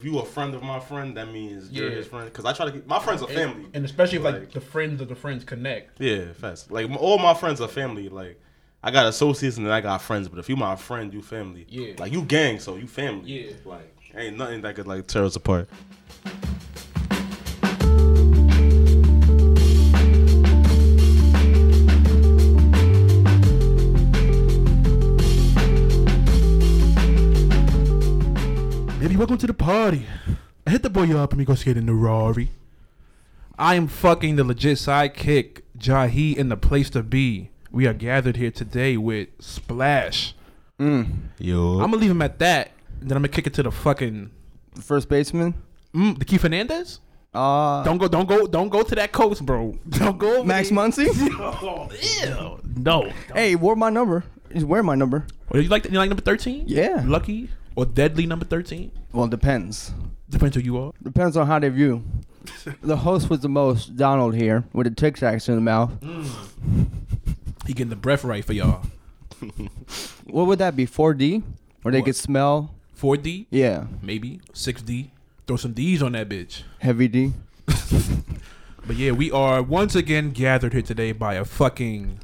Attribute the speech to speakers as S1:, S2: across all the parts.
S1: If you a friend of my friend, that means you're
S2: Yeah.
S1: his friend. Because I try to keep my friends are family.
S2: And especially if like,
S1: Like-
S2: the friends of the friends connect.
S1: yeah, fast. Like all my friends are family. Like I got associates and then I got friends. But if you my friend, you family.
S2: Yeah.
S1: Like you gang, so you family.
S2: Yeah.
S1: Like ain't nothing that could like tear us apart.
S2: Welcome to the party. I hit the boy up and we go skate in the Rari. I am fucking the legit sidekick, Jahi, in the place to be. We are gathered here today with Splash.
S3: Mm.
S1: Yo.
S2: I'm gonna leave him at that. Then I'm gonna kick it to the fucking
S3: First baseman.
S2: mm, the Keith Hernandez.
S3: Uh,
S2: Don't go, don't go, don't go to that coast, bro. Don't go.
S3: Max
S2: there.
S3: Muncy.
S2: Oh, ew. No.
S3: hey, wore my number. He's wearing my number.
S2: Oh, you like you like number thirteen?
S3: Yeah.
S2: Lucky or deadly number thirteen?
S3: Well, it depends.
S2: Depends who you are.
S3: Depends on how they view. the host was the most. Donald here with the Tic Tacs in the mouth. Mm.
S2: He getting the breath right for y'all.
S3: What would that be? 4D, Or they
S2: What?
S3: could smell.
S2: 4D,
S3: Yeah,
S2: maybe 6D. Throw some D's on that bitch.
S3: heavy D.
S2: But yeah, we are once again gathered here today by a fucking.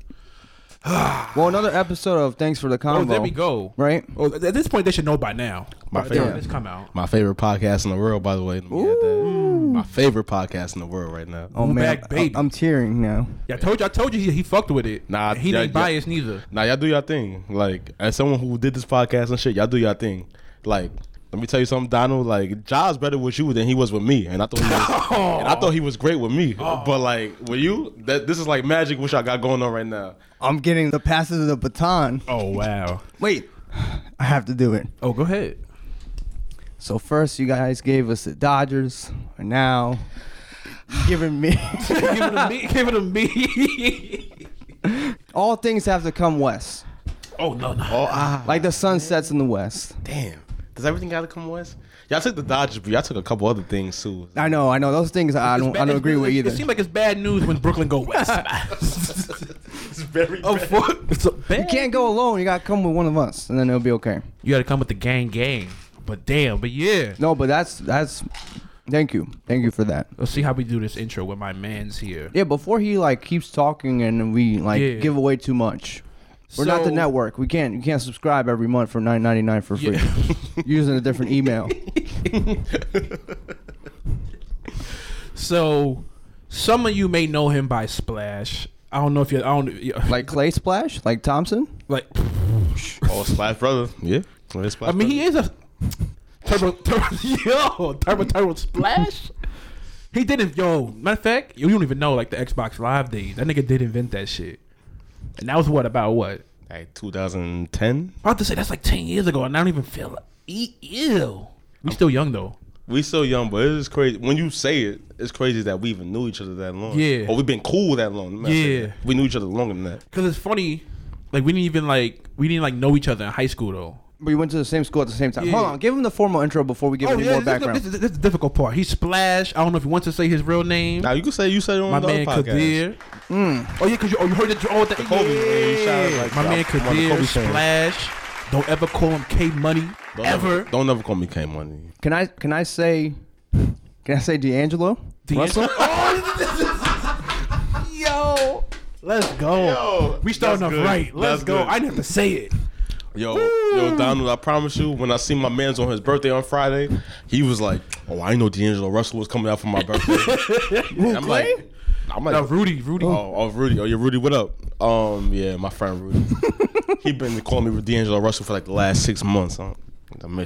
S3: Well, another episode of Thanks for the
S2: Oh, there we go.
S3: Right?
S2: Oh, at this point, they should know by now.
S1: My
S2: By the time
S1: favorite.
S2: This come out.
S1: My favorite podcast in the world, by the way. Let me add that. My favorite podcast in the world right now.
S3: Oh
S2: Who
S3: man,
S2: baby?
S3: I'm, I'm tearing now.
S2: Yeah, I told you. I told you he, he fucked with it.
S1: Nah,
S2: he
S1: yeah,
S2: ain't
S1: yeah.
S2: biased neither.
S1: Nah, y'all do y'all thing. Like as someone who did this podcast and shit, y'all do y'all thing. Like let me tell you something, Donald. Like Ja's better with you than he was with me, and I thought he was, and I thought he was great with me. But like with you, that this is like magic. What y'all got going on right now?
S3: I'm getting the passes of the baton.
S2: Oh wow.
S3: Wait, I have to do it.
S2: Oh, go ahead.
S3: So first, you guys gave us the Dodgers, and now giving me.
S2: give it to me. Give it to me.
S3: All things have to come west.
S2: oh no, no.
S1: Oh ah,
S3: Like the sun sets in the west.
S1: damn. Does everything got to come west? Y'all took the Dodgers, but y'all took a couple other things too.
S3: I know, I know. Those things I don't,
S2: bad-
S3: I don't agree with
S2: it-
S3: either.
S2: It seems like it's bad news when Brooklyn go west.
S1: It's very
S2: oh fuck! It's bad.
S3: you can't go alone. You gotta come with one of us, and then it'll be okay.
S2: You got to come with the gang, gang. But damn, but yeah.
S3: No, but that's that's. Thank you, thank you for that.
S2: Let's see how we do this intro with my man's here.
S3: Yeah, before he like keeps talking and we like
S2: Yeah.
S3: give away too much. We're not the
S2: So-
S3: network. We can't. You can't subscribe every month for nine ninety nine for free
S2: Yeah.
S3: using a different email.
S2: So, some of you may know him by Splash. I don't know if you. I don't like.
S3: Like Clay Splash, like Thompson.
S2: Like,
S1: Oh, Splash Brother. Yeah. Oh, Splash
S2: I mean, he
S1: Brother.
S2: is a turbo, turbo, yo, turbo, turbo splash. He didn't, yo. Matter of fact, you don't even know like the Xbox Live days. That nigga did invent that shit, and that was what about what?
S1: like 2010.
S2: I have to say that's like ten years ago, and I don't even feel like, ew. We still young though.
S1: We still young, but it is crazy when you say it. It's crazy that we even knew each other that long.
S2: Yeah.
S1: or we've been cool that long. Let me not say
S2: Yeah.
S1: we knew each other longer than that.
S2: Cause it's funny, like we didn't even like we didn't like know each other in high school though.
S3: But we went to the same school at the same time.
S2: Yeah.
S3: Hold on, give him the formal intro before we give oh, any more
S2: this,
S3: background.
S2: This, this, this is the difficult part. He's Splash. I don't know if he wants to say his real name.
S1: Now you can say you said it on
S2: My
S1: the
S2: man
S1: other podcast.
S2: Kadir. Mm. Oh yeah, cause you, oh, you heard that. Oh, that,
S1: Kobe, yeah, you
S2: yeah.
S1: like
S2: My
S1: that.
S2: man
S1: I'm
S2: Kadir
S1: Kobe fan.
S2: Splash. Don't ever call him K Money
S1: Don't
S2: ever.
S1: Never, don't never call me K Money.
S3: Can I can I say can I say D'Angelo? Russell?
S2: Oh, Yo, let's go.
S1: Yo,
S2: we starting off
S1: good.
S2: right. Let's
S1: That's
S2: go.
S1: good.
S2: I didn't have to say it.
S1: Yo, yo, Donald, I promise you, when I see my man's on his birthday on Friday, he was like, "Oh, I know D'Angelo Russell was coming out for my birthday." I'm like, I'm like,
S2: No, Rudy, Rudy.
S1: Oh, oh, Rudy. Oh, yeah, Rudy. What up? Um, yeah, my friend Rudy. he been calling me with D'Angelo Russell for like the last six months. Huh?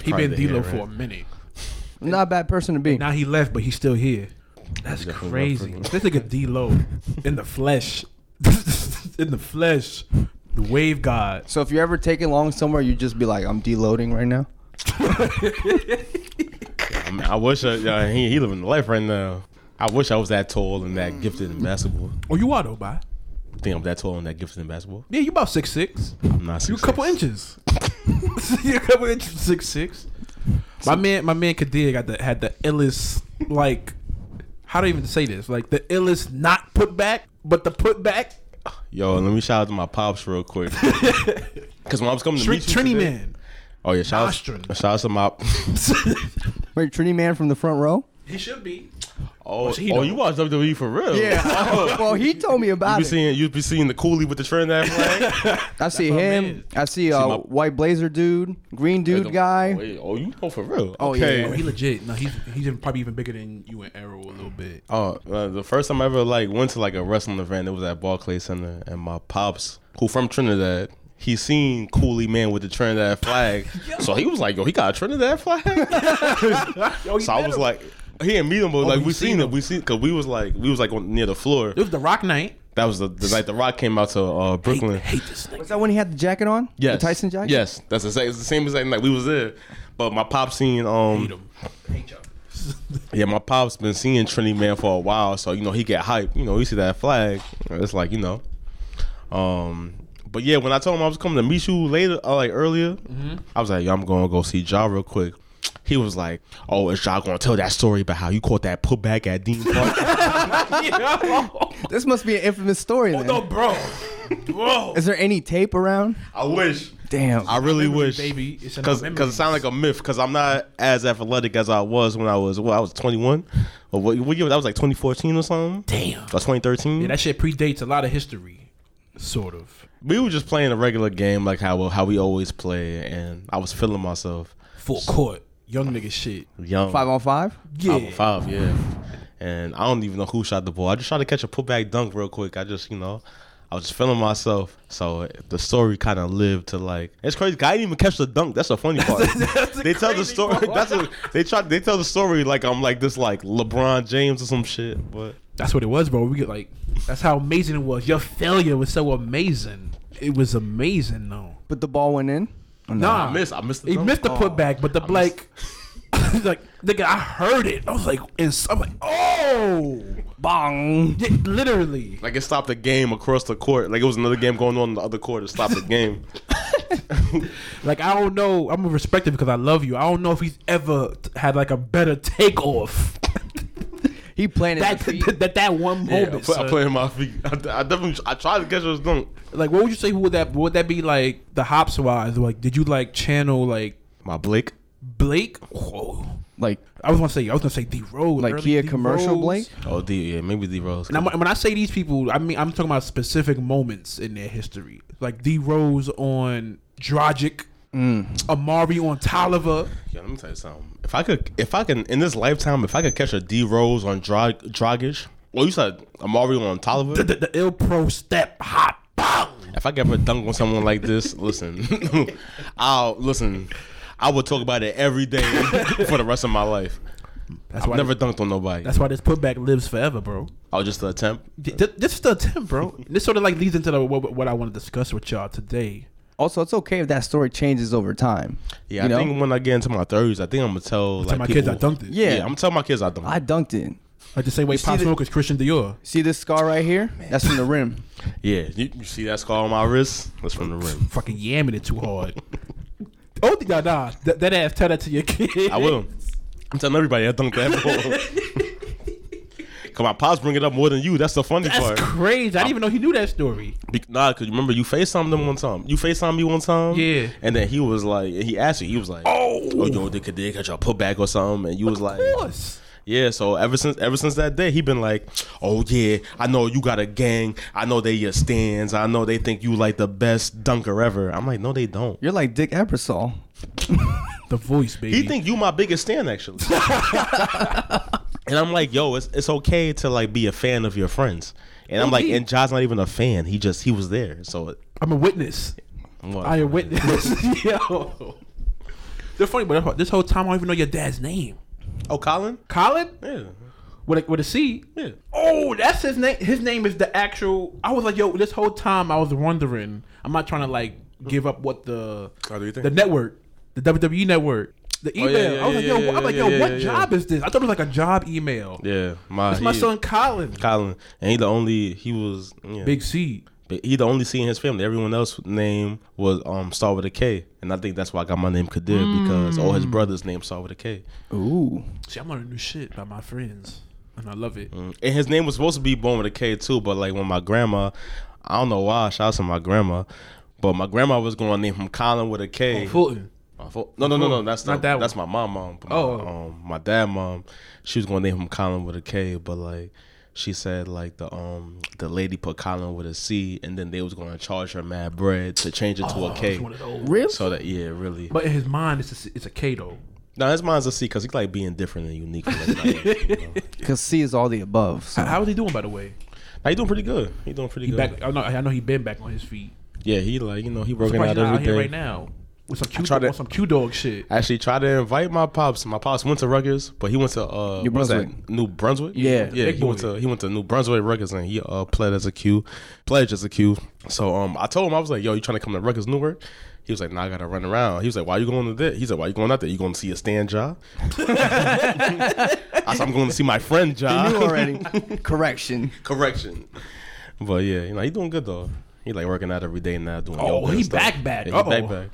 S2: he been D-Lo for a minute.
S3: Not a bad person to be.
S2: Now he left, but he's still here. That's crazy.
S1: left
S2: This nigga D-Lo in the flesh. in the flesh. The wave god.
S3: So if you're ever taking long somewhere, you just be like, I'm deloading right now.
S1: I, mean, I wish I, yeah, he he living the life right now. I wish I was that tall and that gifted in basketball.
S2: Oh, you are though, bye.
S1: I think I'm that tall and that gifted in basketball.
S2: Yeah, you about six six.
S1: I'm not. six.
S2: You a
S1: 6'6".
S2: couple inches. you a couple inches six six. My man, my man Kadir got the had the illest like. How do I even say this? Like the illest not put back, but the put back.
S1: Yo, let me shout out to my pops real quick. Because when I was coming to
S2: Tr-
S1: meet you
S2: Trini
S1: today,
S2: man.
S1: Oh yeah, shout
S2: Nostrum.
S1: out, shout out to my.
S3: Wait, Trini Man from the front row?
S2: He should be.
S1: Oh,
S2: What's he
S1: oh,
S2: know?
S1: you watch WWE for real?
S3: Yeah. well, he told me
S1: You
S3: about
S1: be
S3: it.
S1: seeing you be seeing the coolie with the Trinidad flag.
S3: I see him.
S2: man.
S3: I see a
S1: my-
S3: white blazer dude, green dude guy.
S1: Wait, oh, you know for real?
S3: Oh,
S1: okay.
S3: yeah.
S2: Oh, he legit. No, he's he's probably even bigger than you and Arrow a little bit.
S1: Oh, uh, the first time I ever like went to like a wrestling event, it was at Barclays Center, and my pops, who from Trinidad, he seen Coolie Man with the Trinidad flag, so he was like, "Yo, he got a Trinidad flag."
S2: Yo,
S1: so I was like, he didn't meet him, but
S2: Oh,
S1: like we
S2: seen
S1: seen it,
S2: him.
S1: we seen because we was like we was like on, near the floor.
S2: it was the Rock night.
S1: That was the, the night the Rock came out to uh,
S2: Hate,
S1: Brooklyn.
S2: hate this nigga.
S3: Was that when he had the jacket on?
S1: Yes,
S3: The Tyson jacket?
S1: Yes, that's the same. It's the same exact night we was there. But my pop seen um
S2: Hate him. Hate y'all.
S1: Yeah, my pop's been seeing Trinity Man for a while, so you know he get hype. You know, he see that flag, it's like you know. Um, but yeah, when I told him I was coming to meet you later, uh, like earlier, I was like, "Yo, I'm gonna go see Ja real quick." He was like, "Oh, is y'all gonna tell that story about how you caught that putback at Dean Park?"
S3: This must be an infamous story then.
S2: no, bro, bro.
S3: Is there any tape around?
S1: I wish.
S3: Damn.
S1: I really
S2: Memory,
S1: wish,
S2: baby.
S1: Because because it sounds like a myth. Because I'm not as athletic as I was when I was well, I was 21. Or what, what year? That was like 2014 or something.
S2: Damn.
S1: Or 2013.
S2: Yeah, that shit predates a lot of history, sort of.
S1: we were just playing a regular game like how how we always play, and I was feeling myself.
S2: Full court, young nigga shit.
S1: Young
S3: Five on five?
S2: Yeah.
S1: five on five, yeah. And I don't even know who shot the ball. I just tried to catch a putback dunk real quick. I just, you know, I was just feeling myself. So the story kind of lived to like it's crazy. 'cause I didn't even catch the dunk. That's the funny part.
S2: the
S1: they tell the story.
S2: part.
S1: That's what they try. They tell the story like I'm like this like LeBron James or some shit. But
S2: That's what it was, bro. We get like, that's how amazing it was. Your failure was so amazing. It was amazing, though.
S3: But the ball went in?
S2: Nah,
S1: I missed. I missed the
S2: He missed the
S1: Oh.
S2: putback, but the like, like nigga, I heard it. I was like, and so, I'm like, oh,
S3: Bong.
S2: Yeah, literally.
S1: Like it stopped the game across the court. Like it was another game going on in the other court. It stopped the game.
S2: Like I don't know. I'm gonna respect him because I love you. I don't know if he's ever had like a better takeoff.
S3: He planted
S2: that,
S3: feet.
S2: that that that one
S1: Yeah, I
S2: moment.
S1: put, I
S2: son.
S1: put in my feet. I, I definitely. I tried to catch his dunk.
S2: Like, what would you say? Who would that? Would that be like the hops wise? Like, did you like channel like
S1: My Blake.
S2: Blake? Whoa.
S3: Like,
S2: I was gonna say I was gonna say D Rose.
S3: like
S2: early
S3: Kia commercial
S2: Rose.
S3: Blake?
S1: Oh, D. Yeah, maybe D Rose.
S2: And when I say these people, I mean I'm talking about specific moments in their history, like D Rose on Dragic,
S3: Mm.
S2: Amar'e on Tolliver.
S1: Yeah, let me tell you something. If I could, if I can, in this lifetime, if I could catch a D Rose on Drag, Dragic, well, you said Amar'e on
S2: The,
S1: Tolliver.
S2: the, the ill pro step hot.
S1: If I could ever dunk on someone like this, listen, I'll listen. I would talk about it every day for the rest of my life.
S2: That's
S1: I've
S2: why.
S1: never dunked on nobody.
S2: that's why this putback lives forever, bro.
S1: Was just an attempt.
S2: Th- th- This is the attempt, bro. this sort of like leads into the, what, what I want to discuss with y'all today.
S3: Also, it's okay if that story changes over time.
S1: Yeah,
S3: You
S1: I
S3: know?
S1: think when I get into my thirties, I think I'm gonna tell
S2: To
S1: like
S2: my
S1: people,
S2: kids, I dunked it.
S3: Yeah.
S1: Yeah, I'm telling my kids I dunked. It.
S3: I dunked it.
S2: Like the same way
S3: see
S2: Pop
S3: the-
S2: Smoke is Christian Dior.
S3: See this scar right here? That's from the rim.
S1: yeah, you, you see that scar on my wrist? That's from the rim.
S2: Fucking yamming it too hard. oh, nah, nah. That, that ass tell that to your kid.
S1: I will. I'm telling everybody I dunked that ball. Cause my pops bring it up more than you. That's the funny part.
S2: That's
S1: part.
S2: crazy. I didn't even know he knew that story.
S1: Be- nah, cause you remember you FaceTimed him one time. You FaceTimed me one time.
S2: Yeah.
S1: And then he was like, he asked you. He was like,
S2: Oh.
S1: oh yo, they could they catch a putback or something. And you was like,
S2: Of course.
S1: yeah. So ever since ever since that day, he been like, oh yeah, I know you got a gang. I know they your stands. I know they think you like the best dunker ever. I'm like, no, they don't.
S3: You're like Dick Ebersol.
S2: The voice, baby.
S1: He think you my biggest stand actually. and I'm like, yo, it's it's okay to like be a fan of your friends. And I'm like, and John's not even a fan. He just he was there. So
S2: I'm a witness.
S1: what?
S2: I am witness. Yo. They're funny, but this whole time I don't even know your dad's name.
S1: oh, Colin.
S2: Colin?
S1: Yeah,
S2: With a, with a C?
S1: yeah.
S2: Oh, that's his name. His name is the actual. I was like, yo, this whole time I was wondering. I'm not trying to like give up what the
S1: Oh, do you think?
S2: the network, the WWE network, the email.
S1: yeah, yeah,
S2: I was like, yo,
S1: yeah,
S2: I'm like, yo,
S1: yeah,
S2: what
S1: yeah.
S2: job is this? I thought it was like a job email.
S1: Yeah, my
S2: It's my
S1: he-
S2: son Colin.
S1: Colin, and he the only he was yeah,
S2: Big C.
S1: But he the only C in his family. Everyone else name was um start with a K, and I think that's why I got my name Kadir because all his brothers' names start with a K.
S3: Ooh.
S2: See, I'm learning new shit by my friends, and I love it.
S1: Mm. And his name was supposed to be born with a K too, but like when my grandma, I don't know why. Shout out to my grandma, but my grandma was going to name him Colin with a K.
S2: Oh, Fulton.
S1: My fo- no, no, no, no. That's
S2: Not
S1: the,
S2: that
S1: That's my mom, mom. My,
S2: Oh.
S1: um, my dad, mom. She was gonna name him Colin with a K, but like she said, like the um the lady put Colin with a C, and then they was gonna charge her mad bread to change it to a
S2: Oh,
S1: K.
S2: it's one of those.
S3: Really?
S1: So that yeah, really.
S2: But in his mind, it's a, it's a K though.
S1: No, his mind's a C because he like being different and unique. Like, you know.
S3: Because C is all the above. So.
S2: How, how is he doing, by the way?
S1: Now, he doing pretty good. He doing pretty
S2: He
S1: good.
S2: back. I know. I know he been back on his feet.
S1: Yeah, he like you know he working
S2: Surprised
S1: out
S2: he's not here right now with some Q,
S1: tried to-
S2: some Q dog shit.
S1: Actually, tried to invite my pops. My pops went to Rutgers, but he went to uh,
S3: New
S1: what's that?
S3: Brunswick.
S1: New Brunswick.
S3: Yeah.
S1: yeah. He went to he went to New Brunswick Rutgers, and he uh played as a Q, pledged as a Q. So um, I told him I was like, "Yo, you trying to come to Rutgers Newark?" He was like, "Nah, I gotta run around." He was like, "Why you going to that?" He said, "Why you going out there? You going to see a stand job?" I said, "I'm going to see my friend
S3: You
S1: job."
S3: knew already. Correction.
S1: Correction. But yeah, you know he doing good though. He like working out every day now, doing.
S2: Oh, he
S1: stuff.
S2: back back.
S1: Yeah, he back
S2: Uh-oh.
S1: back.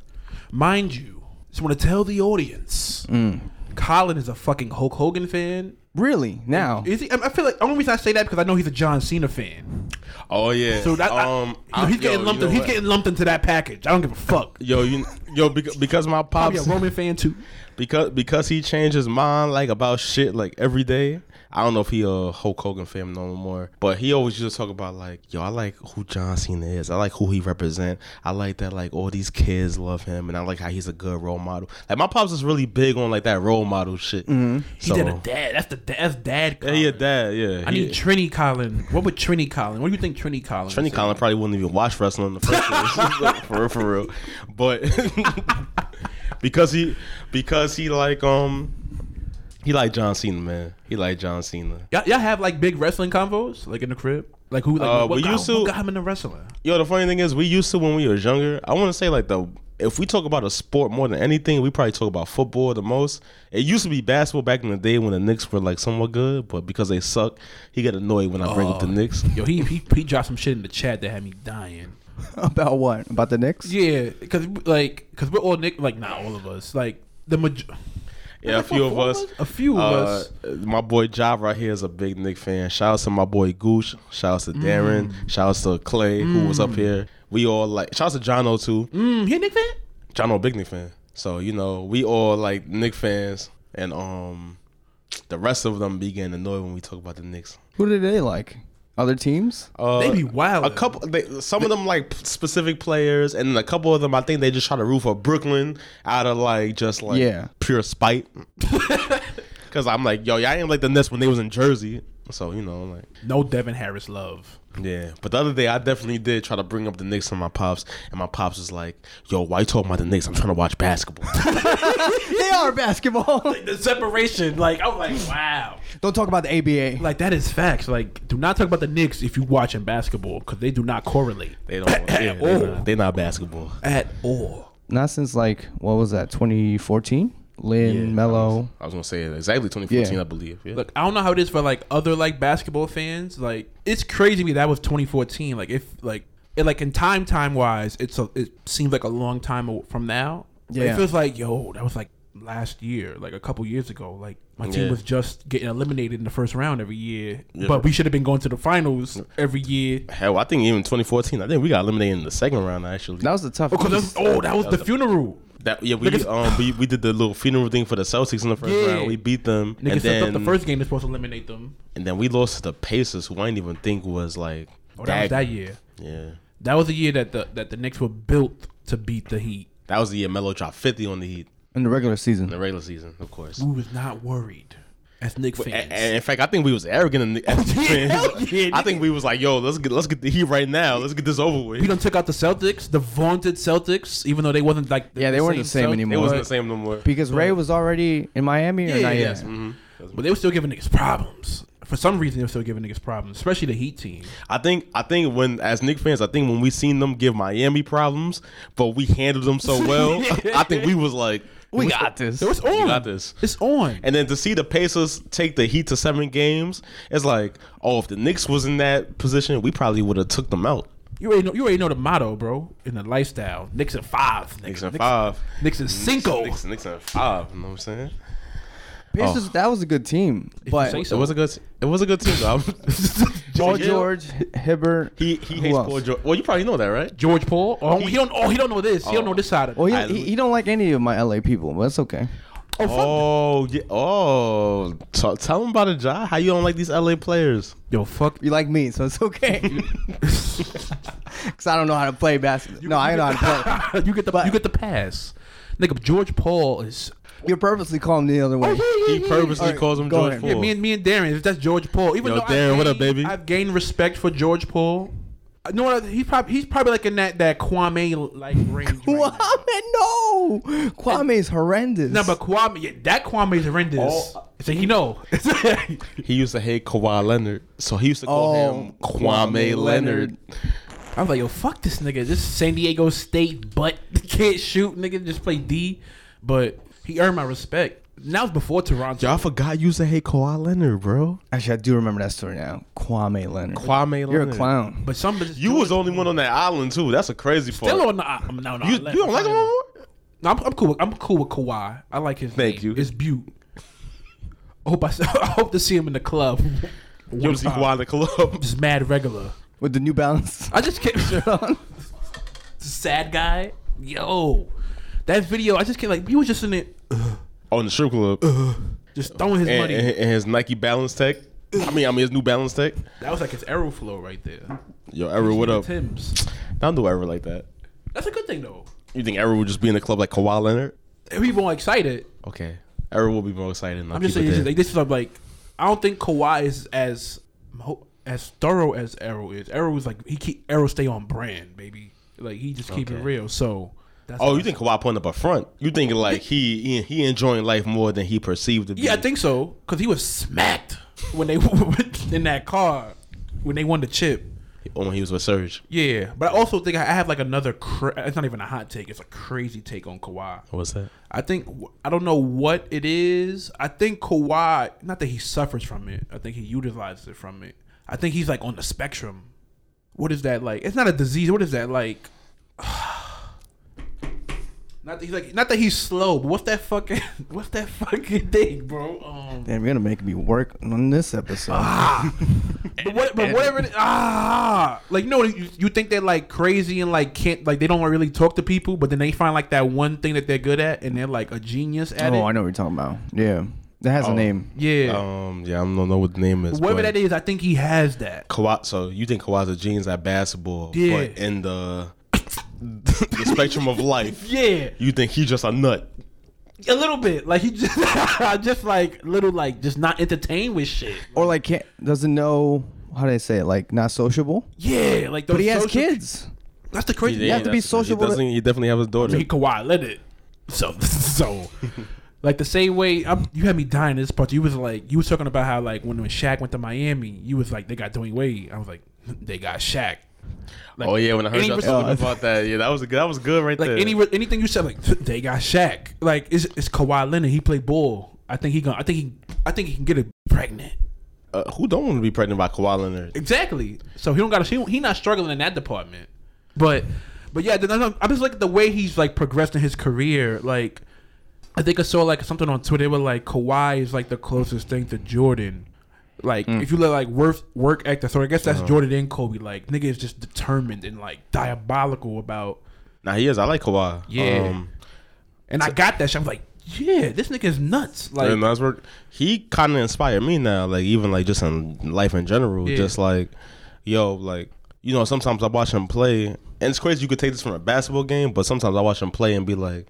S2: Mind you, just want to tell the audience,
S1: Mm.
S2: Colin is a fucking Hulk Hogan fan.
S3: Really? Now?
S2: Is he? I I feel like the only reason I say that because I know he's a John Cena fan.
S1: Oh yeah.
S2: So that I-
S1: um,
S2: you know,
S1: I-
S2: he's getting
S1: yo,
S2: lumped.
S1: you know
S2: he's
S1: what?
S2: getting lumped into that package. I don't give a fuck.
S1: Yo, you yo because, because my
S2: Probably
S1: pops
S2: a Roman fan too.
S1: because because he changes mind like about shit like every day. I don't know if he a Hulk Hogan fan no more, but he always used to talk about like, yo, I like who John Cena is. I like who he represent. I like that like all these kids love him, and I like how he's a good role model. Like my pops is really big on like that role model shit. Mm-hmm.
S2: He
S1: So
S2: did a dad. That's the that's dad.
S1: yeah,
S2: Colin.
S1: he a dad. Yeah,
S2: I
S1: he-
S2: need Trini Colin. What would Trini Colin? What do you think Trini Colin?
S1: Trini
S2: would say?
S1: Collin probably wouldn't even watch wrestling in the first place, for real, for real. But because he, because he like um, he like John Cena, man. He like John Cena.
S2: Y'all, y'all have like big wrestling convos, like in the crib. Like who? Like
S1: Uh,
S2: what,
S1: we
S2: got,
S1: used
S2: what
S1: to-
S2: got him into wrestling?
S1: Yo, the funny thing is, we used to when we were younger. I want to say like the if we talk about a sport more than anything, we probably talk about football the most. It used to be basketball back in the day when the Knicks were like somewhat good, but because they suck, he got annoyed when I bring up the Knicks.
S2: Yo, he, he he dropped some shit in the chat that had me dying.
S3: About what? About the Knicks?
S2: Yeah, because like because we're all Knick like not all of us like the maj-
S1: Yeah, a few of us.
S2: a few of
S1: Uh,
S2: us.
S1: my boy Job right here is a big Knick fan. Shout out to my boy Gooch. Shout out to Darren.
S2: Mm.
S1: Shout out to Clay who was up here. We all like. Shout out to John O too.
S2: Mm, he a Knick fan?
S1: John O big Knick fan. So you know we all like Knick fans, and um, the rest of them be getting annoyed when we talk about the Knicks.
S3: Who did they like? Other teams?
S1: Uh,
S2: They be wild.
S1: A couple, they, some of them like specific players, and a couple of them I think they just try to root for Brooklyn out of like just like
S3: Yeah.
S1: pure spite. Because I'm like, yo, y'all ain't like the Nets when they was in Jersey, so you know, like
S2: No Devin Harris love.
S1: yeah. But the other day I definitely did try to bring up the Knicks to my pops, and my pops was like, yo, why you talking about the Knicks? I'm trying to watch basketball.
S3: they are basketball.
S2: The separation, like I'm like, wow.
S3: Don't talk about the ABA.
S2: Like that is facts. Like, do not talk about the Knicks if you watching basketball because they do not correlate
S1: they don't. Yeah, they not, they not basketball.
S2: at all.
S3: Not since like what was that? 2014. Lin,
S1: Yeah,
S3: Melo.
S1: I was gonna say exactly 2014,
S3: Yeah.
S1: I believe. Yeah.
S2: Look, I don't know how it is for like other like basketball fans. Like, it's crazy to me that was 2014. Like, if like it like in time time wise, it's a it seems like a long time from now. But
S3: Yeah.
S2: it feels like yo, that was like last year, like a couple years ago. Like my team
S1: Yeah.
S2: was just getting eliminated in the first round every year,
S1: Yeah.
S2: but we should have been going to the finals every year.
S1: Hell, I think even 2014. I think we got eliminated in the second round actually.
S3: That was the tough.
S2: Oh, 'cause that's- oh, that was the funeral.
S1: That yeah, we
S2: Niggas-
S1: um we, we did the little funeral thing for the Celtics in the first
S2: Yeah.
S1: round. We beat them,
S2: Niggas
S1: and
S2: stepped up
S1: then
S2: the first game. They're supposed to eliminate them.
S1: and then we lost to the Pacers, who I didn't even think was like.
S2: Oh, that was that year.
S1: Yeah,
S2: That was the year that the that the Knicks were built to beat the Heat.
S1: that was the year Melo dropped 50 on the Heat
S3: in the regular
S1: in
S3: season.
S1: the regular season, of course.
S2: We was not worried as Knicks
S1: A-
S2: fans.
S1: And in fact, I think we was arrogant in the, as fans.
S2: Hell yeah,
S1: I think we was like, "Yo, let's get let's get the Heat right now. Let's get this over with."
S2: we done took out the Celtics, the vaunted Celtics, even though they wasn't like
S3: Yeah, they weren't the same
S2: Celt-
S3: anymore.
S1: it wasn't the same no more.
S3: Because Ray was already in Miami or
S2: Yeah,
S3: not
S2: yeah,
S3: yet?
S2: yes.
S1: Mhm.
S2: But they were still giving niggas problems. For some reason, they were still giving niggas problems, especially the Heat team.
S1: I think I think when as Knicks fans, I think when we seen them give Miami problems, but we handled them so well, I think we was like,
S3: We got this.
S2: So it's on.
S1: "We got this."
S2: It's on.
S1: And then to see the Pacers take the Heat to seven games, it's like, oh, if the Knicks was in that position, we probably would have took them out.
S2: you already know. You already know the motto, bro. In the lifestyle, Knicks at five. nigga.
S1: Knicks in five.
S2: Knicks in cinco.
S1: Knicks, Knicks in five. You know what I'm saying?
S3: Pacers, oh. that was a good team, but
S2: say so.
S1: It was a good. It was a good team. Though.
S3: Paul George, Hibbert.
S1: He he hates
S3: else?
S1: Paul George. Well, you probably know that, right?
S2: George Paul. Oh, he,
S1: He-
S2: don't. Oh, he don't know this. He don't
S1: Oh.
S2: know this side of it.
S3: Well, he,
S1: I-
S3: he, he don't like any of my LA people, but that's okay.
S2: Oh.
S1: Oh yeah. Oh, t- tell him about it, Ja. How you don't like these LA players?
S2: Yo, fuck.
S3: You like me, so it's okay. Cause I don't know how to play basketball. No, I know how to play.
S2: you get the
S3: But-
S2: you get the pass. Nigga, George Paul is.
S3: You're purposely calling the other way.
S1: Oh, he purposely
S3: Alright,
S1: calls him
S3: go
S1: George
S3: ahead.
S1: Paul.
S2: Yeah, me and me and Darren. That's George Paul. Even
S1: Yo,
S2: though
S1: Darren,
S2: I've
S1: what up,
S2: gained-
S1: baby?
S2: I've gained respect for George Paul. I know what? He's probably he's probably like in that that Kwame like range. right now.
S3: Kwame, no. Kwame's horrendous.
S2: No, but Kwame, yeah, that Kwame is horrendous.
S1: Oh.
S2: So he know.
S1: He used to hate Kawhi Leonard, so he used to call
S3: Oh,
S1: him Kwame,
S3: Kwame
S1: Leonard.
S2: I was like, yo, fuck this nigga. This San Diego State butt can't shoot nigga. Just play D, but he earned my respect. And that was before Toronto.
S1: Y'all forgot you used to hate Kawhi Leonard, bro.
S3: Actually, I do remember that story now. Kwame Leonard.
S1: Kwame Leonard.
S3: You're a clown.
S2: But some
S1: You was the only one on that island too. That's a crazy part.
S2: still on the. I'm no, no.
S1: you,
S2: I
S1: you don't like him no more?
S2: No, I'm, I'm cool. With, I'm cool with Kawhi. I like his.
S1: Thank
S2: name.
S1: you.
S2: It's Butte. I hope I, I hope to see him in the club.
S1: You
S2: One
S1: ever see. Kawhi in the club?
S2: Just mad regular.
S3: With the New Balance
S2: I just can't.
S3: shirt on.
S2: sad guy. Yo, that video. I just can't like. He was just in it, uh,
S1: Oh, in the strip club.
S2: Uh, just throwing his
S1: and,
S2: money.
S1: and- and his Nike Balance Tech. I mean, I mean his New Balance Tech.
S2: that was like his arrow flow right there.
S1: Yo, Arrow, what up?
S2: Tim's.
S1: Don't do Errol like that.
S2: That's a good thing though.
S1: You think Arrow would just be in the club like Kawhi Leonard?
S2: People more excited.
S1: Okay, Arrow will be more excited.
S2: I'm just saying,
S1: there.
S2: like, this is like, I don't think Kawhi is as as thorough as Arrow is. Arrow is like he keep Arrow stay on brand, baby. Like he just keep it real. So. That's
S1: Oh, you think Kawhi putting up a front? You thinking like he he, he enjoying life more than he perceived to be?
S2: Yeah, I think so. Cause he was smacked when they in that car when they won the chip.
S1: when he was with Serge.
S2: Yeah, but I also think I have like another. Cra- it's not even a hot take. It's a crazy take on Kawhi.
S1: What's that?
S2: I think I don't know what it is. I think Kawhi. Not that he suffers from it. I think he utilizes it from it. I think he's like on the spectrum. What is that like? It's not a disease. What is that like? Not that he's like, not that he's slow, but what's that fucking, what's that fucking thing, bro? Um,
S3: Damn, you're gonna make me work on this episode.
S2: Ah. but, what, but whatever. It, ah, like you know, you, you think they're like crazy and like can't like they don't really talk to people, but then they find like that one thing that they're good at, and they're like a genius at
S3: oh,
S2: it.
S3: I know what you're talking about. Yeah, that has
S1: Oh.
S3: a name.
S2: Yeah,
S1: Um, yeah, I don't know what the name is.
S2: whatever
S1: but
S2: that is, I think he has that.
S1: Kawhi. So you think Kawhi's a genius at basketball?
S2: Yeah.
S1: But in the the spectrum of life,
S2: Yeah,
S1: you think he's just a nut?
S2: a little bit. Like he just, just like little, like just not entertained with shit.
S3: Or like can't doesn't know how do I say it? Like not sociable.
S2: Yeah, like those
S3: But he has
S2: social-
S3: kids.
S2: That's the crazy.
S3: You have to be
S1: that's-
S3: sociable
S1: He, doesn't, he definitely have his daughter.
S2: He Kawhi Leonard. So so like the same way I'm, you had me dying in this part. You was like you was talking about how like when when Shaq went to Miami, you was like they got Dwyane Wade. I was like they got Shaq. Like,
S1: oh yeah, when I heard
S2: any
S1: y'all talking about that, yeah, that was good. That was good right
S2: like
S1: there.
S2: any anything you said like they got Shaq. Like it's, it's Kawhi Leonard. He played ball. I think he gonna. I think he. I think he can get it pregnant.
S1: uh, who don't want to be pregnant by Kawhi Leonard?
S2: Exactly. So he don't got. He, he not struggling in that department. But but yeah, then I'm I'm just like the way he's like progressed in his career. Like I think I saw like something on Twitter where like Kawhi is like the closest thing to Jordan. Like if you look like work work actor, so I guess that's Jordan and Kobe. Like nigga is just determined and like diabolical about.
S1: Nah, he is. I like Kawhi.
S2: Yeah.
S1: Um,
S2: And I got that shit. I'm like, yeah, this nigga is nuts. Like
S1: and that's where he kind of inspired me now. Like even like just in life in general,
S2: Yeah.
S1: just like yo, like you know, sometimes I watch him play, and it's crazy. You could take this from a basketball game, but sometimes I watch him play and be like.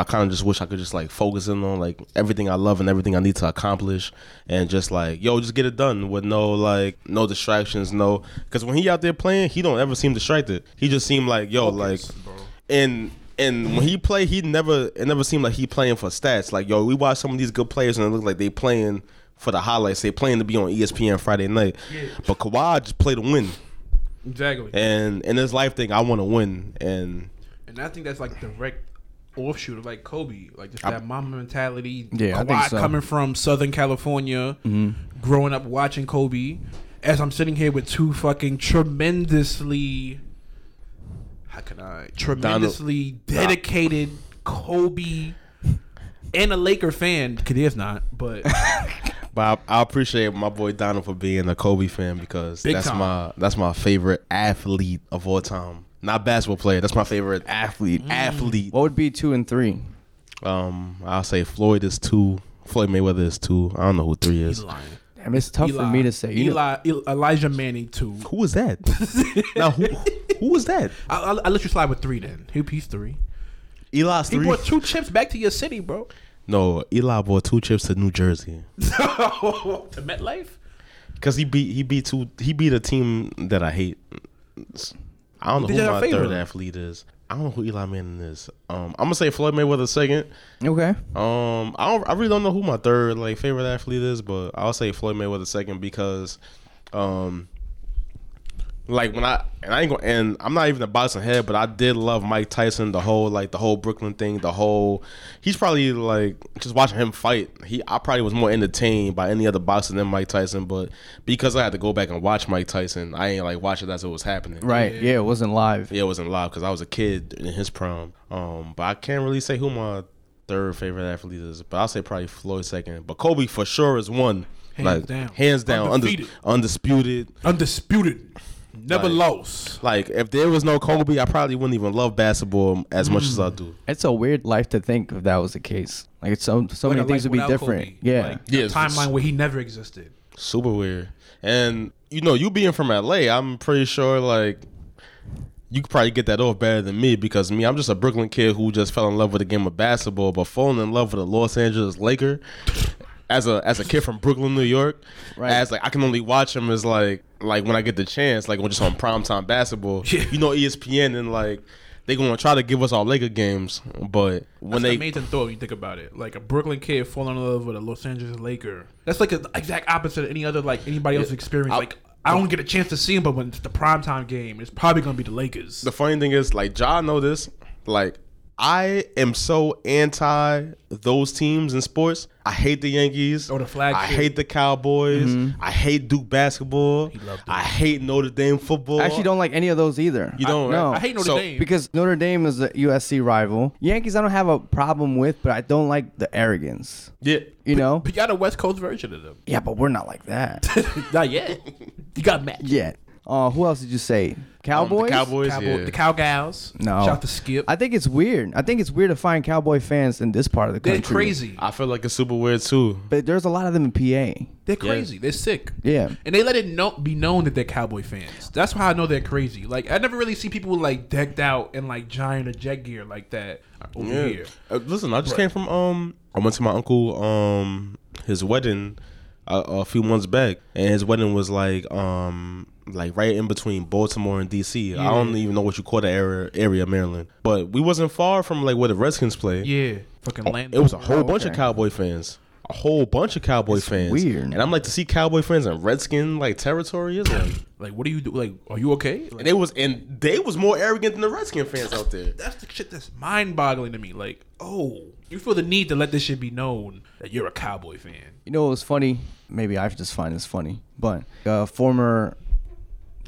S1: I kind of just wish I could just like focus in on like everything I love and everything I need to accomplish, and just like yo, just get it done with no like no distractions, no. Because when he out there playing, he don't ever seem distracted. He just seemed like yo, like and and when he play, he never it never seemed like he playing for stats. Like yo, we watch some of these good players and it look like they playing for the highlights. They playing to be on ESPN Friday night. But Kawhi just play to win.
S2: exactly.
S1: And in this life thing, I want to win. And
S2: And I think that's like direct offshoot of like Kobe, like just that mamba mentality.
S3: Yeah, I think so.
S2: coming from Southern California, mm-hmm. growing up watching Kobe. As I'm sitting here with two fucking tremendously, how can I tremendously dedicated Kobe and a Laker fan. Kadir's not, but
S1: But I, I appreciate my boy Donald for being a Kobe fan because
S2: Big
S1: that's
S2: time.
S1: my that's my favorite athlete of all time. Not basketball player. That's my favorite
S3: Athlete.
S1: athlete.
S3: What would be two and three?
S1: Um, I'll say Floyd is two. Floyd Mayweather is two. I don't know who three is.
S2: lying.
S3: Damn, it's tough for me to say. You
S2: Eli, El- Elijah Manning two.
S1: Who was that? now who who was that?
S2: I'll, I'll, I'll let you slide with three then. He, he's three.
S1: Eli's
S2: He
S1: three.
S2: brought two chips back to your city, bro.
S1: no, Eli brought two chips to New Jersey
S2: to MetLife.
S1: because he beat he beat two he beat a team that I hate. I don't know who my
S2: a
S1: third athlete is. I don't know who Eli Manning is. Um, I'm gonna say Floyd Mayweather second.
S3: okay.
S1: Um, I don't. I really don't know who my third like favorite athlete is, but I'll say Floyd Mayweather second because, um, like when I and I ain't going and I'm not even a boxing head, but I did love Mike Tyson. The whole like the whole Brooklyn thing. The whole he's probably like just watching him fight. He I probably was more entertained by any other boxer than Mike Tyson, but because I had to go back and watch Mike Tyson, I ain't like watch it as it was happening.
S3: Right. Yeah. it wasn't live.
S1: Yeah, it wasn't live because I was a kid in his prime. Um, but I can't really say who my third favorite athlete is. But I'll say probably Floyd second. But Kobe for sure is one.
S2: Hands
S1: like
S2: down.
S1: hands down, undis- undisputed.
S2: Undisputed. Never
S1: Like-
S2: lost.
S1: Like if there was no Kobe, I probably wouldn't even love basketball as much as I
S2: Mm.
S1: do.
S3: It's a weird life to think if that was the case. Like it's so so
S2: Like
S3: many things would be different.
S2: Kobe.
S3: Yeah.
S2: Like,
S1: Yeah,
S2: timeline where he never existed.
S1: Super weird. And you know, you being from LA, I'm pretty sure like you could probably get that off better than me because me, I'm just a Brooklyn kid who just fell in love with the game of basketball, but falling in love with a Los Angeles Laker as a as a kid from Brooklyn, New York.
S3: Right.
S1: As like I can only watch them as like like when I get the chance, like when just on primetime basketball.
S2: Yeah.
S1: You know, ESPN and like they gonna try to give us all Laker games, but when
S2: That's
S1: they
S2: an amazing thought when you think about it. Like a Brooklyn kid falling in love with a Los Angeles Laker. That's like the exact opposite of any other like anybody else's experience.
S1: I-
S2: like I don't get a chance to see him, but when it's the primetime game, it's probably gonna be the Lakers.
S1: the funny thing is, like, Ja know this. Like, I am so anti those teams in sports. I hate the Yankees.
S2: Or the flag.
S1: I hate the Cowboys. Mm-hmm. I hate Duke basketball.
S2: loved
S1: I hate Notre Dame football.
S3: I actually don't like any of those either.
S1: You don't?
S3: No.
S1: right?
S2: I hate Notre
S1: So-
S2: Dame.
S3: because Notre Dame is a USC rival. Yankees, I don't have a problem with, but I don't like the arrogance.
S1: Yeah.
S3: You know?
S2: But you got a West Coast version of them.
S3: Yeah, but we're not like that
S2: Not yet. You got Matt.
S3: yet. Uh, who else did you say? Cowboys.
S1: Um, the Cowboys.
S2: Cowboy,
S1: yeah.
S2: The Cowgals.
S3: No.
S2: Shout out to Skip.
S3: I think it's weird. I think it's weird to find Cowboy fans in this part of the country.
S2: They're crazy.
S1: I feel like it's super weird too.
S3: But there's a lot of them in PA.
S2: They're crazy. They're sick.
S3: Yeah.
S2: And they let it know, be known that they're Cowboy fans. That's how I know they're crazy. Like I never really see people like decked out in like giant or jet gear like that over
S1: Yeah.
S2: here.
S1: Uh, listen, I just came from um. I went to my uncle um his wedding a, a few months back, and his wedding was like um like right in between Baltimore and DC. I don't even know what you call the area area Maryland, but we wasn't far from like where the Redskins play.
S2: Yeah. Fucking oh, land.
S1: It was a whole
S3: Oh,
S1: bunch of. Cowboy fans. A whole bunch of Cowboy fans.
S3: weird.
S1: And I'm like to see Cowboy fans in Redskin like territory is like
S2: like what do you do? Like are you okay? Like,
S1: and they was and they was more arrogant than the Redskin fans out there.
S2: that's the shit that's mind boggling to me. Like oh, you feel the need to let this shit be known that you're a Cowboy fan.
S3: You know what was funny? Maybe I just find this funny, but a former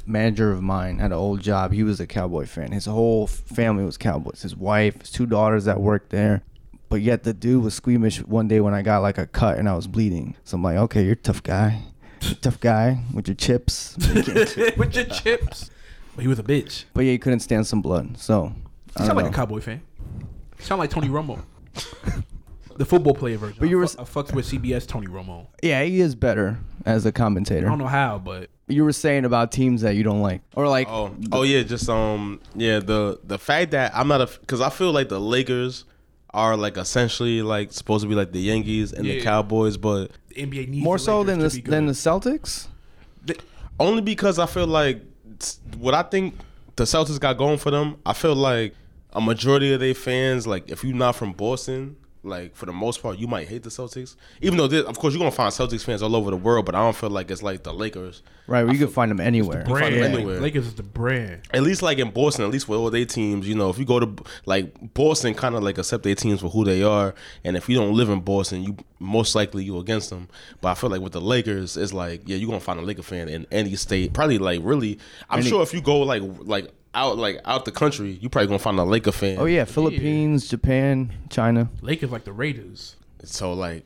S3: manager of mine had an old job. He was a Cowboy fan. His whole family was Cowboys. His wife, his two daughters that worked there. But yet the dude was squeamish one day when I got like a cut and I was bleeding. So I'm like, okay, you're a tough guy. A tough guy with your chips.
S2: With your chips. But he was a bitch.
S3: but yeah, he couldn't stand some blood. So
S2: You
S3: I
S2: sound like
S3: know.
S2: a Cowboy fan. You sound like Tony Romo. the football player version.
S3: But you
S2: I,
S3: were
S2: fu- I fucked with CBS Tony Romo.
S3: yeah, he is better as a commentator.
S2: I don't know how, but
S3: You were saying about teams that you don't like, or like
S1: Oh, oh yeah, just um, yeah, the the fact that I'm not a because I feel like the Lakers are like essentially like supposed to be like the Yankees and the
S2: Yeah.
S1: Cowboys, but
S2: the NBA needs
S3: more
S2: the
S3: so
S2: Lakers
S3: than
S2: to
S3: the
S2: be good.
S3: than the Celtics.
S1: only because I feel like s- what I think the Celtics got going for them. I feel like a majority of their fans, like if you're not from Boston, like for the most part, you might hate the Celtics. Even though, there- of course, you're gonna find Celtics fans all over the world, but I don't feel like it's like the Lakers.
S3: Right, where you can find them anywhere.
S1: find
S2: brand.
S1: them anywhere.
S2: Lakers is the brand.
S1: At least like in Boston, at least with all their teams, you know, if you go to like Boston, kind of like accept their teams for who they are, and if you don't live in Boston, you most likely you against them. But I feel like with the Lakers, it's like yeah, you're gonna find a Laker fan in any state, probably like really. I'm
S3: Any-
S1: sure if you go like like out like out the country, you probably gonna find a Laker fan.
S3: Oh yeah, Philippines, Japan, China.
S2: Lakers like the Raiders.
S1: So like,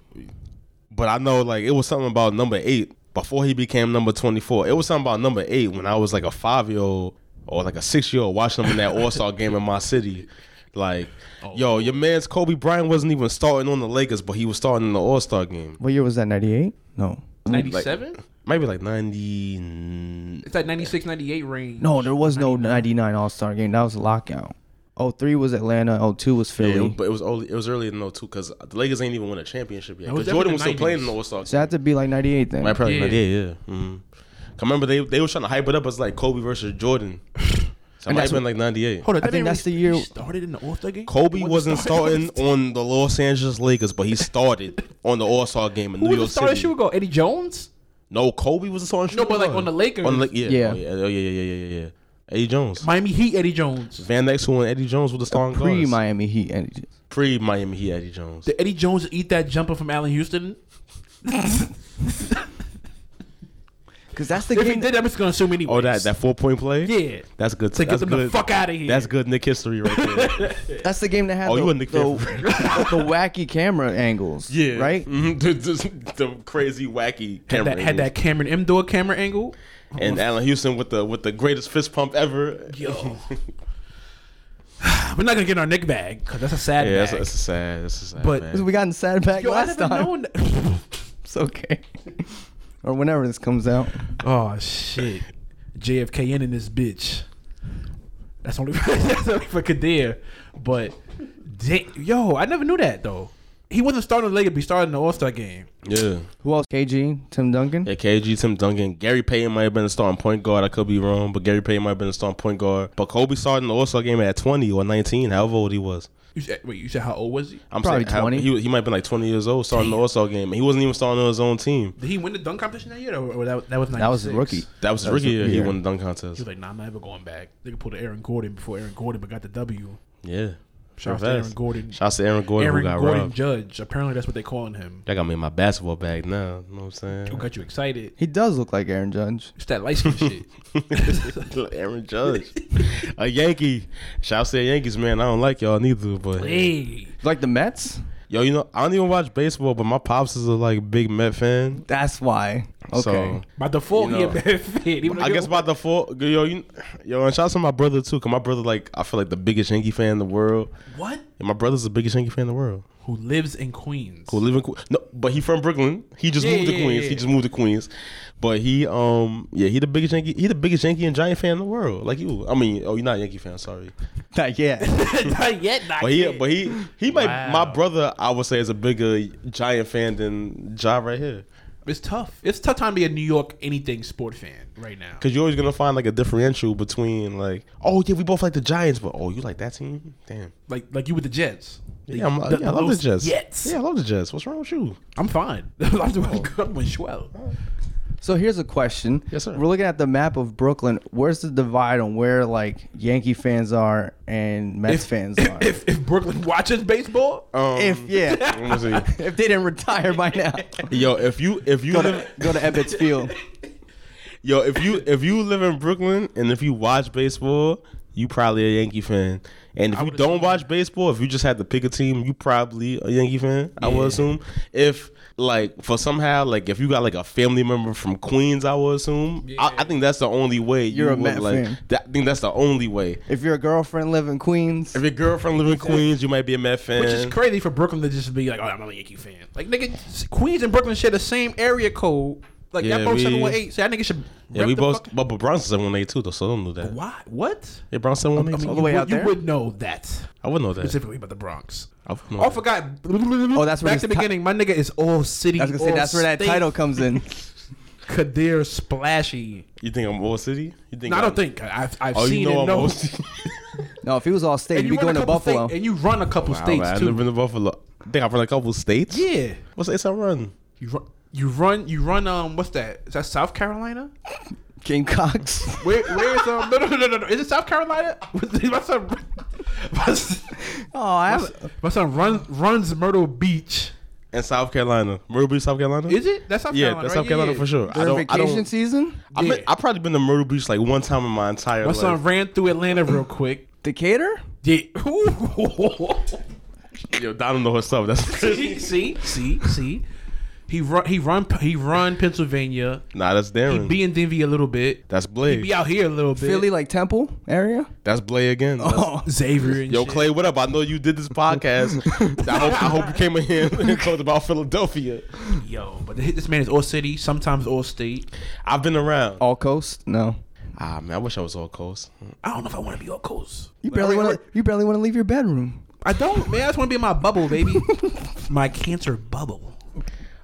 S1: but I know like it was something about number eight before he became number twenty four. It was something about number eight when I was like a five year old or like a six year old watching him in that All Star game in my city. Like, oh. yo, your man's Kobe Bryant wasn't even starting on the Lakers, but he was starting in the All Star game.
S3: What year was that? Ninety eight? No.
S2: Ninety seven.
S1: Maybe like ninety.
S2: It's like 96, 98 range.
S3: No, there was no 99 All Star game. That was a lockout. 03 was Atlanta. 02 was Philly.
S1: Yeah, but it was early, it was earlier than 02 because the Lakers ain't even win a championship yet. Because Jordan was still
S2: definitely
S1: playing
S2: the
S1: in the All Star.
S3: so that had to be like 98 then.
S1: Right, probably
S2: Yeah.
S1: yeah, yeah. yeah. Mm-hmm. I remember they they was trying to hype it up as like Kobe versus Jordan. So it might have been like '98.
S2: Hold on,
S3: I think that's the year-
S2: started in the All Star game.
S1: Kobe wasn't
S2: started-
S1: starting on the Los Angeles Lakers, but he started on the All Star game in
S2: Who
S1: New
S2: was
S1: York
S2: the starter?
S1: City.
S2: Should we go? Eddie Jones.
S1: No, Kobe was the starting.
S2: No, but like on the Lakers.
S1: On the, yeah,
S3: Yeah.
S1: Oh, yeah, oh, yeah, yeah, yeah, yeah, yeah. Eddie Jones,
S2: Miami Heat. Eddie Jones.
S1: Van Exel, and Eddie Jones were the starting
S3: Pre. Miami Heat energies.
S1: Pre Miami Heat, Eddie Jones.
S2: Did Eddie Jones eat that jumper from Allan Houston?
S3: Because that's the
S2: If he
S3: game.
S2: did, I'm just gonna assume anyway.
S1: Oh, that that four point play.
S2: Yeah.
S1: that's good.
S2: To get
S1: that's
S2: them
S1: good.
S2: the fuck out of here.
S1: That's good Knick history right there.
S3: That's the game that had
S1: Oh,
S3: the,
S1: you a Knick
S3: the,
S1: fan.
S3: the wacky camera angles.
S1: yeah,
S3: Right?
S1: Mhm. The, the- the crazy wacky
S2: Had
S1: camera.
S2: that, had that Cameron Indoor camera angle.
S1: and Allan Houston with the with the greatest fist pump ever.
S2: Yo. We're not gonna get our Knick bag because that's a sad
S1: Yeah, that's,
S2: bag.
S1: that's a sad. That's a sad.
S2: But-
S1: bag.
S3: We got in sad back
S2: Yo,
S3: last
S2: never
S3: time.
S2: known. That.
S3: It's okay. Or whenever this comes out.
S2: oh shit, JFKN in this bitch. That's only that's only for Kadir. But da- yo, I never knew that though. He wasn't starting the Lakers, but he started in the All Star game.
S1: yeah,
S3: Who else? KG, Tim Duncan.
S1: yeah. KG, Tim Duncan, Gary Payton might have been a starting point guard. I could be wrong, but Gary Payton might have been a starting point guard. But Kobe started in the All Star game at twenty or nineteen, however old he was.
S2: You said, wait, you said how old was he?
S1: I'm
S3: Probably
S1: saying how-
S3: 20.
S1: He, was- he might have been like twenty years old starting the All Star game. and He wasn't even starting on his own team.
S2: Did he win the dunk competition that year, or, or that, that was 96?
S3: That was his rookie.
S1: That was his rookie
S3: his
S1: year. He won the dunk
S2: He
S1: contest.
S2: was like, "Nah, I'm not ever going back." They could pull the Aaron Gordon before Aaron Gordon, but got the W.
S1: Yeah.
S2: Shout out to Aaron
S1: fast.
S2: Gordon.
S1: Shouts to Aaron Gordon
S2: Aaron
S1: who got
S2: Gordon
S1: robbed.
S2: Judge. Apparently, that's what they calling him.
S1: That got me in my basketball bag now. You know what I'm saying?
S2: Who got you excited?
S3: He does look like Aaron Judge.
S2: It's that light skin shit.
S1: Aaron Judge, a Yankee. Shouts to the Yankees, man. I don't like y'all neither, but
S2: Hey,
S3: Like the Mets?
S1: yo, you know, I don't even watch baseball, but my pops is a like big Met fan.
S3: That's why. Okay.
S1: So
S2: by default,
S1: You
S2: he a
S1: know,
S2: bad fit. Even
S1: I guess
S2: don't-
S1: by default, yo, you, yo, and shouts to my brother too, cause my brother like I feel like the biggest Yankee fan in the world,
S2: what?
S1: and my brother's the biggest Yankee fan in the world.
S2: Who lives in Queens?
S1: Who live in Que- no, but he from Brooklyn. He just
S2: Yeah,
S1: moved to
S2: yeah,
S1: Queens.
S2: yeah.
S1: He just moved to Queens, but he um yeah he the biggest Yankee he the biggest Yankee and Giant fan in the world. Like you, I mean, oh you're not a Yankee fan, sorry.
S3: Not yet.
S2: not yet, not
S1: But he,
S2: yet.
S1: but he, he might. My brother, I would say, is a bigger Giant fan than Ja right here.
S2: It's tough. It's a tough time to be a New York anything sport fan right now.
S1: Because you're always gonna find like a differential between like, oh yeah, we both like the Giants, but oh you like that team? Damn.
S2: Like like you with the Jets.
S1: Yeah, I'm,
S2: The-
S1: yeah, I love the Jets.
S2: Jets.
S1: Yeah, I love the Jets. What's wrong with you?
S2: I'm fine. I'm doing oh. good. I'm doing swell.
S3: So here's a question.
S1: Yes, sir.
S3: We're looking at the map of Brooklyn. Where's the divide on where like Yankee fans are and Mets fans
S2: if,
S3: are?
S2: if, if Brooklyn watches baseball,
S1: Um,
S3: If yeah,
S1: let me see.
S3: if they didn't retire by now,
S1: Yo, if you if you
S3: go
S1: live,
S3: to go to Ebbets Field.
S1: yo if you if you live in Brooklyn and if you watch baseball, you probably a Yankee fan. And if you don't watch baseball, if you just had to pick a team, you probably a Yankee fan. I would assume. If like for somehow like if you got like a family member from Queens, I would assume. I, I think that's the only way you
S3: You're a
S1: would,
S3: Met
S1: like.
S3: fan.
S1: That, I think that's the only way.
S3: If your girlfriend live in Queens,
S1: If your girlfriend live in Queens, you might be a Met fan.
S2: which is crazy for Brooklyn to just be like, oh, I'm not a Yankee fan. Like nigga, Queens and Brooklyn share the same area code. Like
S1: Yeah,
S2: y'all both
S1: we-
S2: seven one eight. So that nigga should.
S1: Yeah,
S2: rep
S1: we
S2: the
S1: both.
S2: fuck-
S1: But, but Bronx is seven one eight too, though. So I don't know that.
S2: Why? What?
S1: Yeah, Bronx seven one
S2: I
S1: eight.
S2: mean,
S3: All
S2: you,
S3: the way
S2: would,
S3: out
S2: you
S3: there?
S2: would know that
S1: I wouldn't know that.
S2: specifically about the Bronx.
S1: I would know
S2: Oh, I
S1: that.
S2: forgot.
S3: Oh, that's where
S2: back
S3: his
S2: to the
S3: ti-
S2: beginning. My nigga is all city.
S3: I was gonna say
S2: all
S3: that's where that
S2: state,
S3: title comes in.
S2: Kadir Splashy.
S1: You think I'm all city? You think?
S2: No, I
S1: I'm-
S2: don't think I've I've
S1: Oh,
S2: seen
S1: you know
S2: and
S1: I'm
S2: know.
S1: all city.
S3: No, if he was all state,
S2: And
S3: he'd be
S2: run
S3: going
S2: a
S3: to
S2: couple
S3: Buffalo.
S2: state- and you run a couple
S1: Wow,
S2: states
S1: man, I
S2: too.
S1: live in the Buffalo. I think I run a couple states.
S2: yeah,
S1: What states I run?
S2: you run. You run. You run. Um, what's that? Is that South Carolina?
S3: Gamecocks.
S2: Where? Where's um? No, no, no, no, no, no. Is it South Carolina? my son. My, son-
S3: Oh, I have.
S2: my son runs runs Myrtle Beach.
S1: in South Carolina, Myrtle Beach, South Carolina.
S2: Is it? That's South Carolina.
S1: yeah,
S2: Carolina.
S1: that's
S2: right?
S1: South Carolina
S2: Yeah.
S1: for sure. I don't. I
S3: vacation
S1: don't.
S3: season,
S1: I
S2: Yeah.
S1: been, I probably been to Myrtle Beach like one time in my entire life.
S2: My
S1: life.
S2: son ran through Atlanta real quick.
S3: Decatur.
S2: Yeah.
S1: Yo, Donald know his stuff. That's crazy.
S2: see, see, see. He run, he run, he run Pennsylvania.
S1: nah, that's
S2: He
S1: Darren.
S2: be in DMV a little bit.
S1: that's
S2: He
S1: Blade.
S2: be out here a little bit.
S3: Philly, like Temple area.
S1: That's Blade again. That's-
S3: Oh,
S2: Xavier and
S1: Yo,
S2: shit.
S1: Clay, what up? I know you did this podcast. I hope I hope you came in here and talked about Philadelphia.
S2: Yo, but this man is all city, sometimes all state.
S1: I've been around.
S3: all coast. No,
S1: Ah man, I wish I was all coast.
S2: I don't know if I want to be all coast.
S3: you barely want to. You barely want to leave your bedroom.
S2: I don't, man. I just want to be in my bubble, baby. my cancer bubble.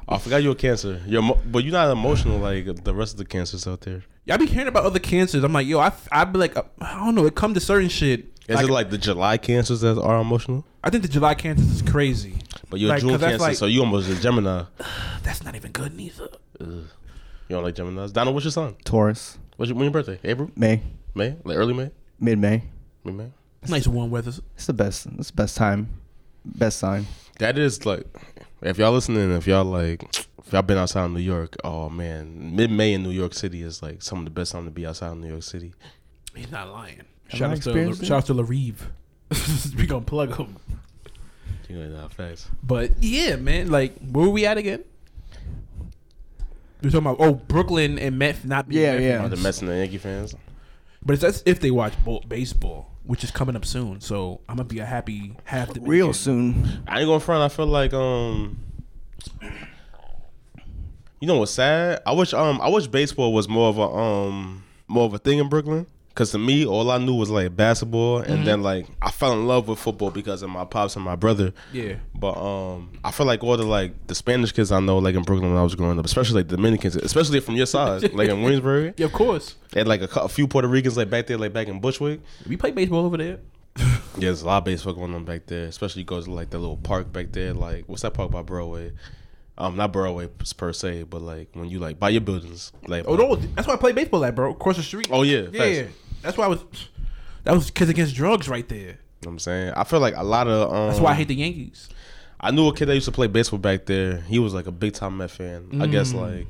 S1: I forgot you're a cancer. You're, emo- but you're not emotional like the rest of the cancers out there.
S2: Y'all be hearing about other cancers. I'm like, yo, I, I be like, uh, I don't know. It come to certain shit.
S1: Is it like the July cancers that are emotional?
S2: I think the July cancers is crazy.
S1: But you're
S2: Like,
S1: a June
S2: 'cause that's
S1: cancer,
S2: like-
S1: so you almost a Gemini.
S2: That's not even good neither.
S1: You don't like Geminis? Donald, what's your sign?
S3: Taurus,
S1: What's your, when your birthday? April?
S3: May,
S1: May? Like early May?
S3: mid May.
S1: Mid May?
S2: Nice warm weather.
S3: It's the best. It's the best time. Best sign.
S1: That is like, if y'all listening, if y'all like, if y'all been outside of New York, oh man, mid May in New York City is like some of the best time to be outside of New York City.
S2: He's not lying. Shout out to
S3: experienced it?
S2: shout out to Larive. we gonna plug him.
S1: You know that facts.
S2: But yeah, man. Like, where were we at again? We were talking about oh Brooklyn and Met not being
S3: Yeah,
S2: Met
S3: yeah.
S1: Oh,
S2: fans.
S1: the Mets and the Yankee fans.
S2: But it's that's if they watch baseball, which is coming up soon. So I'm gonna be a happy half the
S3: Real soon.
S1: I ain't going to front. I feel like um, you know what's sad? I wish um, I wish baseball was more of a um, more of a thing in Brooklyn. Cause to me, all I knew was like basketball, and then like I fell in love with football because of my pops and my brother.
S2: Yeah.
S1: But um, I feel like all the like the Spanish kids I know, like in Brooklyn when I was growing up, especially like Dominicans, especially from your side, like in Williamsburg,
S2: Yeah, of course.
S1: had like a, a few Puerto Ricans like back there, like back in Bushwick.
S2: We play baseball over there.
S1: Yeah, there's a lot of baseball going on back there, especially goes to like the little park back there. Like, what's that park by Broadway? Um, not Broadway per se, but like when you like buy your buildings, like
S2: Oh no, that's why I play baseball at, bro. Across the street.
S1: Oh, yeah,
S2: yeah.
S1: facts.
S2: That's why I was. That was kids against drugs right there.
S1: You know what I'm saying. I feel like a lot of um,
S2: That's why I hate the Yankees.
S1: I knew a kid that used to play baseball back there. He was like a big time Met fan. I guess
S2: Mm.
S1: like.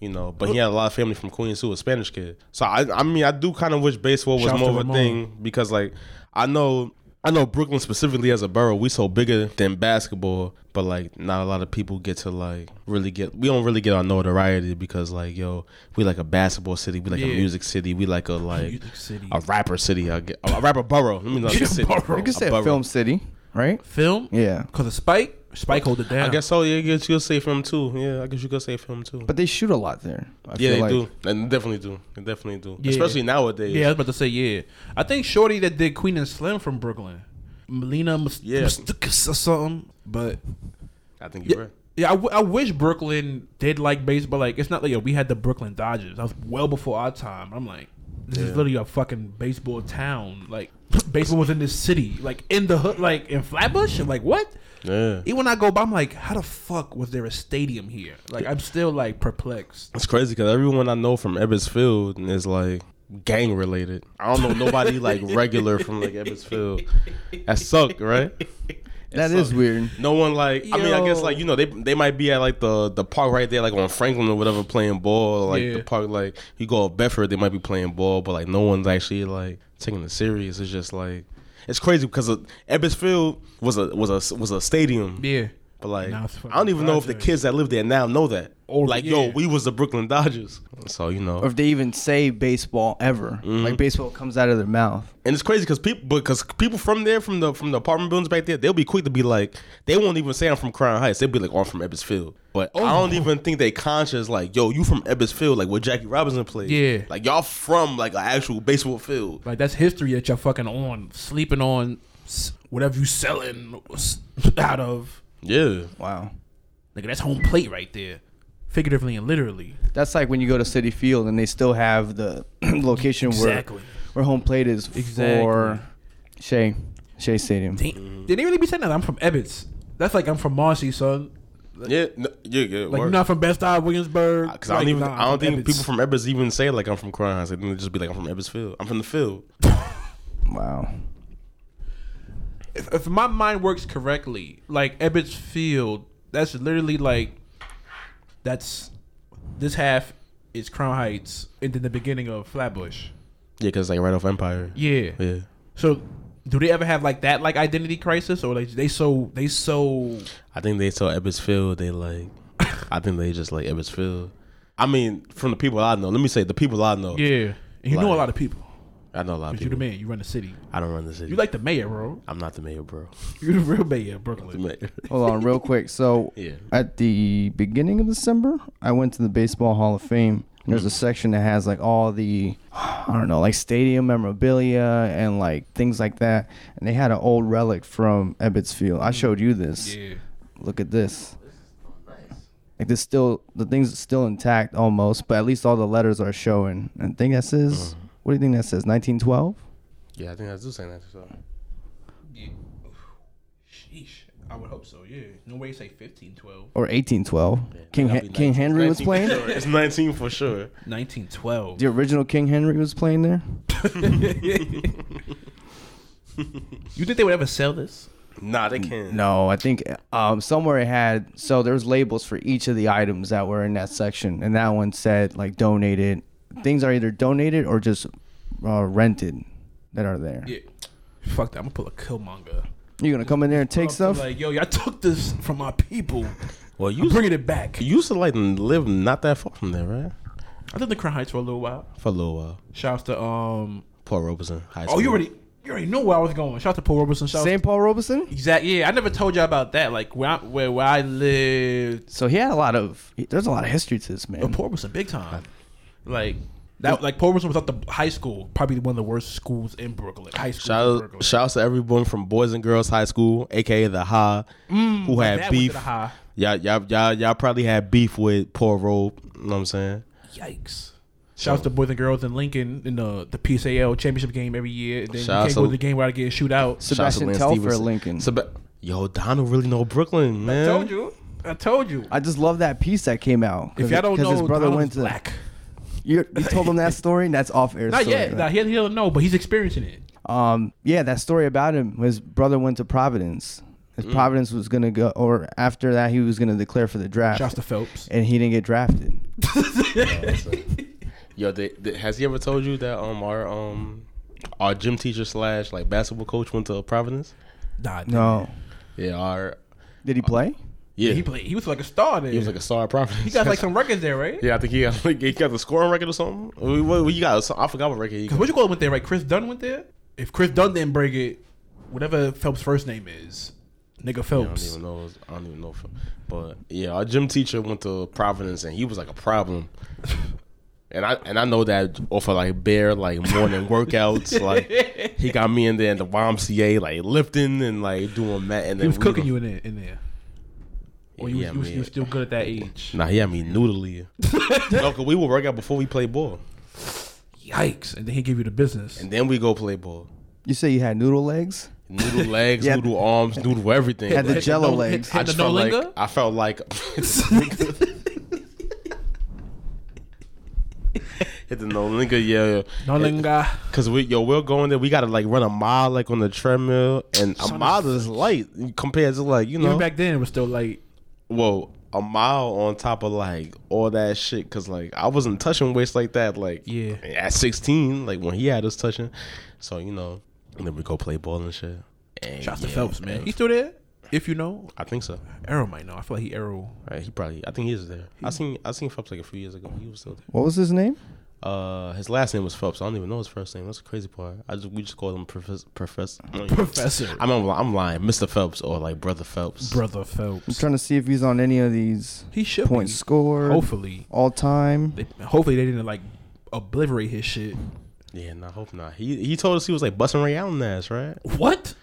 S1: You know, but he had a lot of family from Queens too, a Spanish kid. So I, I mean, I do kind of wish baseball was
S2: Shout
S1: more of a
S2: Ramon.
S1: thing because, like, I know, I know Brooklyn specifically as a borough, we so bigger than basketball, but like, not a lot of people get to like really get. We don't really get our notoriety because, like, yo, we like a basketball city, we like a music city, we like a like a rapper city. I get a rapper borough. Let me not
S2: Yeah,
S1: get city.
S3: You can say
S1: A
S3: a film city, right?
S2: Film.
S3: Yeah.
S2: Cause of Spike. Spike hold it down.
S1: I guess so. Yeah, I guess you could say him too. Yeah, I guess you could say him too.
S3: But they shoot a lot there. I
S1: yeah,
S3: feel
S1: they
S3: like.
S1: do. And definitely do. They definitely do.
S2: Yeah.
S1: Especially nowadays.
S2: Yeah, I was about to say yeah. I think Shorty that did Queen and Slim from Brooklyn, Melina Mus-
S1: Yeah.
S2: Mustakas or something. But
S1: I think you're
S2: yeah,
S1: right.
S2: yeah I, w- I wish Brooklyn did like baseball. Like it's not like yo, we had the Brooklyn Dodgers. That was well before our time. I'm like, this is literally a fucking baseball town. Like baseball was in this city, like in the hood, like in Flatbush. I'm like, what?
S1: Yeah.
S2: Even when I go by, I'm like, how the fuck was there a stadium here? Like I'm still like perplexed.
S1: It's crazy because everyone I know from Ebbets Field is like gang related. I don't know nobody like regular from like Ebbets Field. That suck, right?
S3: That is weird.
S1: No one like. I mean, I guess like you know they they might be at like the the park right there, like on Franklin or whatever, playing ball. Like
S2: Yeah.
S1: the park, like you go to Bedford, they might be playing ball, but like no one's actually like taking it serious. It's just like it's crazy because uh, Ebbets Field was a was a was a stadium.
S2: Yeah.
S1: But like,
S2: Now
S1: I don't even know if the kids that live there now know that.
S2: Oh,
S1: like,
S2: yeah.
S1: yo, we was the Brooklyn Dodgers. So you know,
S3: Or if they even say baseball ever.
S1: Mm-hmm.
S3: Like baseball comes out of their mouth.
S1: and it's crazy because people, because people from there, from the from the apartment buildings back there, they'll be quick to be like, they won't even say I'm from Crown Heights. They'll be like, oh, I'm from Ebbets Field. But oh, I don't even think they conscious like, yo, you from Ebbets Field, like where Jackie Robinson played.
S2: Yeah.
S1: like y'all from like an actual baseball field.
S2: Like that's history that y'all fucking on, sleeping on whatever you selling out of.
S1: Yeah,
S3: Wow.
S2: Nigga, that's home plate right there, figuratively and literally.
S3: That's like when you go to Citi Field and they still have the location
S2: Exactly.
S3: where where home plate is
S2: Exactly.
S3: for Shea Shea Stadium.
S2: They, they didn't really be saying that. I'm from Ebbets. That's like I'm from Marcy, son.
S1: Yeah, no, yeah, yeah.
S2: Like you're not from Bed-Stuy, Williamsburg.
S1: Uh, because I don't even,
S2: nah,
S1: I don't
S2: I'm
S1: think
S2: from
S1: people from Ebbets even say like I'm from Crown Heights. Like, they just be like I'm from Ebbets Field. I'm from the field.
S3: Wow.
S2: If, if my mind works correctly, like Ebbets Field That's literally like that's this half is Crown Heights and then the beginning of Flatbush.
S1: Yeah, cause like right off Empire.
S2: Yeah.
S1: Yeah.
S2: So do they ever have like that like identity crisis or like they so they so
S1: I think they saw Ebbets Field. They like. I think they just like Ebbets Field. I mean, from the people I know. Let me say the people I know.
S2: yeah. And you know a lot of people.
S1: I know a lot of
S2: Cause you the
S1: people.
S2: man. You run the city.
S1: I don't run the city.
S2: You like the mayor, bro.
S1: I'm not the mayor, bro.
S2: You're the real mayor of
S1: The
S2: Brooklyn.
S1: mayor.
S3: Hold on, real quick. So
S1: Yeah.
S3: at the beginning of December, I went to the Baseball Hall of Fame. There's a section that has like all the, I don't know, like stadium memorabilia and like things like that. And they had an old relic from Ebbets Field. I showed you this.
S2: Yeah.
S3: Look at this. Like this still, the thing's still intact almost, but at least all the letters are showing. And I think that says, mm-hmm. what do you think that says? 1912?
S1: Yeah, I think that's do say that. So.
S2: yeah. Sheesh. I would hope so. Yeah. No way you say 15, 12.
S3: Or 1812? King
S1: Gotta
S3: Hen- King Henry was playing.
S1: sure. It's 19 for sure.
S2: 1912.
S3: The original King Henry was playing there.
S2: You think they would ever sell this?
S1: Nah, they can't.
S3: No, I think um, somewhere it had so there was labels for each of the items that were in that section, and that one said like donated. Things are either donated or just uh, rented that are there.
S2: Yeah. Fuck that. I'm gonna pull a Killmonger.
S3: You gonna come in there and take stuff?
S2: Like, yo, y'all took this from my people.
S1: Well,
S2: I'm
S1: you
S2: bringing it back.
S1: you used to like live not that far from there, right?
S2: I lived in Crown Heights for a little while.
S1: For a little while.
S2: Shouts to um.
S1: Paul Robeson High School.
S2: Oh, you already you already know where I was going. Shout out to Paul Robertson. Shout
S3: St. Paul Robeson.
S2: Exactly. Yeah, I never told you about that. Like where I, where where I lived,
S3: So he had a lot of. There's a lot of history to this
S2: but
S3: man.
S2: Paul Robertson big time. Like that. Like Paul Robertson was at the high school, probably one of the worst schools in Brooklyn. High school in
S1: Shout
S2: Brooklyn.
S1: shouts to everyone from Boys and Girls High School, aka the High, who
S2: Mm, My dad
S1: had beef.
S2: to the high.
S1: Y'all, y'all, y'all, y'all probably had beef with Paul Robe. You know what I'm saying?
S2: Yikes. Shouts to boys and girls in Lincoln in the the PSAL championship game every year. And then
S1: Shout
S2: you
S1: out
S2: can't go to
S1: to-
S2: the game where I get shoot out.
S3: Sebastian
S1: Lance
S3: Telfair,
S1: Stephenson.
S3: Lincoln.
S1: Seb- Yo, Donald really know Brooklyn, man.
S2: I told you. I told you.
S3: I just love that piece that came out.
S2: If y'all don't know,
S3: his brother
S2: Donald
S3: went
S2: is
S3: to.
S2: black.
S3: You, you told him that story. And That's off air.
S2: Not
S3: story,
S2: yet.
S3: right?
S2: Nah, he, he don't know, but he's experiencing it.
S3: Um, yeah, that story about him. His brother went to Providence. His
S2: Mm.
S3: Providence was gonna go, or after that, he was gonna declare for the draft,
S2: Shouts to Phelps.
S3: and he didn't get drafted.
S1: Yo, they, they- has he ever told you that um our um our gym teacher slash like basketball coach went to Providence?
S2: Nah,
S3: No,
S1: Yeah, our
S3: did he play?
S1: Yeah,
S2: he played. He was like a star there.
S1: He was like a star at Providence.
S2: he got like some records there, right?
S1: yeah, I think he got like he got the scoring record or something. You got? I forgot what record he got.
S2: what you call it went there, right? Kris Dunn went there. If Kris Dunn didn't break it, whatever Phelps' first name is, nigga Phelps.
S1: I don't even know. I don't even know. But yeah, our gym teacher went to Providence and he was like a problem. And I and I know that off of like bare like morning workouts, like he got me in there in the YMCA like lifting and like doing that. And
S2: he
S1: then
S2: was
S1: we
S2: cooking
S1: go-
S2: you in there. In there. Or you,
S1: Yeah,
S2: was, you, you still good at that age.
S1: Nah, he had me noodly. no, cause we would work out before we play ball,
S2: Yikes! And then he gave you the business.
S1: and then we go play ball.
S3: You say you had noodle legs?
S1: Noodle legs,
S3: Yeah.
S1: noodle arms, noodle everything.
S3: Had the
S2: Hit
S3: jello
S2: no-
S3: legs.
S2: Hit,
S1: I
S2: the
S1: just
S2: no
S1: felt like. I felt like hit the no linger, yeah.
S2: No linger.
S1: Cause we yo, we're going there. We gotta like run a mile like on the treadmill, and a mile is light compared to like you know,
S2: Even back then, it was still like
S1: well, a mile on top of like all that shit. Cause like I wasn't touching weights like that. Like
S2: Yeah.
S1: at sixteen, like when he had us touching. So you know, and then we go play ball and shit. And
S2: Shouts to Phelps, man. He's still there. If you know,
S1: I think so.
S2: Arrow might know. I feel like he Arrow.
S1: Right, he probably. I think he is there. I seen. I seen Phelps like a few years ago. He was still there.
S3: What was his name?
S1: Uh, his last name was Phelps. I don't even know his first name. That's the crazy part. I just we just called him Professor. Professor.
S2: Professor.
S1: I'm I'm lying, Mr. Phelps or like Brother Phelps.
S2: Brother Phelps.
S3: I'm trying to see if he's on any of these
S2: He should
S3: point
S2: be.
S3: scored,
S2: Hopefully,
S3: all time.
S2: they, hopefully they didn't like obliterate his shit.
S1: Yeah, no, I hope not. He he told us he was like busting Ray Allen ass, right?
S2: What?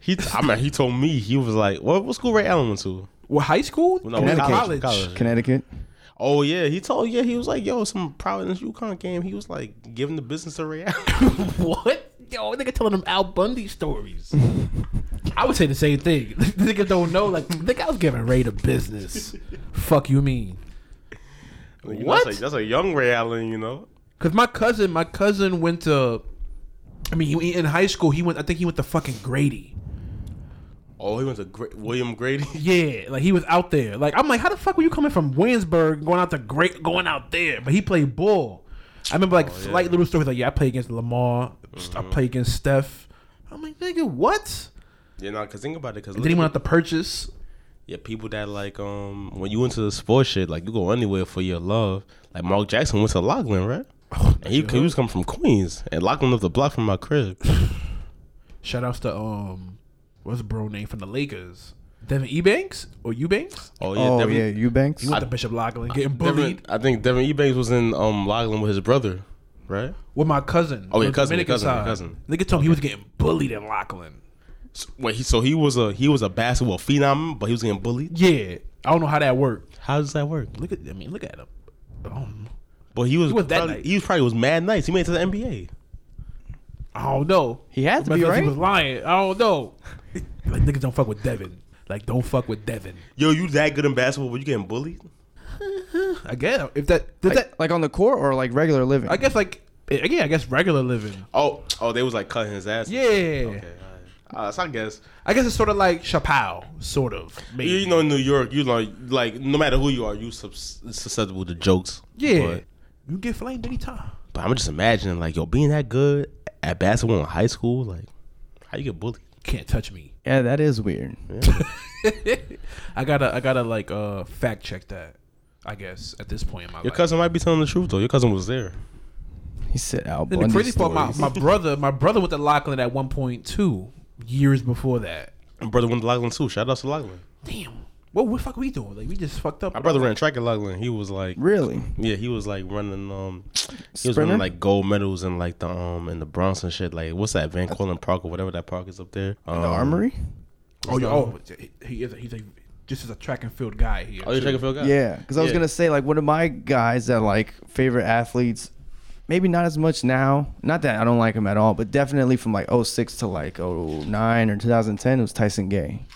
S1: He, I mean, he told me he was like, what what school Ray Allen went to?
S2: What high school?
S1: No,
S3: Connecticut.
S2: college.
S1: college.
S3: Connecticut.
S1: Oh yeah, he told yeah he was like yo some Providence UConn game. He was like giving the business to Allen.
S2: what? Yo, nigga telling them Al Bundy stories. I would say the same thing. nigga don't know. Like, nigga, I was giving Ray the business. Fuck you mean?
S1: You know,
S2: What?
S1: That's a, that's a young Ray Allen, you know.
S2: Cause my cousin, my cousin went to. I mean, he, in high school, he went. I think he went to fucking Grady.
S1: Oh, he went to Gra- William Grady.
S2: Yeah, like he was out there. Like I'm like, how the fuck were you coming from Williamsburg going out to great going out there? But he played ball. I remember like slight little stories like, yeah, I played against Lamar. I played against Steph. I'm like, nigga, what?
S1: Yeah, no, cause think about it, cause
S2: then he went out to purchase.
S1: yeah, people that like um when you into the sports shit, like you go anywhere for your love. Like Mark Jackson went to Loughlin, right? and he, he was coming from Queens, and Loughlin lived a block from my crib.
S2: Shout outs to um, what's the bro name from the Lakers? Devin Ebanks or Eubanks?
S1: Oh yeah,
S3: oh
S1: Devin,
S3: yeah, Eubanks.
S2: He went to Bishop Loughlin getting
S1: Devin,
S2: bullied
S1: I think Devin Ebanks was in um Loughlin with his brother, right?
S2: with my cousin.
S1: Oh, your cousin, your
S2: Dominican
S1: cousin, your
S2: side.
S1: cousin.
S2: Nigga told me he was getting bullied in Loughlin.
S1: So, wait, he, so he was a he was a basketball phenom, but he was getting bullied.
S2: Yeah, I don't know how that worked.
S1: How does that work?
S2: Look at, I mean, look at him. I don't know.
S1: But he was,
S2: He was that
S1: probably,
S2: nice.
S1: he was probably was mad nice. He made it to the NBA.
S2: I don't know.
S3: He had to be
S2: because
S3: right.
S2: He was lying. I don't know. like niggas don't fuck with Devin. Like don't fuck with Devin.
S1: Yo, you that good in basketball, but you getting bullied?
S2: I guess if that does
S3: like,
S2: that.
S3: like on the court or like regular living.
S2: I guess like yeah. I guess regular living.
S1: Oh, oh, they was like cutting his ass.
S2: Yeah.
S1: Okay. Uh, so I guess
S2: I guess it's sort of like Chappelle, sort of. Maybe.
S1: you, you know in New York, you know, like no matter who you are, you sus- susceptible to jokes.
S2: yeah.
S1: But,
S2: you get flamed anytime.
S1: but I'm just imagining like yo being that good at basketball in high school, like how you get bullied?
S2: Can't touch me.
S3: yeah, that is weird.
S2: I gotta I gotta like uh fact check that. I guess at this point in my
S1: Your
S2: life.
S1: cousin might be telling the truth though. Your cousin was there.
S3: He said Al
S2: Then
S3: Bundy
S2: the crazy part, my,
S3: stories.
S2: my brother, my brother went to Loughlin at one point two years before that.
S1: My brother went to Loughlin too. Shout out to Loughlin.
S2: Damn. What what the fuck we doing? Like we just fucked up.
S1: My brother ran track at Loughlin. He was like,
S3: really?
S1: yeah, he was like running um, he was running like gold medals in like the um in the Bronx and shit. Like what's that Van Cortlandt Park or whatever that park is up there? Um,
S3: The Armory?
S2: Oh, yeah, oh, he is. A, he's a just as a track and field guy here.
S1: Oh, you
S2: too.
S1: track and field guy?
S3: Yeah, because I was
S1: Yeah.
S3: gonna say like one of my guys that like favorite athletes, maybe not as much now. Not that I don't like him at all, but definitely from like 06 to like 09 or 2010, it was Tyson Gay.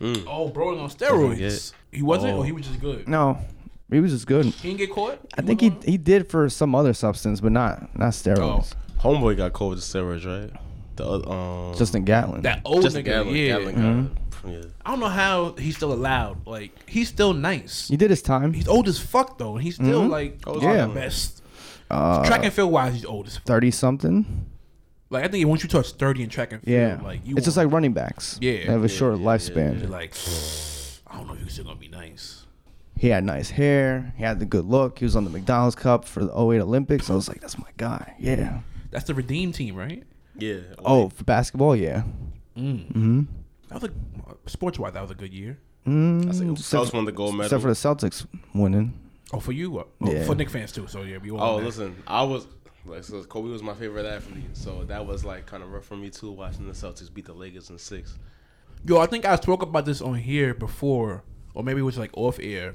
S1: Mm.
S2: Oh, bro, on steroids. He wasn't,
S1: Oh.
S2: or he was just good.
S3: No, he was just good.
S2: He didn't get caught.
S3: I think he
S2: wasn't
S3: he did for some other substance, but not not steroids.
S1: Homeboy got caught with the steroids, right? The um,
S3: Justin Gatlin.
S2: that old
S1: Justin
S2: nigga.
S1: Gatlin,
S2: yeah.
S1: Gatlin
S3: Mm-hmm.
S1: Yeah.
S2: I don't know how he's still allowed. Like he's still nice.
S3: he did his time.
S2: He's old as fuck though, and he's still
S3: Mhm.
S2: like
S1: Oh,
S2: yeah.
S1: yeah.
S2: the best.
S3: Uh,
S2: track and field wise, he's old as fuck.
S3: thirty something.
S2: Like I think once you touch thirty in track and field,
S3: Yeah,
S2: like you
S3: it's just like running backs.
S2: Yeah.
S3: they have a
S1: Yeah,
S3: short
S1: yeah,
S3: lifespan.
S2: you're like I don't know if he's still gonna be nice.
S3: He had nice hair. He had the good look. He was on the McDonald's Cup for the 08 Olympics. I was like, that's my guy. Yeah.
S2: That's the redeem team, right?
S1: Yeah.
S3: Oh, for basketball, yeah.
S2: Mm.
S3: Mm-hmm.
S2: That was a sports wise. That was a good year.
S3: Mm,
S1: I think
S3: except,
S1: Phelps won the gold medal.
S3: except for the Celtics winning.
S2: Oh, for you? uh, Oh,
S3: Yeah.
S2: For Knick fans too. So yeah, we all.
S1: Oh, listen, I was like, so Kobe was my favorite athlete, so that was like kind of rough for me too. Watching the Celtics beat the Lakers in six.
S2: Yo, I think I spoke about this on here before, or maybe it was like off air.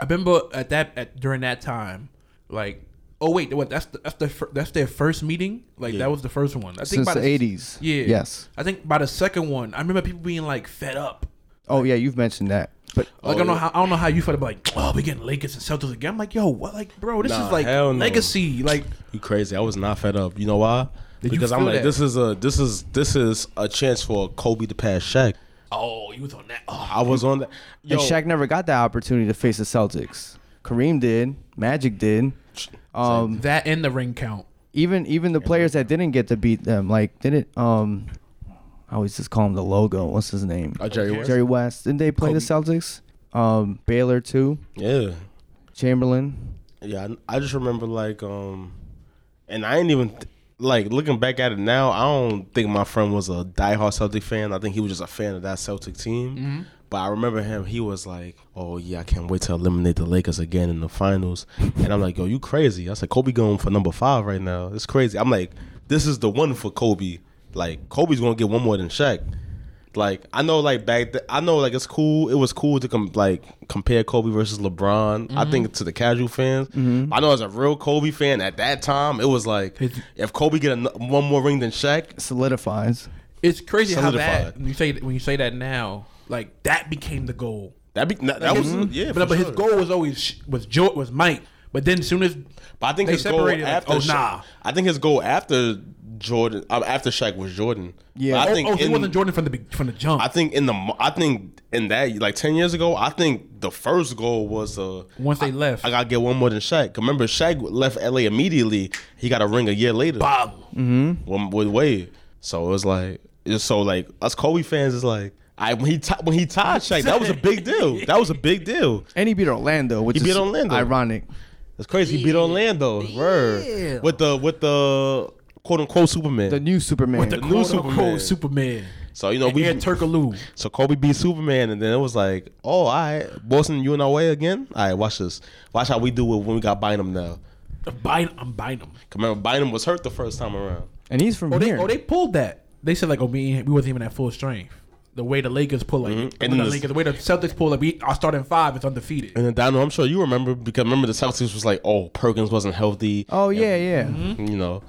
S2: I remember at that at during that time, like, oh wait, what? That's the, that's the that's their first meeting. Like
S1: Yeah.
S2: that was the first one. I think
S3: Since
S2: by
S3: the 80s.
S2: Yeah.
S3: Yes.
S2: I think by the second one, I remember people being like fed up.
S3: Oh, yeah, you've mentioned that. But
S2: Like
S1: Oh,
S2: I don't know
S1: yeah.
S2: how I don't know how you felt about like oh we getting Lakers and Celtics again. I'm like yo what like bro this
S1: Nah,
S2: is like
S1: hell no.
S2: legacy like
S1: You crazy? I was not fed up. You know why?
S2: Did
S1: because I'm like,
S2: that?
S1: this is a this is this is a chance for Kobe to pass Shaq.
S2: oh you was on that oh
S1: I was on that. Yo,
S3: and Shaq never got that opportunity to face the Celtics. Kareem did. Magic did. Um,
S2: that in the ring count.
S3: even even the players that didn't get to beat them, like didn't um, I always just call him the logo. What's his name?
S1: uh, Jerry West.
S3: Jerry West. Didn't they play the Celtics? Um, Baylor too.
S1: Yeah,
S3: Chamberlain.
S1: yeah. I, I just remember like um, and I ain't even th- like looking back at it now. I don't think my friend was a diehard Celtic fan. I think he was just a fan of that Celtic team. But I remember him. He was like, "Oh yeah, I can't wait to eliminate the Lakers again in the finals." and I'm like, "Yo, you crazy?" I said, "Kobe going for number five right now. It's crazy." I'm like, "This is the one for Kobe. Like Kobe's gonna get one more than Shaq." Like I know, like back, th- I know, like it's cool. It was cool to com- like compare Kobe versus LeBron. I mm-hmm. think to the casual fans, mm-hmm. I know as a real Kobe fan at that time, it was like
S2: His-
S1: if Kobe get a, one more ring than Shaq,
S3: solidifies.
S2: It's crazy how that when you say when you say that now like that became the goal.
S1: that be that, that was mm-hmm. yeah.
S2: but
S1: for
S2: but his goal was always was Joe was Mike. But then as soon as
S1: But I think
S2: They
S1: his goal
S2: separated, like, oh,
S1: after
S2: oh, nah.
S1: I think his goal after Jordan um, after Shaq was Jordan.
S3: Yeah.
S1: But I
S2: oh,
S1: think
S2: oh, he
S1: in-
S2: wasn't Jordan from the from the jump.
S1: I think in the I think in that like ten years ago, I think the first goal was uh
S2: Once they left.
S1: I gotta get one more than Shaq. 'Cause Remember, Shaq left LA immediately. He got a ring a year later.
S2: Bam.
S1: With, with Wade. So it was like it's so like us Kobe fans is like I when he ti- when he tied Shaq, that was a big deal. That was a big deal.
S3: And he beat Orlando, which
S1: He
S3: is
S1: beat Orlando.
S3: ironic.
S1: It's crazy. He beat Orlando. Word. With the with the quote unquote Superman.
S3: The new Superman.
S2: With the
S1: new
S2: quote
S1: Superman.
S2: unquote Superman.
S1: so you know
S2: And
S1: we
S2: Hedo Turkoglu.
S1: So Kobe beat Superman, and then it was like, oh, all right, Boston, you in our way again? All right, watch this. Watch how we do it when we got Bynum now.
S2: Byn- I'm buying them.
S1: 'Cause Remember, Bynum was hurt the first time around.
S3: and he's from
S2: Oh, they
S3: here.
S2: oh they pulled that. They said like oh we we wasn't even at full strength. The way the Lakers pull like mm-hmm.
S1: And
S2: the,
S1: then
S2: the
S1: the-
S2: Lakers, the way the Celtics pull like we our starting five is undefeated.
S1: And then Dino, I'm sure you remember because remember the Celtics was like, oh, Perkins wasn't healthy.
S3: oh yeah, yeah. Mm-hmm.
S1: you know,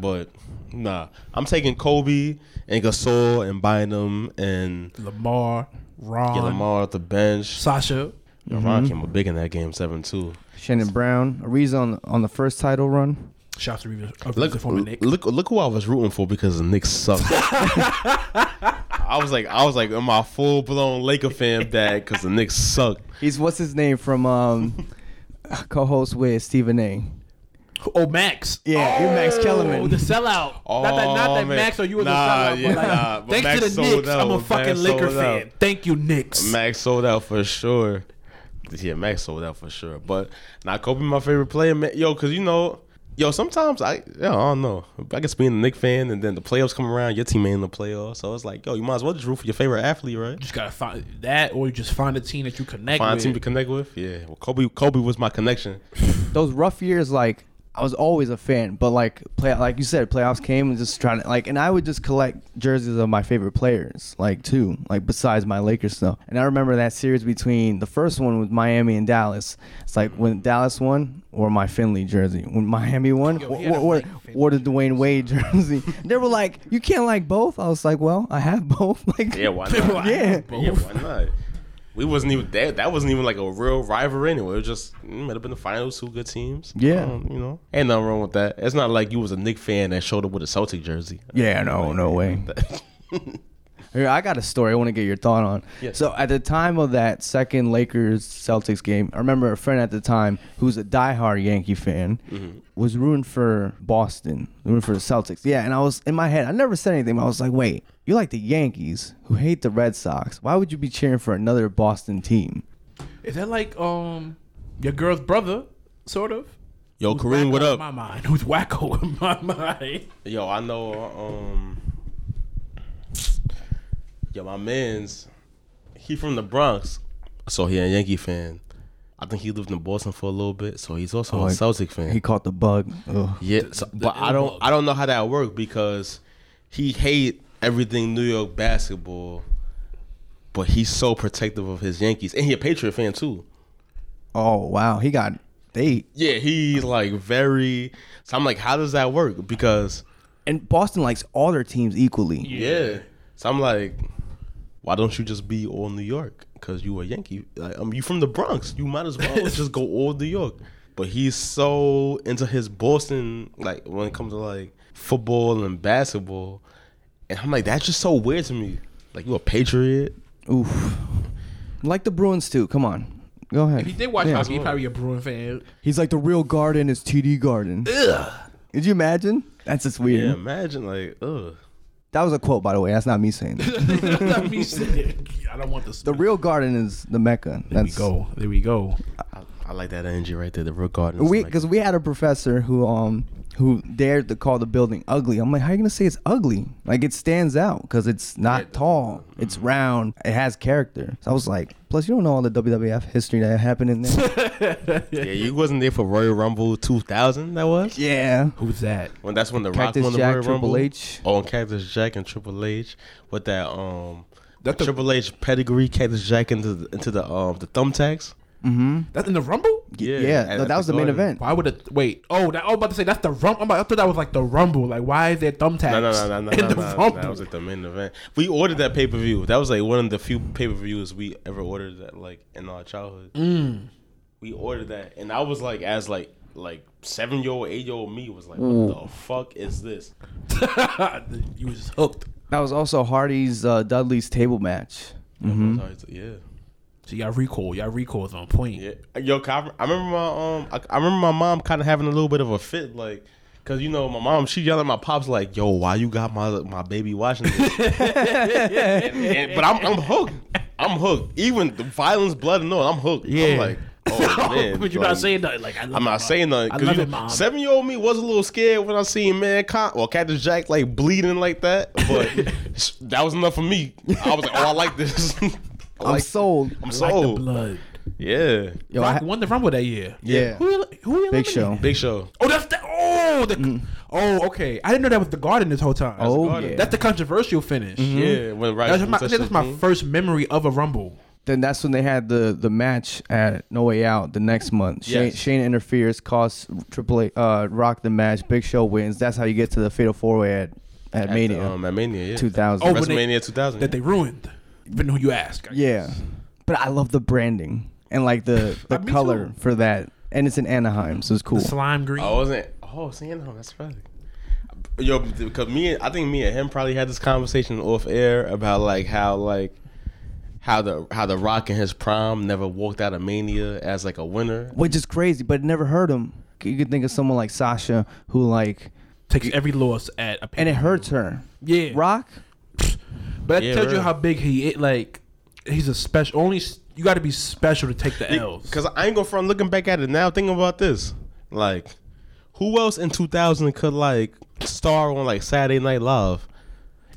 S1: but nah, I'm taking Kobe and Gasol and Bynum and
S2: Lamar, Ron,
S1: get Lamar off the bench.
S2: Sasha.
S1: You know, Ron came up big in that game seven too.
S3: Shannon Brown, Ariza on on the first title run.
S2: Shouts to Trevor, uh,
S1: Look,
S2: the former Knick.
S1: look, look who I was rooting for because the Knicks suck. I was like, I was like, I'm a full blown Laker fan dad because the Knicks suck.
S3: He's what's his name from um, co-host with Stephen A.
S2: Oh Max.
S3: Yeah, you're Max
S2: Oh,
S3: Kellerman.
S2: the sellout. not that, not
S1: Oh,
S2: that
S1: man.
S2: Max or you was
S1: Nah,
S2: a sellout,
S1: yeah,
S2: but like,
S1: nah, but
S2: thanks
S1: Max
S2: to the
S1: sold
S2: Knicks,
S1: out.
S2: I'm a
S1: Max
S2: fucking
S1: sold
S2: Laker
S1: out.
S2: fan. Thank you, Knicks.
S1: Max sold out for sure. Yeah, Max sold out for sure. But now Kobe, my favorite player, man. Yo, cause you know, yo, sometimes I, yeah, I don't know. I guess being a Knicks fan, and then the playoffs come around, your team ain't in the playoffs, so it's like, yo, you might as well just root for your favorite athlete, right?
S2: You just gotta find that, or you just find a team that you connect
S1: Find a
S2: with.
S1: team to connect with. Yeah, well, Kobe, Kobe was my connection.
S3: Those rough years, like I was always a fan, but like play, like you said, playoffs came and just trying to like, and I would just collect jerseys of my favorite players, like too, like besides my Lakers stuff. And I remember that series between the first one with Miami and Dallas. It's like when Dallas won, or my Finley jersey. When Miami won,
S2: Yo,
S3: or,
S2: he
S3: or, or the Dwyane Wade jersey. they were like, you can't like both. I was like, well, I have both. Like,
S1: Yeah, why not?
S3: Yeah.
S1: yeah, why not? We wasn't even that. That wasn't even like a real rivalry anyway. It was just it might have been the finals, two good teams.
S3: Yeah.
S1: Um, you know, ain't nothing wrong with that. It's not like you was a Knick fan that showed up with a Celtic jersey.
S3: Yeah, no, no way. Here, I got a story I want to get your thought on.
S1: Yes.
S3: So at the time of that second Lakers Celtics game, I remember a friend at the time who's a diehard Yankee fan was rooting for Boston, rooting for the Celtics. Yeah, and I was in my head, I never said anything, but I was like, wait, you like the Yankees who hate the Red Sox. Why would you be cheering for another Boston team?
S2: Is that like um your girl's brother, sort of?
S1: Yo,
S2: Who's
S1: Kareem,
S2: wacko
S1: what
S2: in
S1: up?
S2: My mind. Who's wacko in my mind?
S1: Yo, I know. Um, yo, my man's he from the Bronx, so he a Yankee fan. I think he lived in Boston for a little bit, so he's also
S3: Oh,
S1: a
S3: he-
S1: Celtic fan.
S3: He caught the bug. Ugh.
S1: Yeah, so, but I don't
S2: bug.
S1: I don't know how that worked because he hate everything New York basketball, but he's so protective of his Yankees, and he a Patriot fan too.
S3: Oh wow, he got they
S1: Yeah, he's like very. So I'm like, how does that work? Because
S3: and Boston likes all their teams equally.
S1: yeah, so I'm like, why don't you just be all New York? Because you a Yankee. Like, um, you from the Bronx. You might as well just go all New York. But he's so into his Boston, like when it comes to like football and basketball, and I'm like, that's just so weird to me. Like you a Patriot?
S3: Oof. Like the Bruins too. Come on. Go ahead.
S2: If he did watch
S3: Yeah.
S2: hockey, he probably a Bruin fan.
S3: He's like the real garden is TD Garden.
S2: Ugh.
S3: Did you imagine? That's just weird.
S1: Yeah, imagine like, ugh.
S3: That was a quote, by the way. That's not me saying. it.
S2: That's not me saying. I don't want this.
S3: the real garden is the Mecca.
S2: There we
S3: That's
S2: go. There we go.
S1: I, I like that energy right there. The real garden.
S3: we because we had a professor who um who dared to call the building ugly. I'm like, how are you gonna say it's ugly? Like it stands out because it's not
S1: Yeah.
S3: tall. It's round. It has character. So I was like, plus you don't know all the WWF history that happened in there.
S1: yeah, you wasn't there for Royal Rumble 2000. That was
S3: yeah.
S2: Who's that?
S1: when that's when the Rock
S3: Cactus
S1: won the
S3: Jack,
S1: Royal
S3: Triple
S1: Rumble.
S3: H.
S1: Oh, and Cactus Jack and Triple H with that um
S2: That the-
S1: Triple H pedigree, Cactus Jack into the, into the um the thumbtacks.
S3: Mm-hmm.
S2: That's in the Rumble.
S3: Yeah,
S1: at-
S3: that, that was
S1: the
S3: the main
S1: Garden.
S3: event.
S2: Why would it? Wait. Oh, that, I was about to say that's the Rumble. I thought that was like the Rumble. Like, why is there thumbtacks
S1: No, no, no, no, no,
S2: in
S1: no,
S2: the
S1: no, That was like the main event. We ordered that pay per view. That was like one of the few pay per views we ever ordered that like in our childhood.
S2: Mm.
S1: we ordered that, and I was like, as like like seven year old, eight year old me was like, what the fuck is this?
S2: you was hooked.
S3: That was also Hardy's uh, Dudley's table match.
S1: Yeah.
S2: So y'all recall, y'all recalls on point.
S1: Yeah, yo, 'cause I, I remember my um, I, I remember my mom kind of having a little bit of a fit, like, cause you know my mom, she yelling at my pops like, "Yo, why you got my my baby watching this?" And- and- but I'm I'm hooked. I'm hooked. Even the violence, blood, and all, I'm hooked.
S2: Yeah.
S1: I'm like, oh man.
S2: but you're
S1: like,
S2: not saying nothing. Like I love
S1: I'm not
S2: mom.
S1: saying nothing because you know, seven year old me was a little scared when I seen Mankind, well, Cactus Jack like bleeding like that, but that was enough for me. I was like, oh, I like this. I
S3: I'm
S1: like,
S3: sold.
S1: I'm
S2: like the
S1: sold.
S2: blood.
S1: Yeah,
S3: Yo, I
S2: Rock
S3: ha-
S2: won the Rumble that year.
S3: Yeah.
S2: Who you- who
S3: Big? Show.
S1: Big Show.
S2: Oh, that's the oh the oh okay. I didn't know that was the Garden this whole time.
S3: Oh,
S1: Garden.
S3: yeah.
S2: that's the controversial finish.
S1: Yeah, when right.
S2: That's my, I
S1: when
S2: that's my
S1: team.
S2: first memory of a Rumble.
S3: Then that's when they had the the match at No Way Out the next month. Shane,
S1: Yes.
S3: Shane interferes, costs Triple A uh, Rock the match. Big Show wins. That's how you get to the Fatal Four Way at at,
S1: At the,
S3: Mania
S1: um, at Mania, yeah.
S3: 2000.
S2: Oh, when they-
S1: WrestleMania 2000.
S2: That they ruined. Even who you ask. I
S3: yeah,
S2: guess.
S3: but I love the branding and like the the
S2: me
S3: color
S2: too.
S3: for that, and it's in Anaheim, so it's cool.
S2: The slime green.
S1: I wasn't. Oh, seeing him. That's right. Yo, because me, and I think me and him probably had this conversation off air about like how like how the how the Rock in his prime never walked out of Mania as like a winner.
S3: Which is crazy, but it never hurt him. You could think of someone like Sasha who like,
S2: Takes every loss at a
S3: and it
S2: pay-per-view.
S3: hurts her.
S2: Yeah.
S3: Rock,
S2: But that
S1: Yeah,
S2: tells you how big he is. Like he's a special. Only you got to be special to take the L's.
S1: Because I ain't going front looking back at it now. Thinking about this, like who else in 2000 could like star on like Saturday Night Live,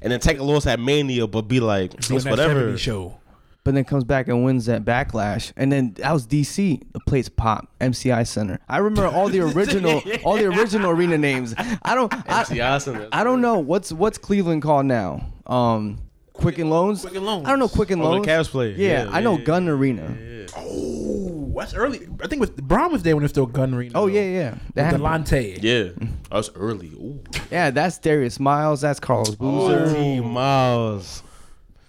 S1: and then take a loss at Mania, but be like it's whatever.
S2: show.
S3: but then comes back and wins that backlash, and then that was DC. The place pop, MCI Center. I remember all the original, all the original arena names. I don't,
S1: MC
S3: I,
S1: Austin,
S3: I don't know what's what's Cleveland called now. Um, Quicken Loans.
S2: Quicken Loans.
S3: I don't know Quicken
S1: Oh, the
S3: Loans.
S1: Cavs play.
S3: Yeah,
S1: Yeah,
S3: I know
S1: yeah,
S3: Gund Arena.
S2: Oh, that's early. I think it was Bron was there when it was still Gund Arena.
S3: Oh
S2: though.
S3: yeah, yeah. That
S2: With
S3: happened.
S2: Delonte.
S1: Yeah, that's early. Ooh.
S3: Yeah, that's Darius Miles. That's Carlos Boozer.
S1: Oh, D Miles.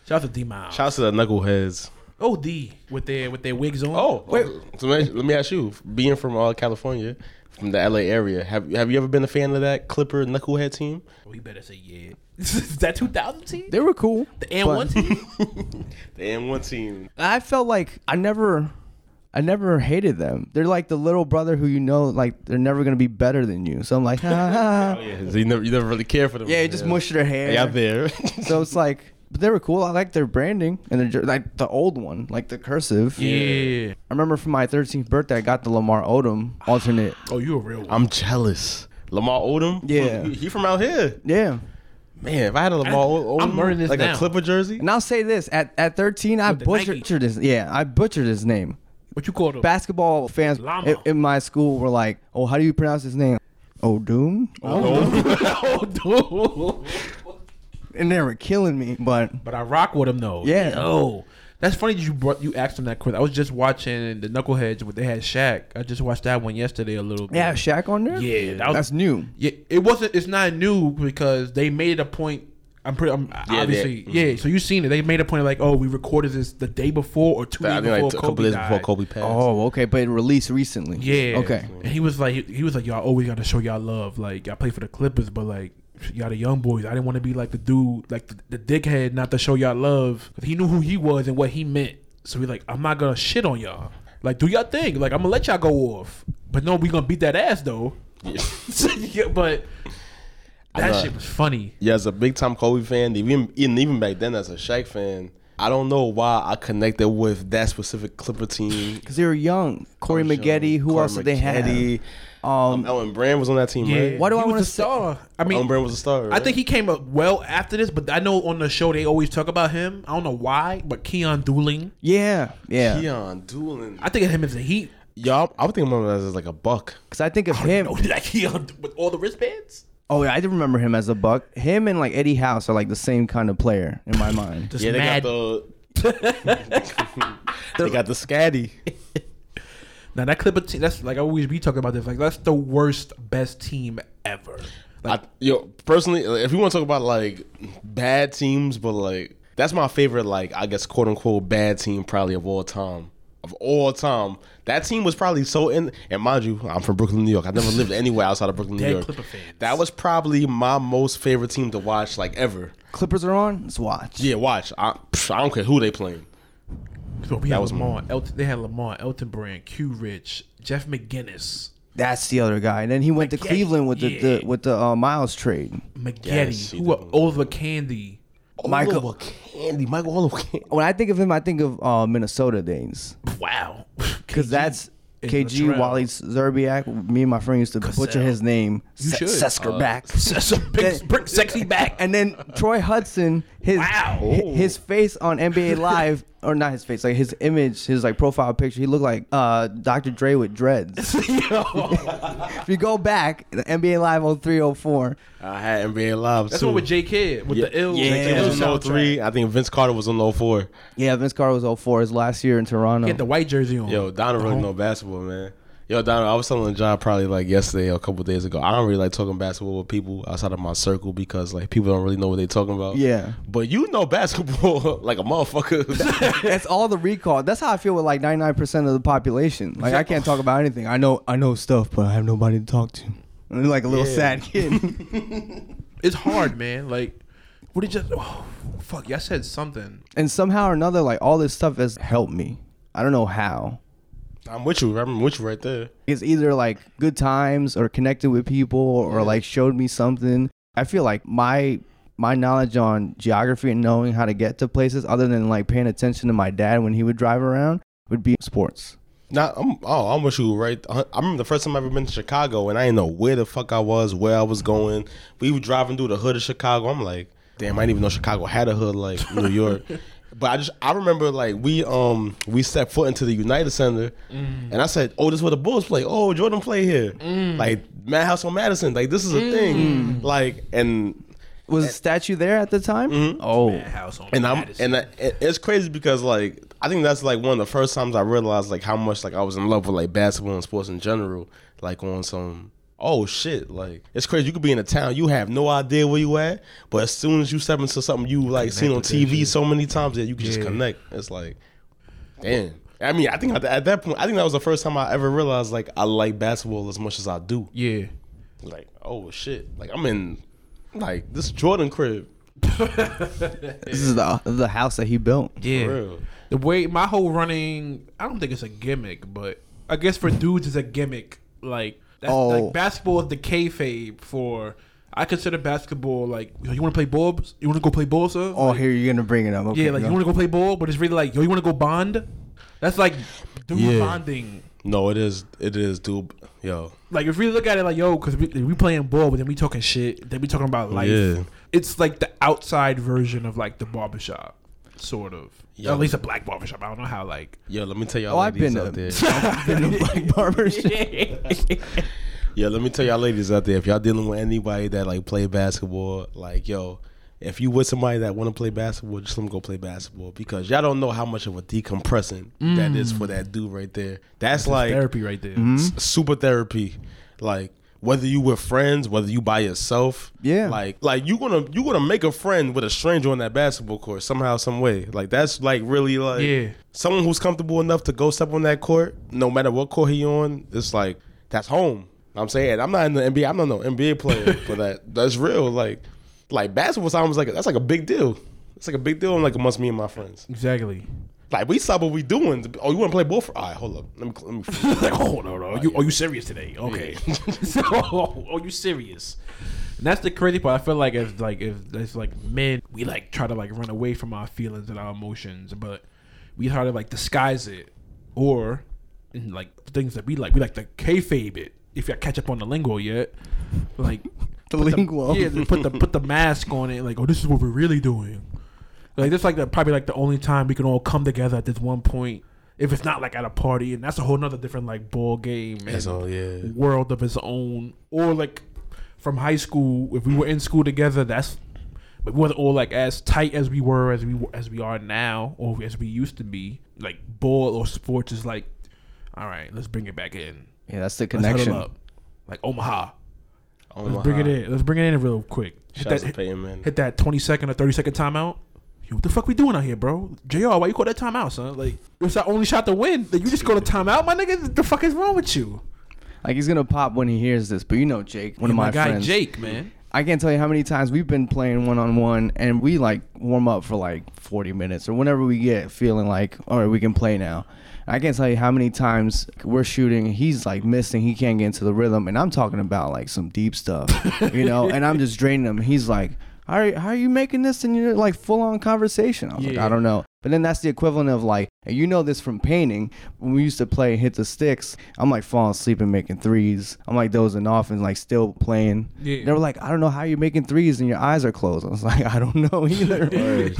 S2: Shout out to D Miles.
S1: Shouts to the knuckleheads.
S2: Oh D with their with their wigs on.
S1: Oh, wait. So let me, let me ask you, being from uh, California, from the LA area, have have you ever been a fan of that Clipper knucklehead team?
S2: Oh, you better say yeah. Is that 2000 team?
S3: They were cool.
S2: The and one
S3: but
S2: team.
S1: The N one team.
S3: I felt like I never, I never hated them. They're like the little brother who you know, like they're never gonna be better than you. So I'm like, ha, ha, ha.
S1: Oh yeah, so you never you never really care for them.
S3: yeah, you just mush their hair.
S1: Yeah, there.
S3: So it's like, but they were cool. I like their branding and their jer- like the old one, like the cursive.
S2: yeah.
S3: I remember for my 13th birthday, I got the Lamar Odom alternate.
S2: Oh, you a real one.
S1: I'm jealous. Lamar Odom.
S3: Yeah.
S1: he, he from out here.
S3: Yeah.
S1: Man, if I had a Lamar Odom,
S2: I'm this
S1: like
S2: now.
S1: a Clipper jersey.
S3: And I'll say this: at at 13, I
S2: With the
S3: butchered,
S2: Nike.
S3: his. Yeah, I butchered his name.
S2: What you call them?
S3: Basketball fans in, in my school were like, "Oh, how do you pronounce his name?" Odom.
S2: oh, dude.
S3: And they were killing me, but
S2: But I rock with him though.
S3: Yeah.
S2: Yo, that's funny that you brought you asked him that question. I was just watching the Knuckleheads when they had Shaq. I just watched that one yesterday a little bit.
S3: yeah, Shaq on there.
S2: Yeah, that was-
S3: that's new.
S2: Yeah, it wasn't. It's not new because they made a point. I'm pretty. I'm,
S1: they-
S2: obviously, mm-hmm. yeah. So you seen it? They made a point of like, oh, we recorded this the day before or two days before
S1: like a couple
S2: Kobe
S1: days
S2: died.
S1: before Kobe passed.
S3: Oh, okay, but it released recently.
S2: Yeah.
S3: Okay.
S2: And he was like, he, he was like, y'all always got to show y'all love. Like, I play for the Clippers, but like, y'all the young boys. I didn't want to be like the dude, like the, the dickhead, not to show y'all love. he knew who he was and what he meant. So he like, I'm not gonna shit on y'all. Like, do y'all thing. Like, I'm gonna let y'all go off. But no, we gonna beat that ass though. Yeah, but that
S1: know.
S2: shit was funny.
S1: Yeah, as a big time Kobe fan, even even even back then as a Shaq fan, I don't know why I connected with that specific Clipper team.
S3: Because they were young. Corey
S1: I.
S3: Maggette. Who
S1: Corey
S3: else did they have?
S1: Maggette.
S3: Um,
S1: Elton Brand was on that team,
S2: Yeah.
S1: right?
S3: Why do
S2: He
S3: I wanna
S2: star? I mean,
S1: Elton Brand was a star.
S2: I think he came up well after this, but I know on the show they always talk about him. I don't know why, but Keon Dooling.
S3: yeah, yeah.
S1: Keon Doolin.
S2: I think of him as a Heat.
S1: Y'all, I would think of him as like a buck.
S3: Because I think of him.
S2: Oh, like Keon with all the wristbands.
S3: Oh, yeah, I do remember him as a buck. Him and like Eddie House are like the same kind of player in my mind.
S2: Just
S1: Yeah, they
S2: mad.
S1: got the. they got the scatty.
S2: Now that Clipper team, that's like I always be talking about this. Like that's the worst, best team ever.
S1: I, yo, personally, if we want to talk about like bad teams, but like that's my favorite, like I guess quote unquote bad team probably of all time. of all time. That team was probably so in. And mind you, I'm from Brooklyn, New York. I never lived anywhere outside of Brooklyn, New York. That was probably my most favorite team to watch, like ever.
S3: Clippers are on. Let's watch.
S1: Yeah, watch. I, psh, I don't care who they playing.
S2: So we
S1: That
S2: had
S1: was
S2: Lamar. Elton, they had Lamar, Elton Brand, Q Rich, Jeff McInnis,
S3: That's the other guy. And then he went to Cleveland with the,
S2: yeah.
S3: the with the uh, Miles trade.
S2: McGetty,
S1: Yes,
S2: who. Olowokandi.
S3: Michael-
S1: Oliver Candy, Michael Olowokandi.
S3: When I think of him, I think of uh, Minnesota days
S2: Wow.
S3: because that's KG
S2: Latrell.
S3: Wally Szczerbiak. Me and my friend used to butcher his name.
S2: You
S3: Se-
S2: should.
S3: Sesker
S1: Uh,
S3: back.
S2: big, big, sexy back.
S3: And then Troy Hudson, his
S2: Wow.
S3: his face on NBA Live, or not his face, like his image, his like profile picture, he looked like uh, Dr. Dre with dreads. if you go back, the NBA Live 0304,
S1: I had NBA Live
S2: That's
S1: too.
S2: one with J Kidd with
S1: yeah,
S2: the ill.
S3: Yeah.
S1: J.K.
S2: the
S1: was on 03. I think Vince Carter was on 04.
S3: yeah, Vince Carter was 04, his last year in Toronto.
S2: He had the white jersey on.
S1: Yo, Donna really
S2: home-
S1: know basketball, man. Yo, Donna, I was telling John probably like yesterday or a couple days ago. I don't really like talking basketball with people outside of my circle because like people don't really know what they're talking about.
S3: Yeah.
S1: But you know basketball like a motherfucker.
S3: That's all the recall. That's how I feel with like 99% of the population. Like I can't talk about anything. I know I know stuff, but I have nobody to talk to. I'm like a little
S1: Yeah.
S3: sad kid.
S2: It's hard, man. Like, what did you? Oh, fuck, y'all said something.
S3: and somehow or another, like all this stuff has helped me. I don't know how.
S1: I'm with you. I'm with you right there.
S3: It's either like good times or connected with people or like showed me something. I feel like my my knowledge on geography and knowing how to get to places other than like paying attention to my dad when he would drive around would be sports.
S1: Nah, I'm oh, I'm with you right. I remember the first time I ever been to Chicago and I didn't know where the fuck I was, where I was going. We were driving through the hood of Chicago. I'm like, damn, I didn't even know Chicago had a hood like New York. But I just I remember like we um we stepped foot into the United Center mm. and I said, Oh, this is where the Bulls play. Oh, Jordan play here. Mm. Like Madhouse on Madison. Like this is a thing. Mm. Like and
S3: Was a statue there at the time? Mm-hmm. Oh,
S2: House on
S1: and I'm
S2: Madison.
S1: and I, it- it's crazy because like I think that's like one of the first times I realized like how much like I was in love with like basketball and sports in general. Like on some oh shit, like it's crazy. You could be in a town, you have no idea where you at, but as soon as you step into something you like seen on TV
S2: shit.
S1: so many times that you can just connect. It's like, damn. I mean, I think at, at that point, I think that was the first time I ever realized like I like basketball as much as I do.
S2: yeah.
S1: Like, oh shit, like I'm in like this Jordan crib.
S3: this is the the house that he built.
S2: Yeah.
S1: real.
S2: The way my whole running, I don't think it's a gimmick, but I guess for dudes it's a gimmick. Like, that's,
S3: Oh.
S2: like basketball is the kayfabe for. I consider basketball like yo, you want to play ball? You want to go play ball, sir?
S3: Oh,
S2: Like,
S3: here you're gonna bring it up. Okay,
S2: yeah, like
S3: go.
S2: you want to go play ball, but it's really like yo, you want to go bond? That's like dude
S1: Yeah.
S2: bonding.
S1: No, it is. It is, dude. Yo,
S2: Like if we look at it like yo, because we, we playing ball, but then we talking shit, then we talking about life.
S1: Yeah.
S2: It's like the outside version of like the barbershop, sort of.
S1: Yeah.
S2: At least a black barbershop. I don't know how like.
S1: yo, let me tell y'all
S3: Oh, I've been
S1: out
S3: to-
S1: there.
S3: Been to black barber shop.
S1: Yeah, let me tell y'all ladies out there. If y'all dealing with anybody that like play basketball, like yo, if you with somebody that want to play basketball, just let them go play basketball because y'all don't know how much of a decompressing that is for that dude right there. That's like
S2: therapy right there.
S3: Mm-hmm.
S1: s- super therapy. Like whether you with friends, whether you by yourself,
S3: Yeah.
S1: like like you gonna you gonna make a friend with a stranger on that basketball court somehow, some way. Like that's like really like
S2: Yeah.
S1: someone who's comfortable enough to go step on that court, no matter what court he on. It's like that's home. I'm saying I'm not in the NBA. I'm not no NBA player for that. That's real. Like like basketball sounds like that's like a big deal. It's like a big deal and like amongst me and my friends.
S2: Exactly.
S1: Like we saw what we doing. Oh, you want to play ball for? All right, hold up. Let me. Let me
S2: like, oh no, no, are you are you serious today? Okay. so, are you serious? And that's the crazy part. I feel like if like if it's like men, we like try to like run away from our feelings and our emotions, but we try to like disguise it, or in like things that we like, we like to kayfabe it. If you catch up on the lingo yet, like
S3: The
S2: put
S3: lingo.
S2: yeah, put the put the mask on it. Like, oh, this is what we're really doing. Like this, like the, probably like the only time we can all come together at this one point. If it's not like at a party, and that's a whole nother different like ball game and
S1: That's all, yeah.
S2: world of its own. Or like from high school, if we were in school together, that's but we wasn't all like as tight as we were as we as we are now, or as we used to be. Like ball or sports is like, all right, let's bring it back in.
S3: Yeah, that's the
S2: Let's
S3: connection.
S2: up. Like Omaha.
S1: Oh
S2: Let's bring it in. Let's bring it in real quick. Hit
S1: Shouts
S2: that,
S1: to Peyton Manning.
S2: hit that 20 second or 30 second timeout. What the fuck we doing out here, bro? Jr. Why you call that timeout, son? Like it's our only shot to win. Like, you just go to timeout, my nigga. The fuck is wrong with you?
S3: Like he's gonna pop when he hears this, but you know Jake, one of my,
S2: guy
S3: friends.
S2: Jake, man.
S3: I can't tell you how many times we've been playing one on one and we like warm up for like 40 minutes or whenever we get feeling like, all right, we can play now. I can't tell you how many times we're shooting. He's like missing. He can't get into the rhythm, and I'm talking about like some deep stuff, you know. and I'm just draining him. He's like, "How are, how are you making this?" in you're like full on conversation. I was like, "I don't know." But then that's the equivalent of like, and you know this from painting. When we used to play hit the sticks, I'm like falling asleep and making threes. I'm like dozing off and like still playing.
S2: Yeah.
S3: They were like, "I don't know how you're making threes and your eyes are closed." I was like, "I don't know either."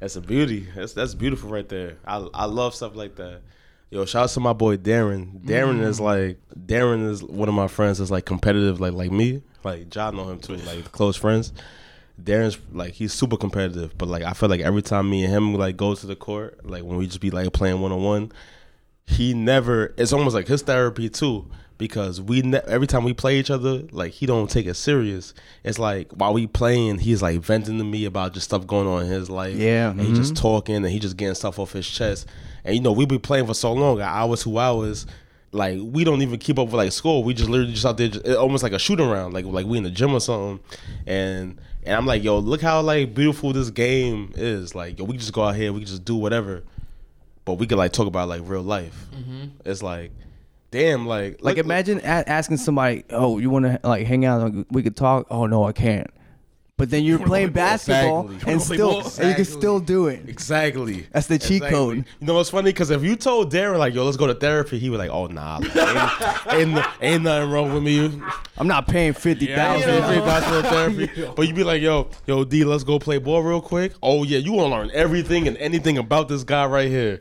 S1: That's a beauty. That's that's beautiful right there. I I love stuff like that. Yo, shout out to my boy Darren. Darren is mm. like Darren is one of my friends that's like competitive like like me. Like John know him too, like close friends. Darren's like he's super competitive, but like I feel like every time me and him like go to the court, like when we just be like playing one on one, he never. It's almost like his therapy too, because we ne- every time we play each other, like he don't take it serious. It's like while we playing, he's like venting to me about just stuff going on in his life.
S3: Yeah,
S1: and he mm-hmm. just talking and he just getting stuff off his chest. And you know we be playing for so long, hours, two hours. Like we don't even keep up with like school. We just literally just out there, just, almost like a shoot around, like like we in the gym or something. And and I'm like, yo, look how like beautiful this game is. Like yo, we just go out here, we just do whatever but we could like talk about like real life. Mm-hmm. It's like, damn, like
S3: Like
S1: look-
S3: imagine a- asking somebody, "Oh, you want to like hang out? Like, we could talk." Oh no, I can't. But then you're playing basketball
S1: Exactly.
S3: and still
S2: ball?
S3: and you can still do it.
S1: exactly.
S3: That's the cheat
S1: Exactly.
S3: code.
S1: You know what's funny? Because if you told Darren like, yo, let's go to therapy, he was like, oh nah, like, ain't, ain't, ain't nothing wrong with me.
S3: I'm not paying fifty
S1: Yeah,
S3: thousand.
S1: you know, free therapy. But you be like, yo, yo, D, let's go play ball real quick. Oh yeah, you want to learn everything and anything about this guy right here.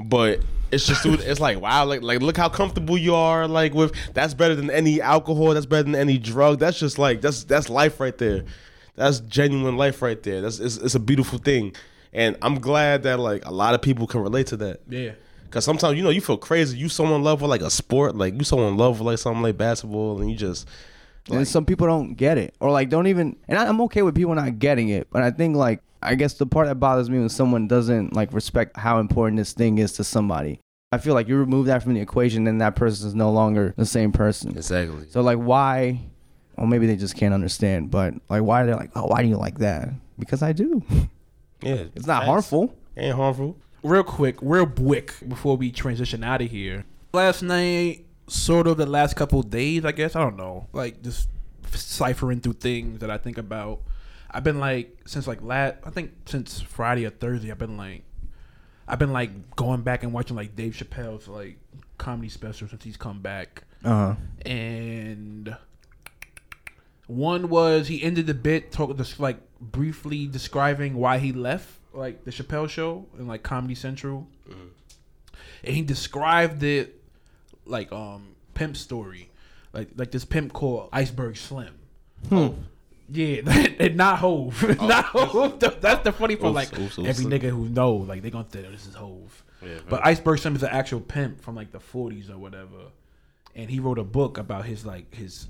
S1: But it's just, it's like, wow, like, like look how comfortable you are. Like with that's better than any alcohol. That's better than any drug. That's just like that's that's life right there. That's genuine life right there. That's it's, it's a beautiful thing, and I'm glad that like a lot of people can relate to that.
S2: Yeah.
S1: Cause sometimes you know you feel crazy. You so in love with like a sport, like you so in love with like something like basketball, and you just
S3: and some people don't get it or like don't even and I, i'm okay with people not getting it but i think like i guess the part that bothers me when someone doesn't like respect how important this thing is to somebody i feel like you remove that from the equation then that person is no longer the same person
S1: exactly.
S3: so like why well maybe they just can't understand but like why are they're like oh why do you like that because i do
S1: Yeah,
S3: it's not harmful
S1: Ain't harmful.
S2: real quick, real quick before we transition out of here. Last night, sort of the last couple days, I guess. I don't know. Like just ciphering through things that I think about. I've been like since like last I think since Friday or Thursday, I've been like I've been like going back and watching like Dave Chappelle's like comedy special since he's come back.
S3: uh-huh
S2: And one was he ended the bit talk just like briefly describing why he left like the Chappelle show and like Comedy Central, and he described it like um pimp story, like like this pimp called Iceberg Slim.
S1: Oh,
S2: Yeah, and not Hove, not Hove. That's the funny part. Like
S1: oops, oops.
S2: every nigga who know, like they gonna think oh, this is Hove.
S1: Yeah,
S2: but Iceberg Slim is an actual pimp from like the '40s or whatever, and he wrote a book about his like his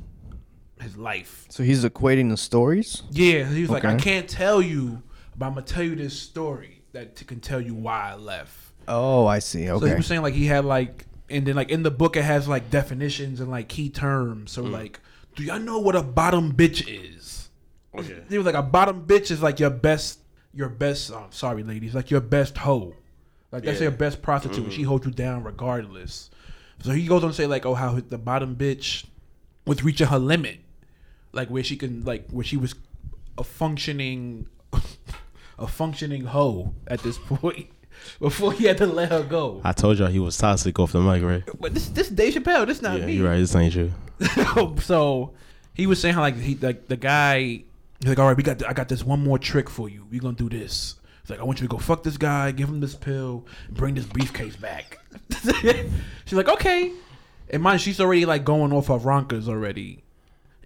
S2: his life.
S3: so he's equating the stories
S2: Yeah, he was like, I can't tell you, but I'm gonna tell you this story that t- can tell you why I left.
S3: oh i see Okay.
S2: So he was saying like he had like, and then like in the book it has like definitions and like key terms.
S3: Mm.
S2: So like, do y'all know what a bottom bitch is?
S1: Okay.
S2: He was like, a bottom bitch is like your best, your best. Um, sorry, ladies, like your best hoe. Like that's
S1: Yeah.
S2: your best prostitute. and She holds you down regardless. So he goes on to say like, oh, how the bottom bitch was reaching her limit, like where she can like where she was a functioning, a functioning hoe at this point. Before he had to let her go,
S1: I told y'all he was toxic off the mic, right?
S2: but this this Dave Chappelle, this not
S1: yeah,
S2: me.
S1: you're right. This ain't you.
S2: so he was saying how like he like the guy he's like all right we got I got this one more trick for you we gonna do this it's like I want you to go fuck this guy give him this pill bring this briefcase back she's like okay and mind she's already like going off her ronkers already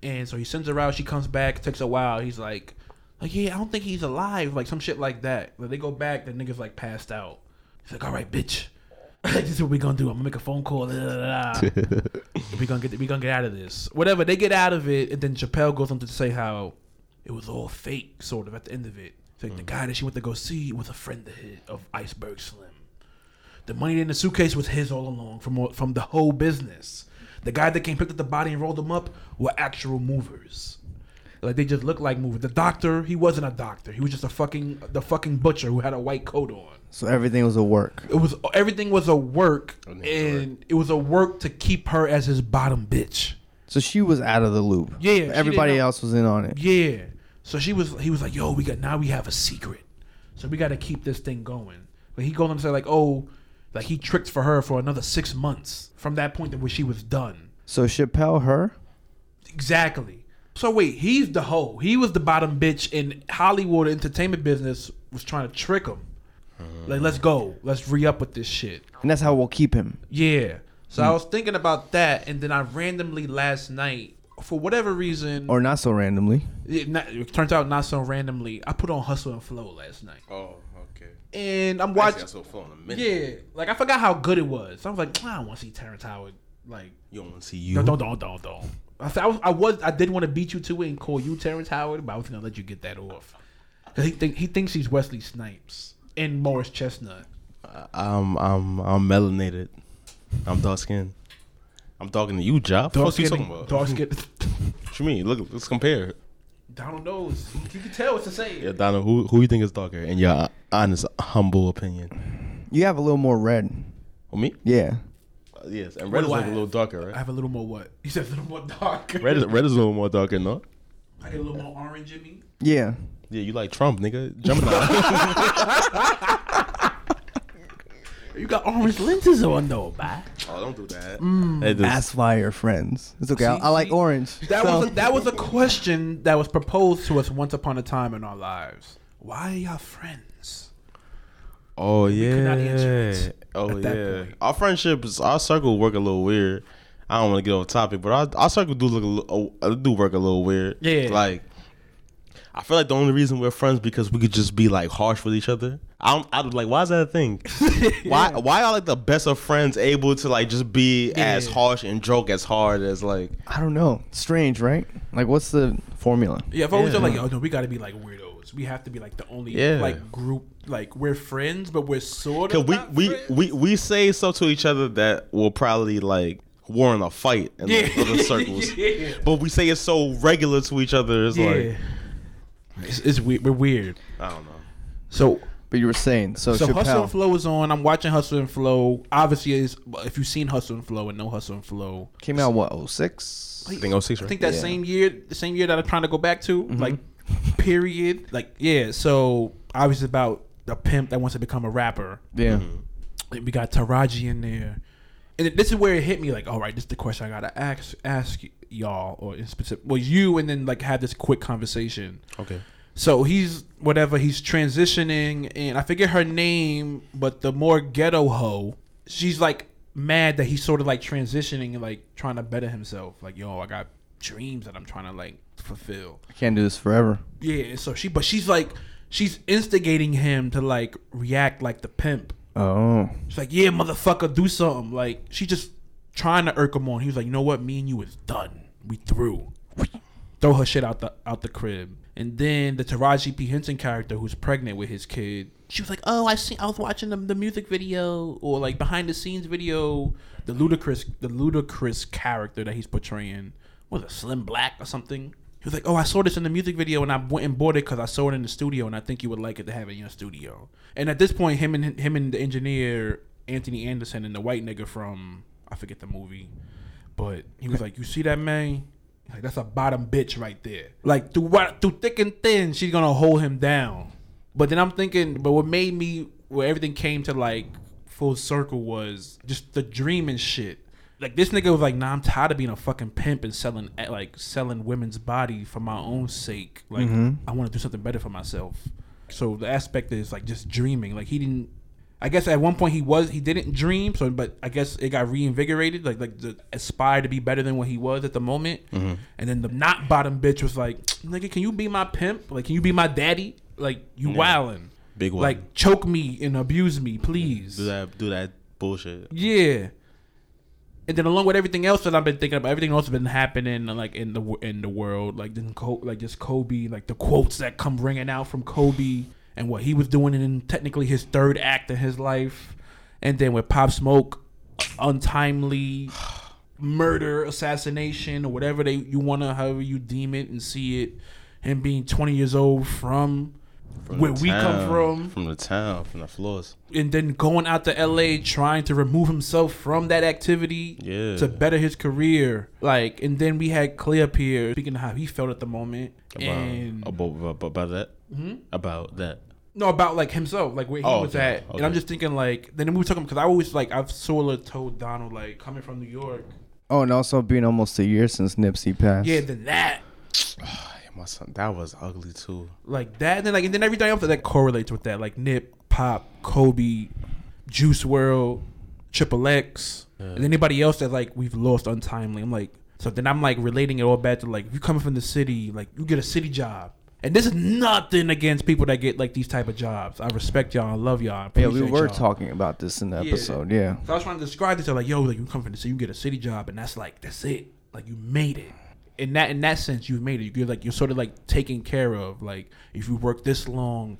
S2: and so he sends her out she comes back takes a while he's like like yeah I don't think he's alive like some shit like that but they go back the nigga's like passed out he's like all right bitch this is what we gonna do. I'm gonna make a phone call. we gonna get we gonna get out of this. Whatever. They get out of it, and then Chappelle goes on to say how it was all fake, sort of at the end of it. It's like the mm-hmm. guy that she went to go see was a friend of his, of Iceberg Slim. The money in the suitcase was his all along from from the whole business. The guy that came picked up the body and rolled them up were actual movers. Like they just looked like movers. The doctor, he wasn't a doctor. He was just a fucking the fucking butcher who had a white coat on.
S3: So everything was a work.
S2: It was everything was a work,
S1: Oh, nigga,
S2: and it was a work to keep her as his bottom bitch.
S3: So she was out of the loop.
S2: Yeah,
S3: everybody else was in on it.
S2: Yeah. So she was. He was like, "Yo, we got now. We have a secret. So we got to keep this thing going." But he goes on to say like, "Oh, like he tricked for her for another six months from that point to where she was done."
S3: So Chappelle, her.
S2: Exactly. So wait, he's the hoe. He was the bottom bitch in Hollywood entertainment business. Was trying to trick him. Like, let's go. Let's re up with this shit.
S3: And that's how we'll keep him.
S2: Yeah. So I
S3: Hmm.
S2: was thinking about that, and then I randomly last night, for whatever reason,
S3: Or not so randomly.
S2: it, not, it turns out not so randomly. I put on Hustle and Flow last night,
S1: Oh, okay.
S2: And I'm
S1: Watch.
S2: watching.
S1: so full in a minute.
S2: Yeah, like I forgot how good it was. I was like, I don't want to see Terrence Howard. Like,
S1: You don't want to see you.
S2: no, don't, don't, don't, don't. I, I was, I was, I did want to beat you to it and call you Terrence Howard, but I was gonna let you get that off. Cause he think he thinks he's Wesley Snipes and Morris Chestnut.
S1: I'm I'm I'm melanated. I'm dark skinned. I'm talking to you, Job.
S2: Dark
S1: What you talking about?
S2: dark skin.
S1: What you mean? Look, let's compare.
S2: Donald knows. You can tell what to say.
S1: Yeah, Donald, who who you think is darker? In your honest, humble opinion.
S3: You have a little more red.
S1: Well, me?
S3: Yeah.
S1: Uh, yes, and red is like a little
S2: have?
S1: darker,
S2: I have a little more what? You said a little more dark.
S1: Red is red is a little more darker, no?
S2: I get a little more orange in me.
S3: Yeah.
S1: Yeah, you like Trump, nigga. Gemini.
S2: You got orange lenses on though, bye.
S1: oh, don't do that.
S2: Mm.
S1: Hey,
S3: That's why you're friends. It's okay. I,
S2: See-
S3: I like
S2: see,
S3: orange.
S2: That
S3: So-
S2: was a, that was a question that was proposed to us once upon a time in our lives. Why are y'all friends?
S1: oh
S2: could
S1: yeah.
S2: not answer it
S1: Oh
S2: at that
S1: yeah.
S2: point.
S1: Our friendships, our circle work a little weird. I don't want to get off topic, but our, our circle do look a little, uh, do work a little weird.
S2: Yeah.
S1: Like, I feel like the only reason we're friends because we could just be like harsh with each other. I don't. I don't like. Why is that a thing? Why? Why are like the best of friends able to like just be as harsh and joke as hard as like?
S3: I don't know. Strange, right? Like, what's the formula?
S2: Yeah, if I've always
S1: Yeah.
S2: like, oh no, we got to be like weirdos. We have to be like the only
S1: Yeah.
S2: like group. Like we're friends, but we're sort
S1: Cause
S2: of.
S1: we
S2: not
S1: we,
S2: friends.
S1: we we say stuff to each other that will probably like warrant a fight in
S2: Yeah.
S1: like, other circles.
S2: Yeah.
S1: But we say it so regular to each other. It's
S2: yeah.
S1: like
S2: it's, it's weird. We're weird.
S1: I don't know.
S2: So
S3: But you were saying so.
S2: So Hustle and Flow is on. I'm watching Hustle and Flow. Obviously, is if you've seen Hustle and Flow and know Hustle and Flow,
S3: came out what? 06?
S1: I think 06,
S2: I
S1: right?
S2: think that
S3: Yeah.
S2: same year, the same year that I'm trying to go back to,
S1: Mm-hmm.
S2: like period, like yeah. So obviously about the pimp that wants to become a rapper.
S3: Yeah.
S2: Like, we got Taraji in there, and this is where it hit me. Like, all right, this is the question I gotta ask ask y'all, or in specific, well, you, and then like have this quick conversation.
S1: Okay.
S2: So he's whatever he's transitioning, and I forget her name, but the more ghetto hoe, she's like mad that he's sort of like transitioning and like trying to better himself. Like, yo, I got dreams that I'm trying to like fulfill.
S3: I can't do this forever.
S2: Yeah, so she, but she's like, she's instigating him to like react like the pimp.
S3: Oh.
S2: She's like, yeah, motherfucker, do something. Like, she just trying to irk him on. He was like, you know what? Me and you is done. We threw. Throw her shit out the out the crib. And then the Taraji P Henson character, who's pregnant with his kid, she was like, "Oh, I see. I was watching the, the music video or like behind the scenes video. The Ludacris, the Ludacris character that he's portraying was a Slim Black or something. He was like, "Oh, I saw this in the music video and I went and bought it because I saw it in the studio and I think you would like it to have it in your studio." And at this point, him and him and the engineer Anthony Anderson and the white nigga from I forget the movie, but he was like, "You see that man? Like that's a bottom bitch right there. Like through what through thick and thin, she's gonna hold him down." But then I'm thinking, but what made me where everything came to like full circle was just the dream and shit. Like this nigga was like, "Nah, I'm tired of being a fucking pimp and selling eh, like selling women's body for my own sake. Like I want to do something better for myself." So the aspect is like just dreaming. Like he didn't. I guess at one point he was he didn't dream. So, but I guess it got reinvigorated. Like like the aspire to be better than what he was at the moment. Mm-hmm. And then the not bottom bitch was like, "Nigga, can you be my pimp? Like, can you be my daddy? Like, you wildin'."
S1: Big one.
S2: Like choke me and abuse me, please.
S1: do that. Do that bullshit.
S2: Yeah. And then along with everything else that I've been thinking about, everything else has been happening like in the in the world, like then like just Kobe, like the quotes that come ringing out from Kobe. And what he was doing in technically his third act in his life, and then with Pop Smoke, untimely murder, assassination, or whatever they you wanna however you deem it and see it, him being 20 years old from,
S1: From
S2: where we come from,
S1: From the town, from the floors.
S2: and then going out to LA trying to remove himself from that activity
S1: Yeah.
S2: to better his career. Like, and then we had Clay up here speaking of how he felt at the moment,
S1: About,
S2: and
S1: about, about, about that.
S2: Mhm.
S1: About that.
S2: no, about like himself, like where he
S1: Oh,
S2: was
S1: okay,
S2: at. And I'm just thinking like, then we were talking because I always like I've sort of told Donald like coming from New York,
S3: Oh, and also being almost a year since Nipsey passed.
S2: yeah, then that.
S1: Yeah, my son, that was ugly too.
S2: Like that, and then like, and then everything else that correlates with that, like Nip, Pop, Kobe, Juice WRLD, Triple X, and anybody else that like we've lost untimely. I'm like, so then I'm like relating it all back to like if you coming from the city, like you get a city job, and this is nothing against people that get like these type of jobs. I respect y'all, I love y'all. I
S3: Yeah, we were
S2: y'all.
S3: talking about this in the
S2: Yeah.
S3: episode. Yeah.
S2: So I was trying to describe this to like, yo, like you come from the city, you get a city job, and that's like that's it. Like you made it. In that in that sense, you've made it. You're like you're sort of like taken care of. Like if you work this long,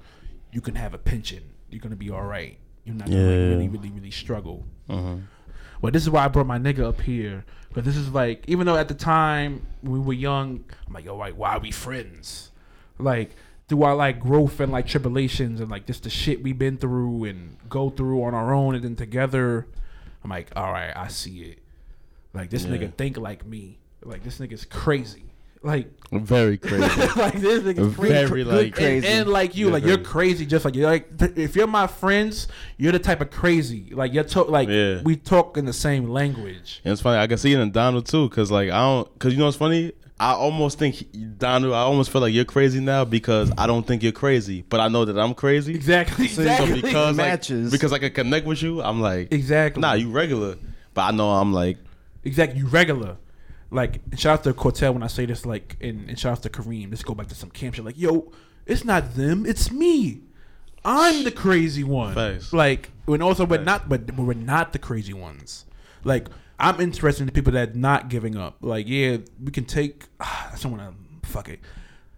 S2: you can have a pension. You're gonna be all right. You're not gonna like,
S1: Yeah.
S2: really, really, really struggle.
S1: Uh-huh.
S2: Well, this is why I brought my nigga up here. But this is like, even though at the time we were young, I'm like, yo, like, why are we friends? Like, through our like growth and like tribulations and like just the shit we've been through and go through on our own and then together, I'm like, all right, I see it. Like this
S1: Yeah.
S2: nigga think like me. Like this nigga's crazy. Like,
S1: Very crazy.
S2: like this nigga's crazy.
S1: Very like
S3: crazy.
S2: And, and like you,
S1: Yeah,
S2: like you're
S1: very.
S2: crazy, just like you're like th- if you're my friends, you're the type of crazy. Like you're talk like
S1: Yeah.
S2: we talk in the same language.
S1: And it's funny. I can see it in Donald too, cause like I don't, cause you know what's funny. I almost think he- Donald. I almost feel like you're crazy now because I don't think you're crazy, but I know that I'm crazy.
S2: Exactly.
S3: So-
S1: So
S2: Exactly.
S1: because like,
S3: matches.
S1: because I can connect with you, I'm like,
S2: exactly.
S1: nah, you regular, but I know I'm like,
S2: exactly. You regular. Like shout out to Cortell when I say this. Like and, and shout out to Kareem. Let's go back to some camp shit. Like yo, it's not them. It's me. I'm the crazy one.
S1: Facts.
S2: Like when also we're
S1: Facts.
S2: not, but we're not the crazy ones. Like I'm interested in the people that not giving up. Like yeah, we can take. I don't want to fuck it.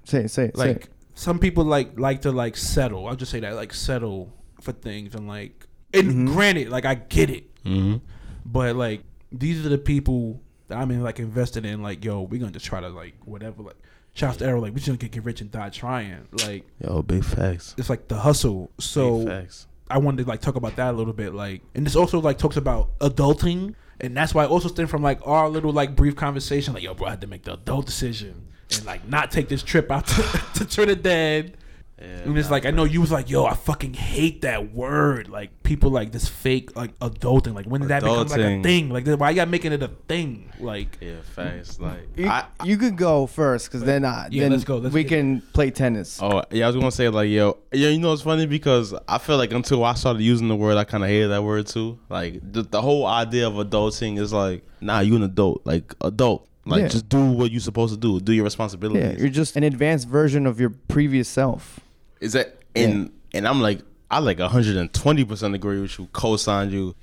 S3: Say it, say it, say
S2: like
S3: it.
S2: some people like like to like settle. I'll just say that like settle for things and like and granted, like I get it,
S1: mm-hmm.
S2: but like these are the people that I'm in like invested in. Like yo, we're gonna just try to like whatever. Like shouts to Arrow, like we just gonna get, get rich and die trying. Like
S1: yo, big facts.
S2: it's like the hustle.
S1: big
S2: So
S1: facts.
S2: I wanted to like talk about that a little bit. Like and this also like talks about adulting. And that's why I also stem from like our little like brief conversation, like yo, bro, I had to make the adult decision and like not take this trip out to, to Trinidad.
S1: Yeah,
S2: And it's like I know you was like, yo, I fucking hate that word. Like people like this fake like adulting. Like when did that become like a thing? Like why y'all making it a thing? Like
S1: Yeah, facts. Like,
S3: You,
S1: I,
S3: you could go first, cause then, I,
S2: Yeah,
S3: then
S2: let's go, let's
S3: we
S2: get-
S3: can play tennis.
S1: Oh yeah, I was gonna say like yo, yeah, you know it's funny because I feel like until I started using the word, I kind of hated that word too. Like the, the whole idea of adulting is like, nah, you an adult, like adult, like
S3: Yeah.
S1: just do what you're supposed to do, do your
S3: Yeah,
S1: responsibilities.
S3: you're just an advanced version of your previous self.
S1: Is that and and I'm like, I like 120 percent agree with you, co-sign you,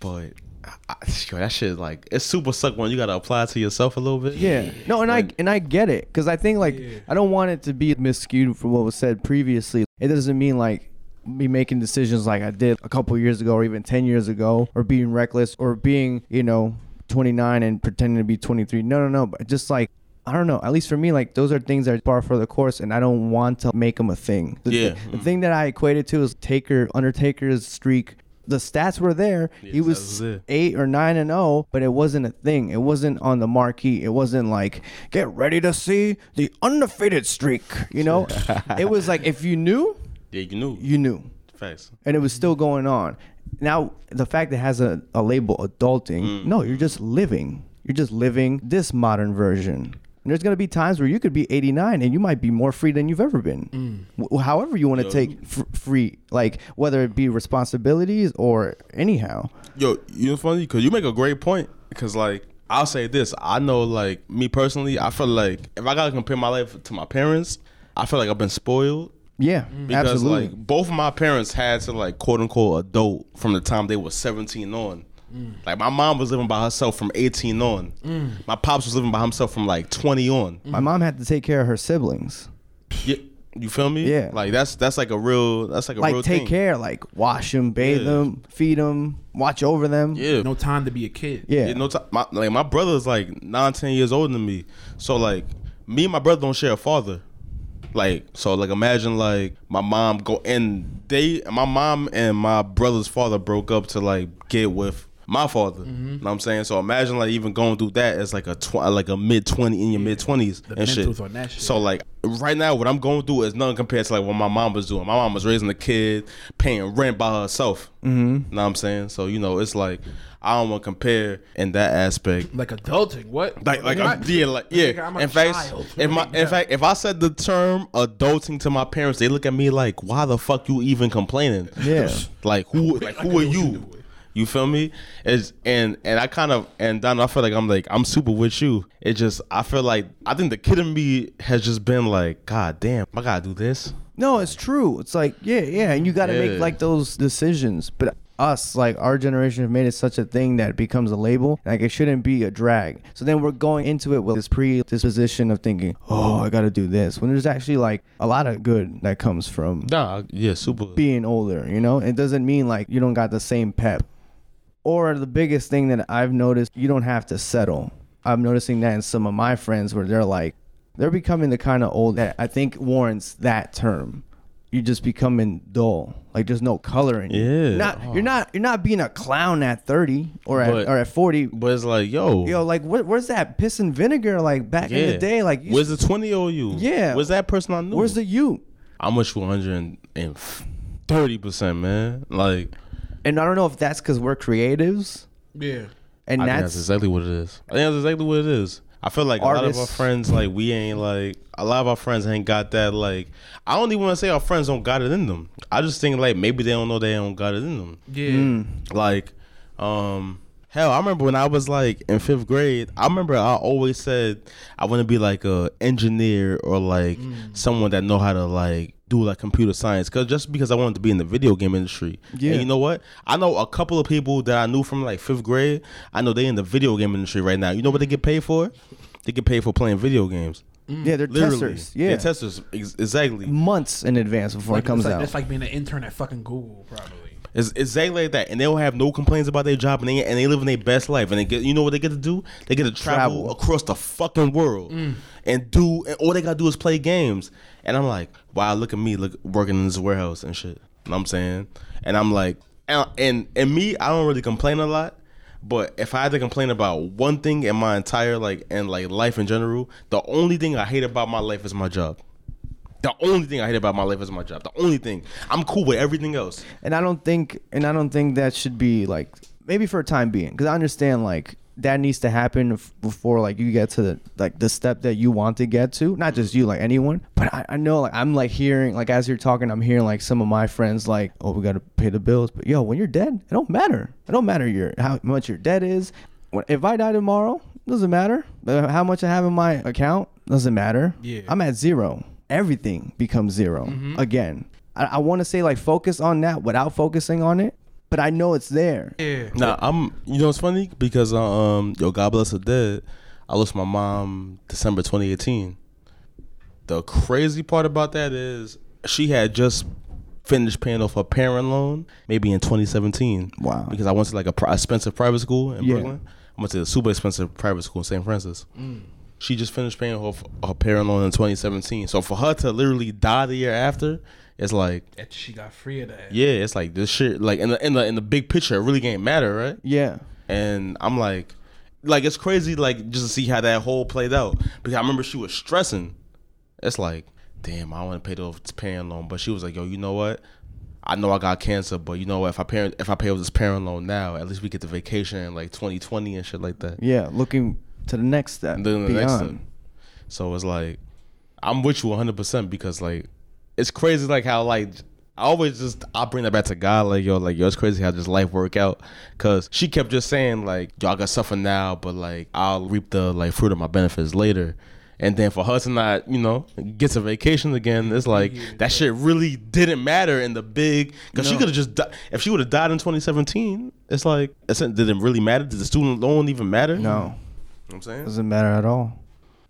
S1: but I, I, yo, that shit like it's super suck when you gotta apply it to yourself a little bit.
S3: Yeah. No, and
S1: Like-
S3: I and I get it because I think like
S2: Yeah.
S3: I don't want it to be miscued from what was said previously. It doesn't mean like me making decisions like I did a couple years ago or even 10 years ago or being reckless or being, you know, 29 and pretending to be 23. No, no, no, but just like I don't know. At least for me, like those are things that are par for the course, and I don't want to make them a thing. The,
S1: Yeah.
S3: the thing that I equated to is Taker, Undertaker's streak. The stats were there.
S1: Yeah,
S3: he was
S1: was
S3: eight or nine and zero, but it wasn't a thing. It wasn't on the marquee. It wasn't like get ready to see the undefeated streak. You know, it was like if you knew,
S1: yeah, you knew.
S3: you knew,
S1: Facts.
S3: and it was still going on. Now the fact that it has a, a label adulting,
S1: Mm.
S3: no, you're just living. You're just living this modern version. And there's gonna be times where you could be 89 and you might be more free than you've ever been. Mm. W- however you want to take f- free, like whether it be responsibilities or anyhow.
S1: Yo, you know funny because you make a great point. Because like I'll say this, I know like me personally, I feel like if I gotta compare my life to my parents, I feel like I've been spoiled
S3: Yeah, mm.
S1: because
S3: absolutely.
S1: like both of my parents had to like quote unquote adult from the time they were seventeen on. Mm. Like my mom was living by herself from eighteen on. Mm. My pops was living by himself from like twenty on.
S3: My mom had to take care of her siblings.
S1: Yeah, You feel me?
S3: Yeah.
S1: Like that's that's like a real that's like a
S3: like
S1: real
S3: take
S1: thing.
S3: care, like wash them, bathe
S1: Yeah.
S3: them, feed them, watch over them.
S1: Yeah.
S2: No time to be a kid.
S3: Yeah.
S1: Yeah, no time. My, like my brother's like nine, ten years older than me. So like me and my brother don't share a father. Like so, like imagine like my mom go and they, my mom and my brother's father broke up to like get with my father.
S2: Mm-hmm.
S1: You know what I'm saying? So imagine like even going through that as like a tw- like a mid twenty in your mid twenties and shit.
S2: shit.
S1: So like right now, what I'm going through is nothing compared to like what my mom was doing. My mom was raising a kid, paying rent by herself. Mm-hmm. Know what I'm saying? So you know, it's like I don't want to compare in that aspect.
S2: Like adulting. What?
S1: Like, like, I'm, yeah, like, yeah. In fact, if my, in fact, if I said the term adulting to my parents, they look at me like, "Why the fuck you even complaining?"
S3: Yeah.
S1: Like who, like who are you? You feel me? It's and and I kind of and Don, I feel like I'm like I'm super with you. It just I feel like I think the kid in me has just been like, God damn, I gotta do this.
S3: No, it's true. It's like, yeah, yeah, and you got to
S1: Yeah.
S3: make like those decisions. But us, like our generation, have made it such a thing that it becomes a label. Like it shouldn't be a drag. So then we're going into it with this predisposition of thinking, oh, I got to do this. When there's actually like a lot of good that comes from
S1: Nah, yeah, super.
S3: being older. You know, it doesn't mean like you don't got the same pep. Or the biggest thing that I've noticed, you don't have to settle. I'm noticing that in some of my friends where they're like, they're becoming the kind of old that I think warrants that term. You're just becoming dull. Like there's no color in you.
S1: Yeah.
S3: Not you're not you're not being a clown at 30 or at
S1: But-
S3: or at 40.
S1: But it's like, yo,
S3: Yo, like what, where's that piss and vinegar like back in the day? Like you,
S1: where's the twenty year old you?
S3: Yeah.
S1: where's that person I knew?
S3: where's the you?
S1: I'm with you 130 percent, man. Like,
S3: And I don't know if that's because we're creatives.
S2: Yeah.
S3: And
S1: I think
S3: that's,
S1: that's exactly what it is. I think that's exactly what it is. I feel like a lot of our friends, like we ain't like a lot of our friends ain't got that. Like, I don't even want to say our friends don't got it in them. I just think like maybe they don't know they don't got it in them.
S2: Yeah.
S3: Mm.
S1: Like, um, hell, I remember when I was like in fifth grade. I remember I always said I want to be like a engineer or like
S3: Mm.
S1: someone that know how to like do like computer science. Cause just because I wanted to be in the video game industry.
S3: Yeah.
S1: And you know what? I know a couple of people that I knew from like fifth grade. I know they in the video game industry right now. You know what they get paid for? They get paid for playing video games. Mm.
S3: yeah, they're
S1: Literally,
S3: testers. Yeah,
S1: they're testers. Ex- exactly.
S3: months in advance before
S2: Like,
S3: it comes
S2: it's like,
S3: out.
S2: It's like being an intern at fucking Google, probably.
S1: It's exactly like that, and they don't have no complaints about their job, and they and they live in their best life, and they get you know what they get to do? They get to travel,
S3: Travel.
S1: across the fucking world mm. and do, and all they gotta do is play games. And I'm like, wow, look at me, look working in this warehouse and shit. You know what I'm saying? And I'm like, and and, and me, I don't really complain a lot. But if I had to complain about one thing in my entire like and like life in general, the only thing I hate about my life is my job. The only thing I hate about my life is my job. The only thing. I'm cool with everything else.
S3: and I don't think, and I don't think that should be like maybe for a time being, because I understand like that needs to happen f- before like you get to the like the step that you want to get to. Not just you, like anyone. But I, I know like I'm like hearing like as you're talking, I'm hearing like some of my friends like, oh, we got to pay the bills. But yo, when you're dead, it don't matter. It don't matter your how much your debt is. When, if I die tomorrow, doesn't matter. How much I have in my account doesn't matter.
S2: Yeah.
S3: I'm at zero. Everything becomes 0 again. I, I want to say like focus on that without focusing on it, but I know it's there.
S2: Yeah.
S1: Nah, I'm. You know, it's funny because uh, um, yo, God bless her dead. I lost my mom December 2018. The crazy part about that is she had just finished paying off her parent loan, maybe in 2017.
S3: Wow.
S1: Because I went to like a expensive private school in
S3: Yeah.
S1: Brooklyn. I went to a super expensive private school in St. Francis. She just finished paying off her parent loan in 2017. So for her to literally die the year after, it's like
S2: That she got free of that.
S1: yeah, it's like this shit. Like in the in the in the big picture, it really ain't matter, right?
S3: Yeah.
S1: And I'm like, like it's crazy, like just to see how that whole played out. Because I remember she was stressing. It's like, damn, I want to pay the this parent loan, but she was like, yo, you know what? I know I got cancer, but you know what? If I parent, if I pay off this parent loan now, at least we get the vacation in like 2020 and shit like that.
S3: Yeah. Looking to the next step.
S1: And then the
S3: beyond.
S1: next step. So it's like, I'm with you 100 percent because like, it's crazy like how like I always just I bring that back to God like yo like yo it's crazy how just life work out because she kept just saying like y'all got suffer now but like I'll reap the like fruit of my benefits later. And then for her to not, you know, get to vacation again, it's like that shit really didn't matter in the big. Because she could have just, di- if she would have died in 2017, it's like, it didn't really matter? Did the student loan even matter?
S3: No,
S1: You know what I'm saying?
S3: doesn't matter at all.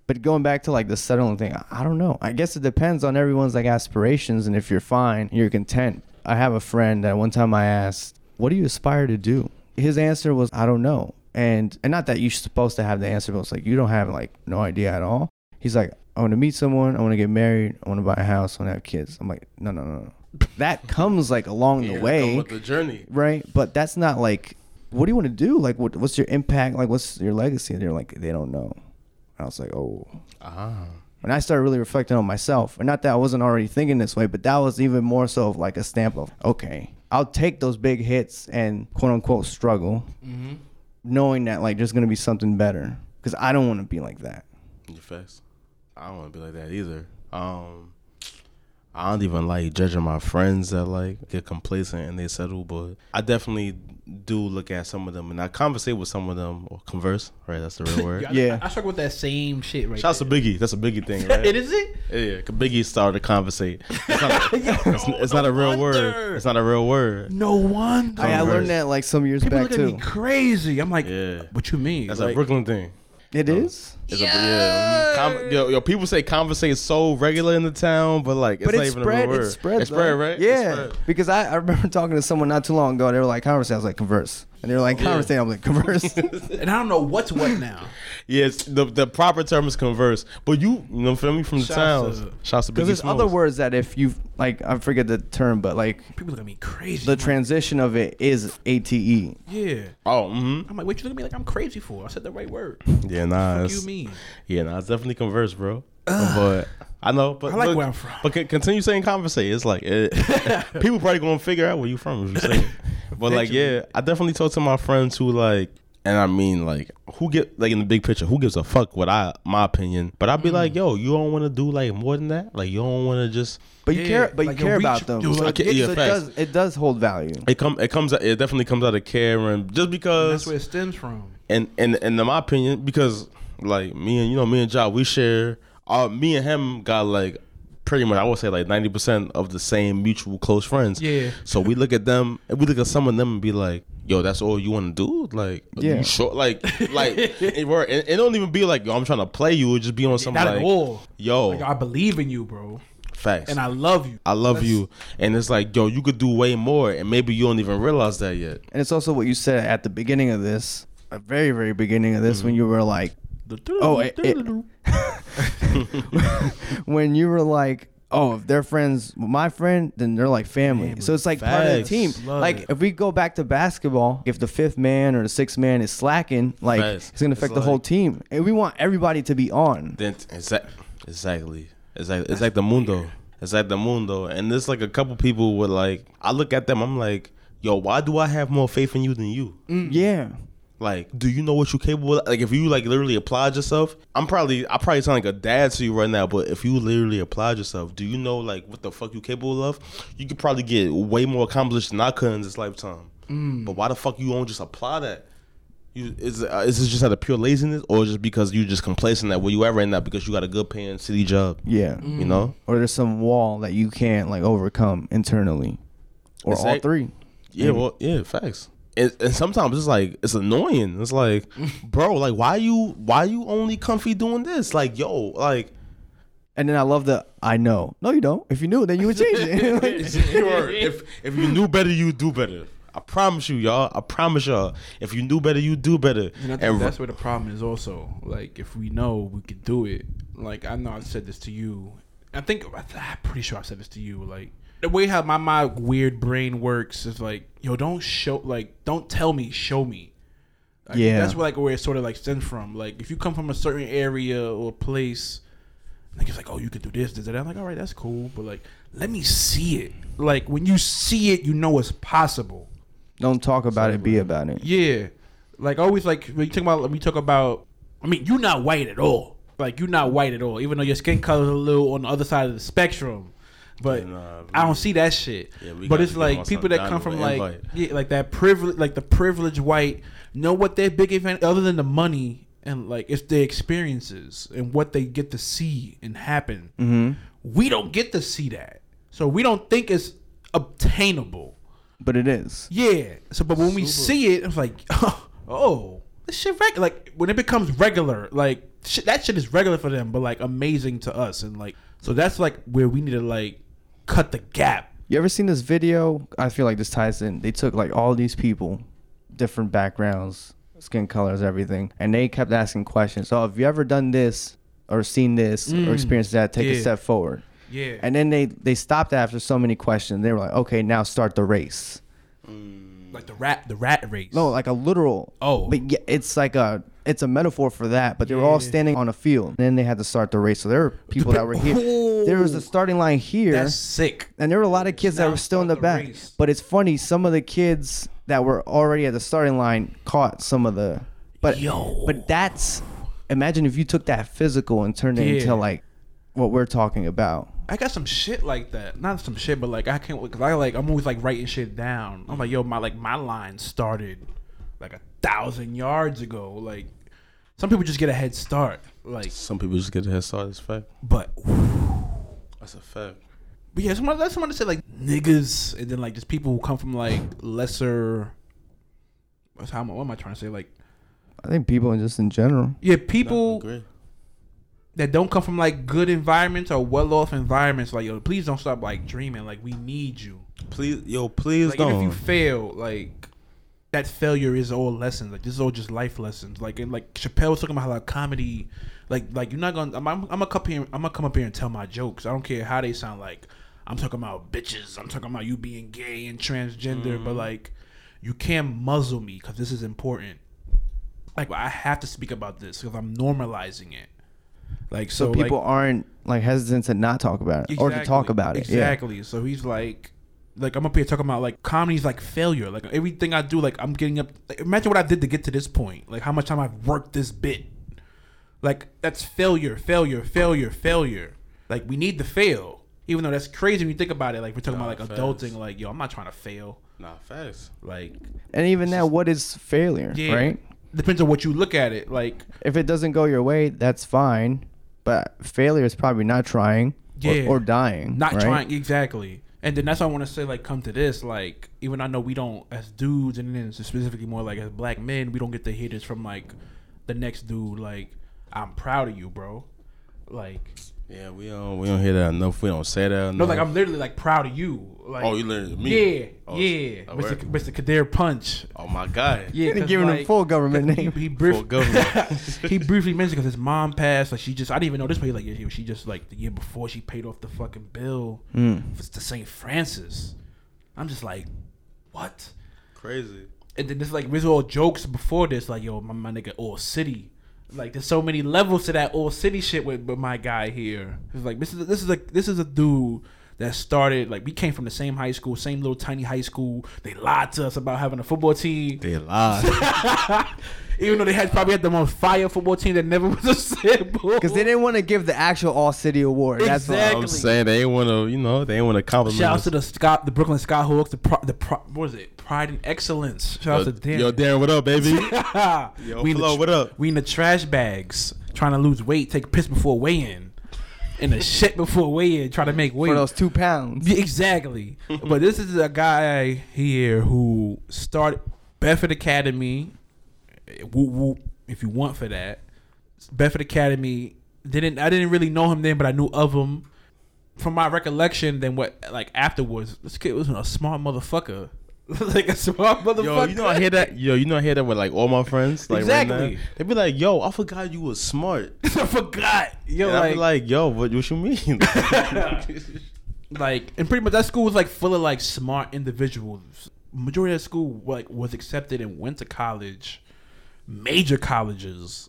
S3: But going back to like the settling thing, I- don't know. I guess it depends on everyone's like aspirations and if you're fine, you're content. I have a friend that one time I asked, "What do you aspire to do?" His answer was, "I don't know." And and not that you're supposed to have the answer, but it's like you don't have like no idea at all. He's like, "I want to meet someone. I want to get married. I want to buy a house. I want to have kids." I'm like, "No, no, no, no." That comes like along the way
S1: with the journey.
S3: right? But that's not like, what do you want to do? Like, what, what's your impact? Like, what's your legacy? And they're like, they don't know. And I was like, oh.
S1: Ah.
S3: And I started really reflecting on myself. And not that I wasn't already thinking this way, but that was even more so of like a stamp of, okay, I'll take those big hits and quote unquote struggle, knowing that like there's going to be something better. Because I don't want to be like that.
S1: Your face. I don't want to be like that either. Um, I don't even like judging my friends that like get complacent and they settle, but I definitely do look at some of them and I conversate with some of them or converse. Right, that's the real word.
S2: I,
S3: Yeah.
S2: I, I struggle with that same shit right
S1: Shouts to Biggie. That's a Biggie thing,
S2: there.
S1: right?
S2: it is it?
S1: Yeah, 'cause Biggie started to conversate. It's not, it's, it's not a real
S2: wonder.
S1: word. It's not a real word.
S2: No one.
S3: I, I learned that like some years
S2: People
S3: back
S2: look at me
S3: too.
S2: crazy. I'm like,
S1: Yeah.
S2: what you mean?
S1: That's
S2: like,
S1: a Brooklyn thing.
S3: It is?
S1: It's a, yeah. Con- yo, yo, people say conversate so regular in the town, but like it's
S3: But
S1: not
S3: it's
S1: even
S3: spread.
S1: a real word.
S3: It's spread.
S1: It's spread, right? It's
S3: Yeah.
S1: spread.
S3: Because I, I remember talking to someone not too long ago. They were like, conversate. I was like, converse. And they were like,
S1: Yeah.
S3: I'm like, converse.
S2: and I don't know what's what now.
S1: Yes, the the proper term is converse. But you, you know, feel me from the
S2: Shouts
S1: towns. Shouts to
S3: Because there's
S1: Smalls.
S3: other words that if you like, I forget the term, but like
S2: People look at me crazy.
S3: the
S2: I'm
S3: transition of it is ate.
S2: Yeah.
S1: Oh, mm-hmm.
S2: I'm like, what you look at me like I'm crazy for? I said the right word.
S1: yeah, nah.
S2: What
S1: it's-
S2: you mean?
S1: Yeah, nah. It's definitely converse, bro. But I know, but
S2: I like
S1: look,
S2: where I'm from.
S1: But con- continue saying conversate. It's like it, people probably gonna figure out where you from if you say it. But like, yeah, I definitely talk to my friends who like, and I mean like, who get like in the big picture, who gives a fuck what I my opinion? But I'd be like, mm. yo, you don't want to do like more than that. Like, you don't want to just.
S3: But you
S2: Yeah,
S3: care, but you care
S2: reach-
S3: about them.
S2: dude,
S3: So,
S2: like,
S3: it,
S1: yeah,
S3: so it does it does hold value.
S1: It come it comes out it definitely comes out of care and just
S2: And
S1: because
S2: that's where it stems from.
S1: and and and in my opinion, because like me and you know me and Job, we share. Uh, me and him got like pretty much I would say like ninety percent of the same mutual close friends.
S2: Yeah.
S1: So we look at them and we look at some of them and be like, "Yo, that's all you want to do? Like,
S3: Yeah.
S1: you sure? Like, like it, were- it, it don't even be like, yo, I'm trying to play you. It just be on some
S2: Not
S1: like,
S2: at all.
S1: yo,
S2: Like I believe in you, bro,
S1: facts.
S2: and I love you.
S1: I love
S2: Let's-
S1: you, and it's like, yo, you could do way more, and maybe you don't even realize that yet.
S3: And it's also what you said at the beginning of this, a very very beginning of this, when you were like, Oh, it- eh, it- eh. when you were like, oh, if they're friends with my friend, then they're like family.
S2: Family.
S3: So it's like part of the team.
S2: Love
S3: like
S2: it.
S3: if we go back to basketball, if the fifth man or the sixth man is slacking, like
S1: Facts.
S3: it's gonna
S1: It's
S3: affect the whole team. And we want everybody to be on.
S1: Then exact, exactly, exactly. It's like the mundo. It's like the mundo, and there's like a couple people with like I look at them, I'm like, yo, why do I have more faith in you than you? Mm.
S3: Yeah.
S1: Like, do you know what you're capable of? Like, if you like literally applied yourself, I'm probably I probably sound like a dad to you right now, but if you literally applied yourself, do you know like what the fuck you capable of? You could probably get way more accomplished than I could in this lifetime. But why the fuck you won't just apply that? You is uh, is this just out of pure laziness, or just because you just complacent that where you at right now because you got a good paying city job?
S3: Yeah.
S1: You know?
S3: Or there's some wall that you can't like overcome internally. Or
S1: It's
S3: all three.
S1: Yeah, well, yeah, facts. And, and sometimes it's like it's annoying. It's like, bro, like why you why you only comfy doing this? Like, yo, like
S3: And then I love the I know. No, you don't. If you knew, then you would change it.
S1: Sure. if if you knew better, you do better. I promise you, y'all. I promise y'all. If you knew better, you do better.
S2: And I think
S1: And
S2: that's where the problem is also. Like, if we know we can do it, like, I know I said this to you. I think, I'm pretty sure I said this to you. Like, the way how my, my weird brain works is like, yo, don't show, like, don't tell me, show me. I think
S3: Yeah.
S2: That's where, like, where it sort of, like, stems from. Like, if you come from a certain area or place, like, it's like, oh, you can do this, this, and that. I'm like, all right, that's cool. But, like, let me see it. Like, when you see it, you know it's possible.
S3: don't talk about it, be about it.
S2: Yeah, like always, like when you talk about when we talk about. I mean, you're not white at all. Like you're not white at all, even though your skin color is a little on the other side of the spectrum. But
S1: Yeah, nah,
S2: I don't see that shit.
S1: Yeah,
S2: but it's
S1: to get on
S2: like people that come from like yeah, like that privilege, like the privileged white know what their big event other than the money and like it's their experiences and what they get to see and happen.
S3: Mm-hmm.
S2: We don't get to see that, so we don't think it's obtainable.
S3: But it is.
S2: Yeah. So, but when we see it, it's like, oh, this shit regular. Like when it becomes regular, like shit, that shit is regular for them, but like amazing to us, and like so that's like where we need to like cut the gap.
S3: You ever seen this video? I feel like this ties in. They took like all these people, different backgrounds, skin colors, everything, and they kept asking questions. So, have you ever done this or seen this
S2: Mm.
S3: or experienced that? Take a step forward.
S2: Yeah,
S3: And then they they stopped after so many questions. They were like, okay, now start the race.
S2: like the rat, the rat race.
S3: No, like a literal.
S2: Oh.
S3: but yeah, it's like a it's a metaphor for that. But they were all standing on a field. And then they had to start the race. So there were people that were here. There was a starting line here.
S2: that's sick.
S3: And there were a lot of kids that were still in the
S2: the
S3: back.
S2: race.
S3: But it's funny, some of the kids that were already at the starting line caught some of the. But
S2: Yo.
S3: but that's imagine if you took that physical and turned it
S2: Yeah.
S3: into like what we're talking about.
S2: I got some shit like that. Not some shit, but like I can't because I like I'm always like writing shit down. I'm like, yo, my like my line started like a thousand yards ago. Like some people just get a head start. Like,
S1: Some people just get a head start. That's a fact.
S2: but
S1: That's a fact.
S2: but yeah, someone that's someone to say like niggas, and then like just people who come from like lesser. What's how am I- what am I trying to say? Like
S3: I think people just in general.
S2: yeah, people
S1: agree.
S2: that don't come from like good environments or well off environments. Like yo, please don't stop like dreaming. Like we need you.
S1: Please, yo, please
S2: like even if
S1: don't.
S2: you fail, like that failure is all lessons. Like this is all just life lessons. Like and like Chappelle was talking about how like comedy, like like you're not gonna. I'm, I'm, I'm gonna come here. I'm gonna come up here and tell my jokes. I don't care how they sound. Like I'm talking about bitches. I'm talking about you being gay and transgender. But mm-hmm. like you can't muzzle me because this is important. Like I have to speak about this because I'm normalizing it. Like
S3: So,
S2: so,
S3: people
S2: like,
S3: aren't like hesitant to not talk about it or to talk about it.
S2: Exactly. So he's like, like I'm up here talking about like comedy's like failure. Like everything I do, like I'm getting up. Like, imagine what I did to get to this point. Like how much time I've worked this bit. Like that's failure, failure, failure, failure. Like we need to fail. Even though that's crazy when you think about it. Like we're talking
S1: Nah,
S2: about like
S1: facts.
S2: adulting. Like yo, I'm not trying to fail.
S1: Nah, facts.
S2: Like
S3: And even now, what is failure,
S2: yeah,
S3: right?
S2: Depends on what you look at it. Like
S3: If it doesn't go your way, that's fine. But failure is probably not trying or,
S2: Yeah.
S3: or dying.
S2: not
S3: right?
S2: trying exactly and then that's why i want to say like come to this like even i know we don't as dudes and then specifically more like as black men we don't get to hear this from like the next dude like i'm proud of you bro. Like
S1: Yeah, we don't we don't hear that enough. We don't say that enough.
S2: no like i'm literally like proud of you like
S1: oh, you learned me.
S2: yeah
S1: Oh,
S2: yeah
S1: oh,
S2: mr.
S1: word.
S2: mr kadir punch
S1: Oh my god.
S2: yeah
S3: You're
S2: 'cause,
S3: giving him
S2: like,
S3: full government name.
S2: he,
S1: Full
S2: brief,
S1: government.
S2: he briefly mentioned because his mom passed. Like she just, I didn't even know this. But he like, yeah, she just like the year before she paid off the fucking bill
S3: Mm.
S2: for to St. Francis. I'm just like, what?
S1: Crazy.
S2: And then there's like there's all jokes before this, like yo, my, my nigga, all city. Like there's so many levels to that old city shit with, with my guy here. It's like this is this is a this is a dude that started like we came from the same high school, same little tiny high school. They lied to us about having a football team.
S1: They lied.
S2: Even though they had probably had the most fire football team that never was a sample.
S3: Because they didn't want to give the actual All City Award. That's
S2: Exactly.
S3: why.
S1: I'm saying they ain't want to, you know, they ain't want to compliment.
S2: Shout out to the Scott, the Brooklyn Skyhawks, the pro, the pro, what was it? Pride and Excellence. Shout out
S1: Yo,
S2: to Dan.
S1: yo, Darren, what up, baby? Yo,
S2: we in the
S1: what up?
S2: We in the trash bags trying to lose weight, take a piss before weigh-in, and the shit before weigh-in, try to make weight.
S3: For those two pounds.
S2: Exactly. but this is a guy here who started Bedford Academy. Whoop whoop. If you want for that, Bedford Academy didn't. I didn't really know him then, but I knew of him from my recollection. Then what? Like afterwards, this kid was a smart motherfucker. like a smart motherfucker.
S1: Yo, you know I hear that. Yo, you know I hear that with like all my friends. Like right
S2: Exactly.
S1: now. they be like, "Yo, I forgot you was smart."
S2: I forgot. Yo,
S1: and I
S2: like,
S1: be like, "Yo, what, what you mean?"
S2: like and pretty much that school was like full of like smart individuals majority of that school like was accepted and went to college major colleges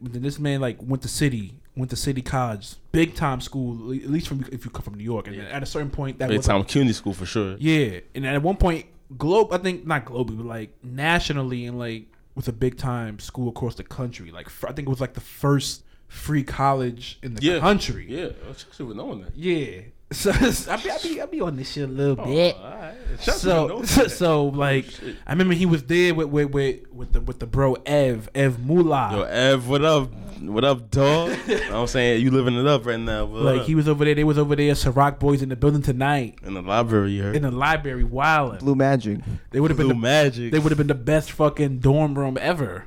S2: but then this man like went to city went to city college big time school at least from if you come from new york and then at a certain point that
S1: Big
S2: was
S1: time CUNY school for sure.
S2: yeah and at one point globe i think not globally but like nationally and like with a big time school across the country like i think it was like the first free college in the
S1: Yeah.
S2: country
S1: Yeah, I should have known that.
S2: yeah. So I be, I be I be on this shit a little oh, bit.
S1: Oh, alright. Shout out to
S2: So so, so like oh,
S1: shit.
S2: I remember he was there with with with, with the with the bro Ev Ev Moolah.
S1: Yo, Ev, what up? What up, dog? I'm saying you living it up right now. What
S2: like
S1: up?
S2: he was over there. They was over there. Ciroc boys in the building tonight
S1: in the library. You heard?
S2: in the library. wild.
S3: Blue Magic.
S2: They would have been
S1: Blue
S2: the,
S1: Magic.
S2: they would have been the best fucking dorm room ever.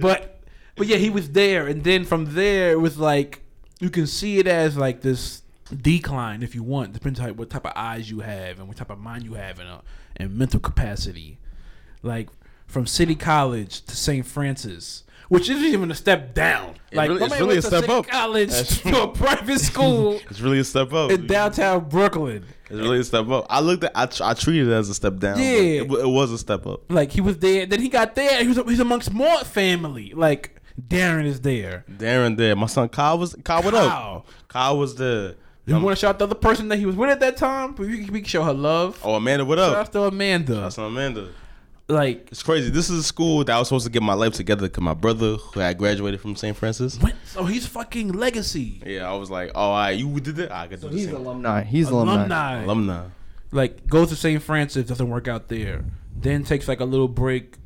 S2: but but yeah, he was there, and then from there it was like you can see it as like this decline if you want, depends on what type of eyes you have and what type of mind you have and uh, and mental capacity. Like from City College to St. Francis, which isn't even a step down.
S1: It
S2: like
S1: really- it's really a step
S2: City
S1: up.
S2: College
S1: That's
S2: to a private school
S1: It's really a step up.
S2: in downtown Brooklyn.
S1: It's really a step up. I looked at, I, I treated it as a step down.
S2: Yeah.
S1: it, it was a step up.
S2: Like he was there, then he got there. He was he's amongst more family. Like Darren is there.
S1: Darren there. My son Kyle was Kyle. What up?
S2: Kyle.
S1: Kyle was there.
S2: You um, want to shout the other person that he was with at that time? We, we can show her love.
S1: Oh Amanda, what up?
S2: Shout out to Amanda.
S1: That's Amanda.
S2: Like,
S1: It's crazy. This is a school that I was supposed to get my life together because my brother, who had graduated from St. Francis.
S2: when, so he's fucking legacy.
S1: Yeah, I was like, oh, all right, you did it. Ah, I could do the
S3: He's
S1: same.
S3: alumni. He's alumni.
S2: Alumni.
S1: Alumni.
S2: Like, goes to St. Francis, doesn't work out there. Then takes like a little break.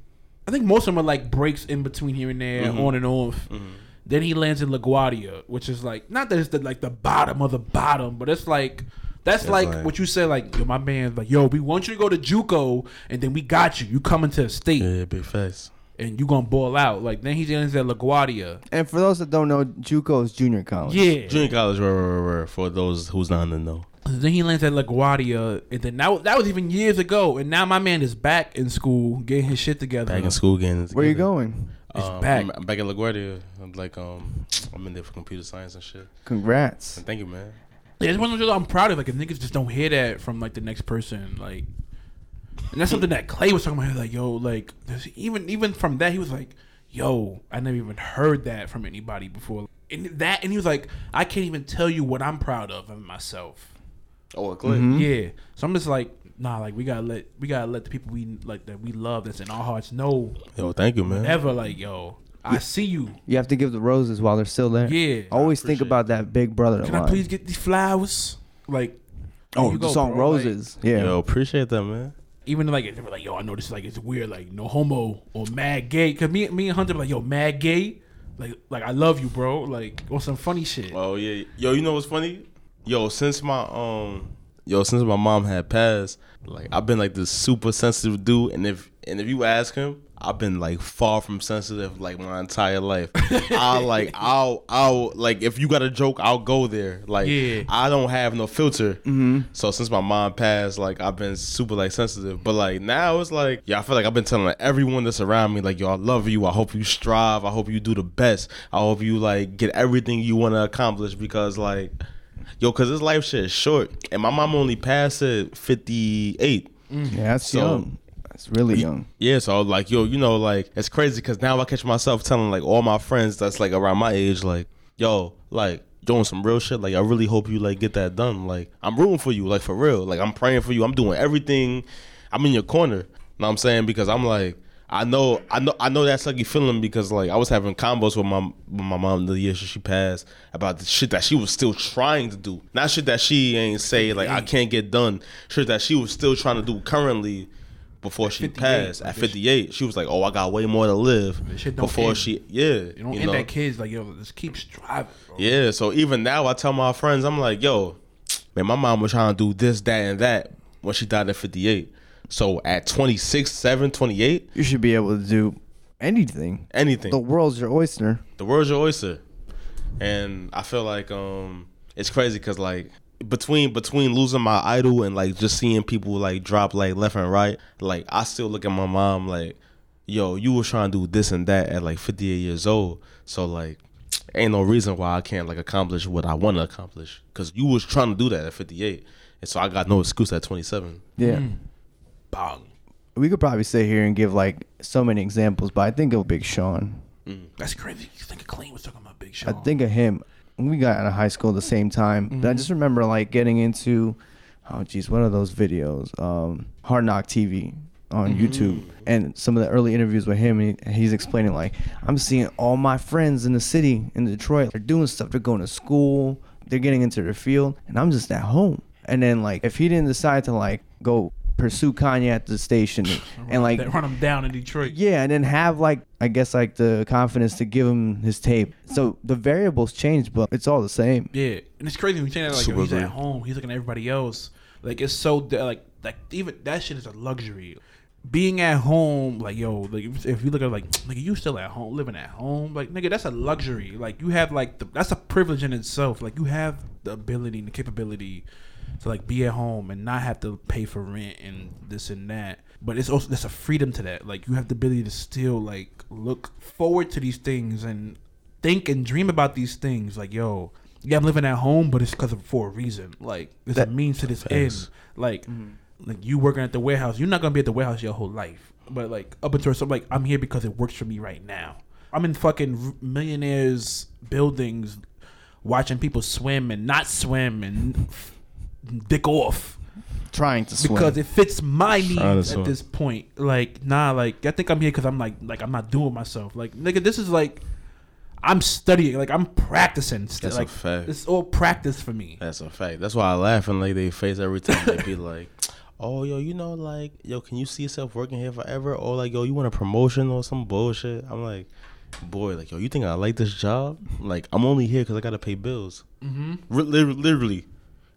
S2: I think most of them are like breaks in between here and there,
S1: Mm-hmm.
S2: on and off. Then he lands in LaGuardia, which is like not that it's the, like the bottom of the bottom, but it's like that's
S1: It's
S2: like,
S1: like-
S2: what you said. Like yo, my man's like, yo, we want you to go to JUCO, and then we got you. You coming to the state,
S1: Yeah, big face.
S2: and you gonna ball out. Like then he lands at LaGuardia.
S3: And for those that don't know, JUCO is junior college.
S2: Yeah.
S1: Junior college, rah, rah, rah, rah, for those who's not in the know.
S2: Then he lands at LaGuardia, and then that, that was even years ago. And now my man is back in school, getting his shit together.
S1: Back in school again.
S3: Where you going?
S2: It's
S1: Um,
S2: back.
S1: I'm, I'm back at LaGuardia. I'm like, um, I'm in there for computer science and shit.
S3: Congrats.
S1: And thank you, man.
S2: Yeah, it's one of those I'm proud of. Like, if niggas just don't hear that from like the next person, like, and that's something that Clay was talking about. He was like, yo, like, there's even even from that, he was like, yo, I never even heard that from anybody before. And that, and he was like, I can't even tell you what I'm proud of of myself.
S1: Oh, Clay. Mm-hmm.
S2: Yeah, so I'm just like, nah, like we gotta let we gotta let the people we like that we love that's in our hearts know.
S1: Yo, thank you, man.
S2: Ever like, yo, I see you.
S3: You have to give the roses while they're still there.
S2: Yeah.
S3: Always think about that big brother
S2: Can I please get these flowers? Like,
S3: oh,
S2: you
S3: the
S2: go,
S3: song
S2: bro. Like,
S3: Roses. yeah.
S1: Yo, appreciate that, man.
S2: even like they were like, yo, I know this is like it's weird, like no homo or mad gay. Cause me, me and Hunter were like, yo, mad gay, like, like I love you, bro, like or some funny shit.
S1: Oh yeah, yo, you know what's funny? Yo, since my um, yo, since my mom had passed, like I've been like this super sensitive dude, and if and if you ask him, I've been like far from sensitive like my entire life. I like I'll I'll like if you got a joke, I'll go there. Like
S2: Yeah.
S1: I don't have no filter. So since my mom passed, like I've been super like sensitive. But like now it's like yeah, I feel like I've been telling like, everyone that's around me like yo, I love you. I hope you strive. I hope you do the best. I hope you like get everything you want to accomplish because like yo, cause this life shit is short. And my mom only passed at fifty eight. Mm.
S3: Yeah, that's
S1: So-
S3: young. That's really young.
S1: Yeah, so I was like, yo, you know, like it's crazy because now I catch myself telling like all my friends that's like around my age, like, yo, like doing some real shit. Like I really hope you like get that done. Like I'm rooting for you, like for real. Like I'm praying for you. I'm doing everything. I'm in your corner. You Know what I'm saying? Because I'm like, I know, I know, I know that sucky feeling because like I was having combos with my with my mom the year she passed about the shit that she was still trying to do. Not shit that she ain't say like I can't get done. Shit that she was still trying to do currently before she passed at 58 she was like oh i got way more to live
S2: This shit don't
S1: before
S2: end.
S1: she yeah
S2: you don't
S1: you
S2: end
S1: know?
S2: that kids like yo, just keep striving, bro.
S1: yeah so even now i tell my friends i'm like yo man my mom was trying to do this that and that when she died at 58 so at 26 7 28
S3: You should be able to do anything.
S1: anything
S3: The world's your oyster.
S1: the world's your oyster and i feel like um it's crazy because like between between losing my idol and like just seeing people like drop like left and right like i still look at my mom like yo you was trying to do this and that at like 58 years old so like ain't no reason why i can't like accomplish what i want to accomplish because you was trying to do that at 58 and so i got no excuse at 27
S3: Yeah. We could probably sit here and give like so many examples, but I think of Big Sean.
S2: Mm, that's crazy. You think of Clean was talking about Big Sean.
S3: I think of him. We got out of high school at the same time. But I mm-hmm. just remember like getting into oh geez, what are those videos? Um Hard Knock TV on mm-hmm. YouTube and some of the early interviews with him and he- he's explaining like I'm seeing all my friends in the city in Detroit they're doing stuff they're going to school they're getting into their field and I'm just at home and then like if he didn't decide to like go pursue Kanye at the station and like
S2: run him down in Detroit.
S3: yeah, and then have like I guess like the confidence to give him his tape. So the variables change, but it's all the same.
S2: Yeah, and it's crazy when you say that. Like,
S1: Super
S2: he's at home. He's looking at everybody else. Like, it's so like like even that shit is a luxury. being at home, like yo, like if if you look at like, nigga, you still at home, living at home, like nigga, that's a luxury. Like you have like the, that's a privilege in itself. Like you have the ability and the capability to like be at home and not have to pay for rent and this and that. But it's also there's a freedom to that. Like you have the ability to still like look forward to these things and think and dream about these things. Like yo, yeah, I'm living at home, but it's because of for a reason. Like there's
S3: That-
S2: a means to this
S1: Facts.
S2: end. Like mm-hmm. like you working at the warehouse, you're not gonna be at the warehouse your whole life. But like up until some like I'm here because it works for me right now. I'm in fucking millionaires buildings, watching people swim and not swim and f- dick off
S3: Trying to swim.
S2: because it fits my
S1: Trying to
S2: needs
S1: swim.
S2: at this point. Like nah, like I think I'm here because I'm like like I'm not doing myself. Like nigga, this is like I'm studying. Like I'm practicing. St-
S1: That's a
S2: like
S1: fact.
S2: it's all practice for me.
S1: That's a fact. That's why I laugh in like they face every time they be like, "Oh, yo, you know, like, yo, can you see yourself working here forever?" Or like, "Yo, you want a promotion or some bullshit?" I'm like, "Boy, like, yo, you think I like this job? Like, I'm only here because I gotta pay bills.
S2: Mm-hmm.
S1: Re- lit- literally,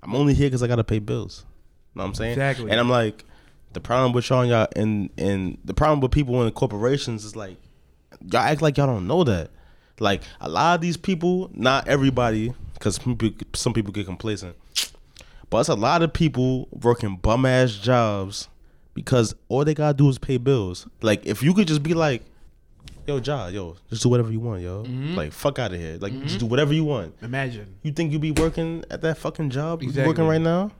S1: I'm only here because I gotta pay bills. You Know what I'm saying?
S2: Exactly.
S1: And I'm like, the problem with y'all and y'all and and the problem with people in corporations is like, y'all act like y'all don't know that. Like a lot of these people, not everybody, because some people get complacent, but it's a lot of people working bum ass jobs because all they gotta do is pay bills. Like if you could just be like, yo, Ja, yo, just do whatever you want, yo.
S2: Mm-hmm.
S1: Like fuck out of here. Like just do whatever you want.
S2: Imagine.
S1: You think you be working at that fucking job? You
S2: Exactly.
S1: working right now?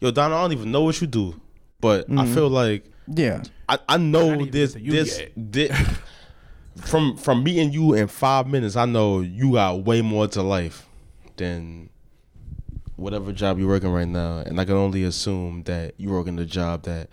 S1: Yo, Don, I don't even know what you do, but I feel like
S3: yeah.
S1: I, I
S2: Mm-hmm.
S1: Know this this
S2: yet.
S1: this from from meeting you in five minutes. I know you got way more to life than whatever job you're working right now, and I can only assume that you're working the job that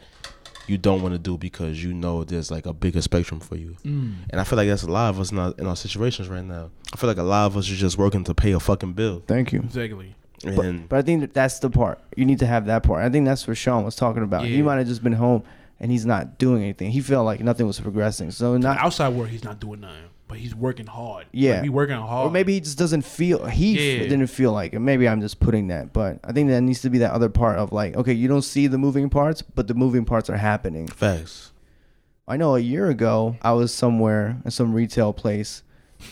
S1: you don't want to do because you know there's like a bigger spectrum for you.
S2: Mm.
S1: And I feel like that's a lot of us in our, in our situations right now. I feel like a lot of us are just working to pay a fucking bill.
S3: Thank you.
S2: Exactly.
S3: But,
S1: And
S3: but I think that that's the part. You need to have that part. I think that's what Sean was talking about. He might have just been home and he's not doing anything. He felt like nothing was progressing. So
S2: Not
S3: not
S2: outside work, he's not doing nothing, but he's working hard.
S3: Yeah.
S2: like, we working hard.
S3: or maybe he just doesn't feel he
S2: Yeah.
S3: didn't feel like it. Maybe I'm just putting that, but I think that needs to be that other part of like, okay, you don't see the moving parts, but the moving parts are happening.
S1: facts.
S3: I know a year ago I was somewhere in some retail place,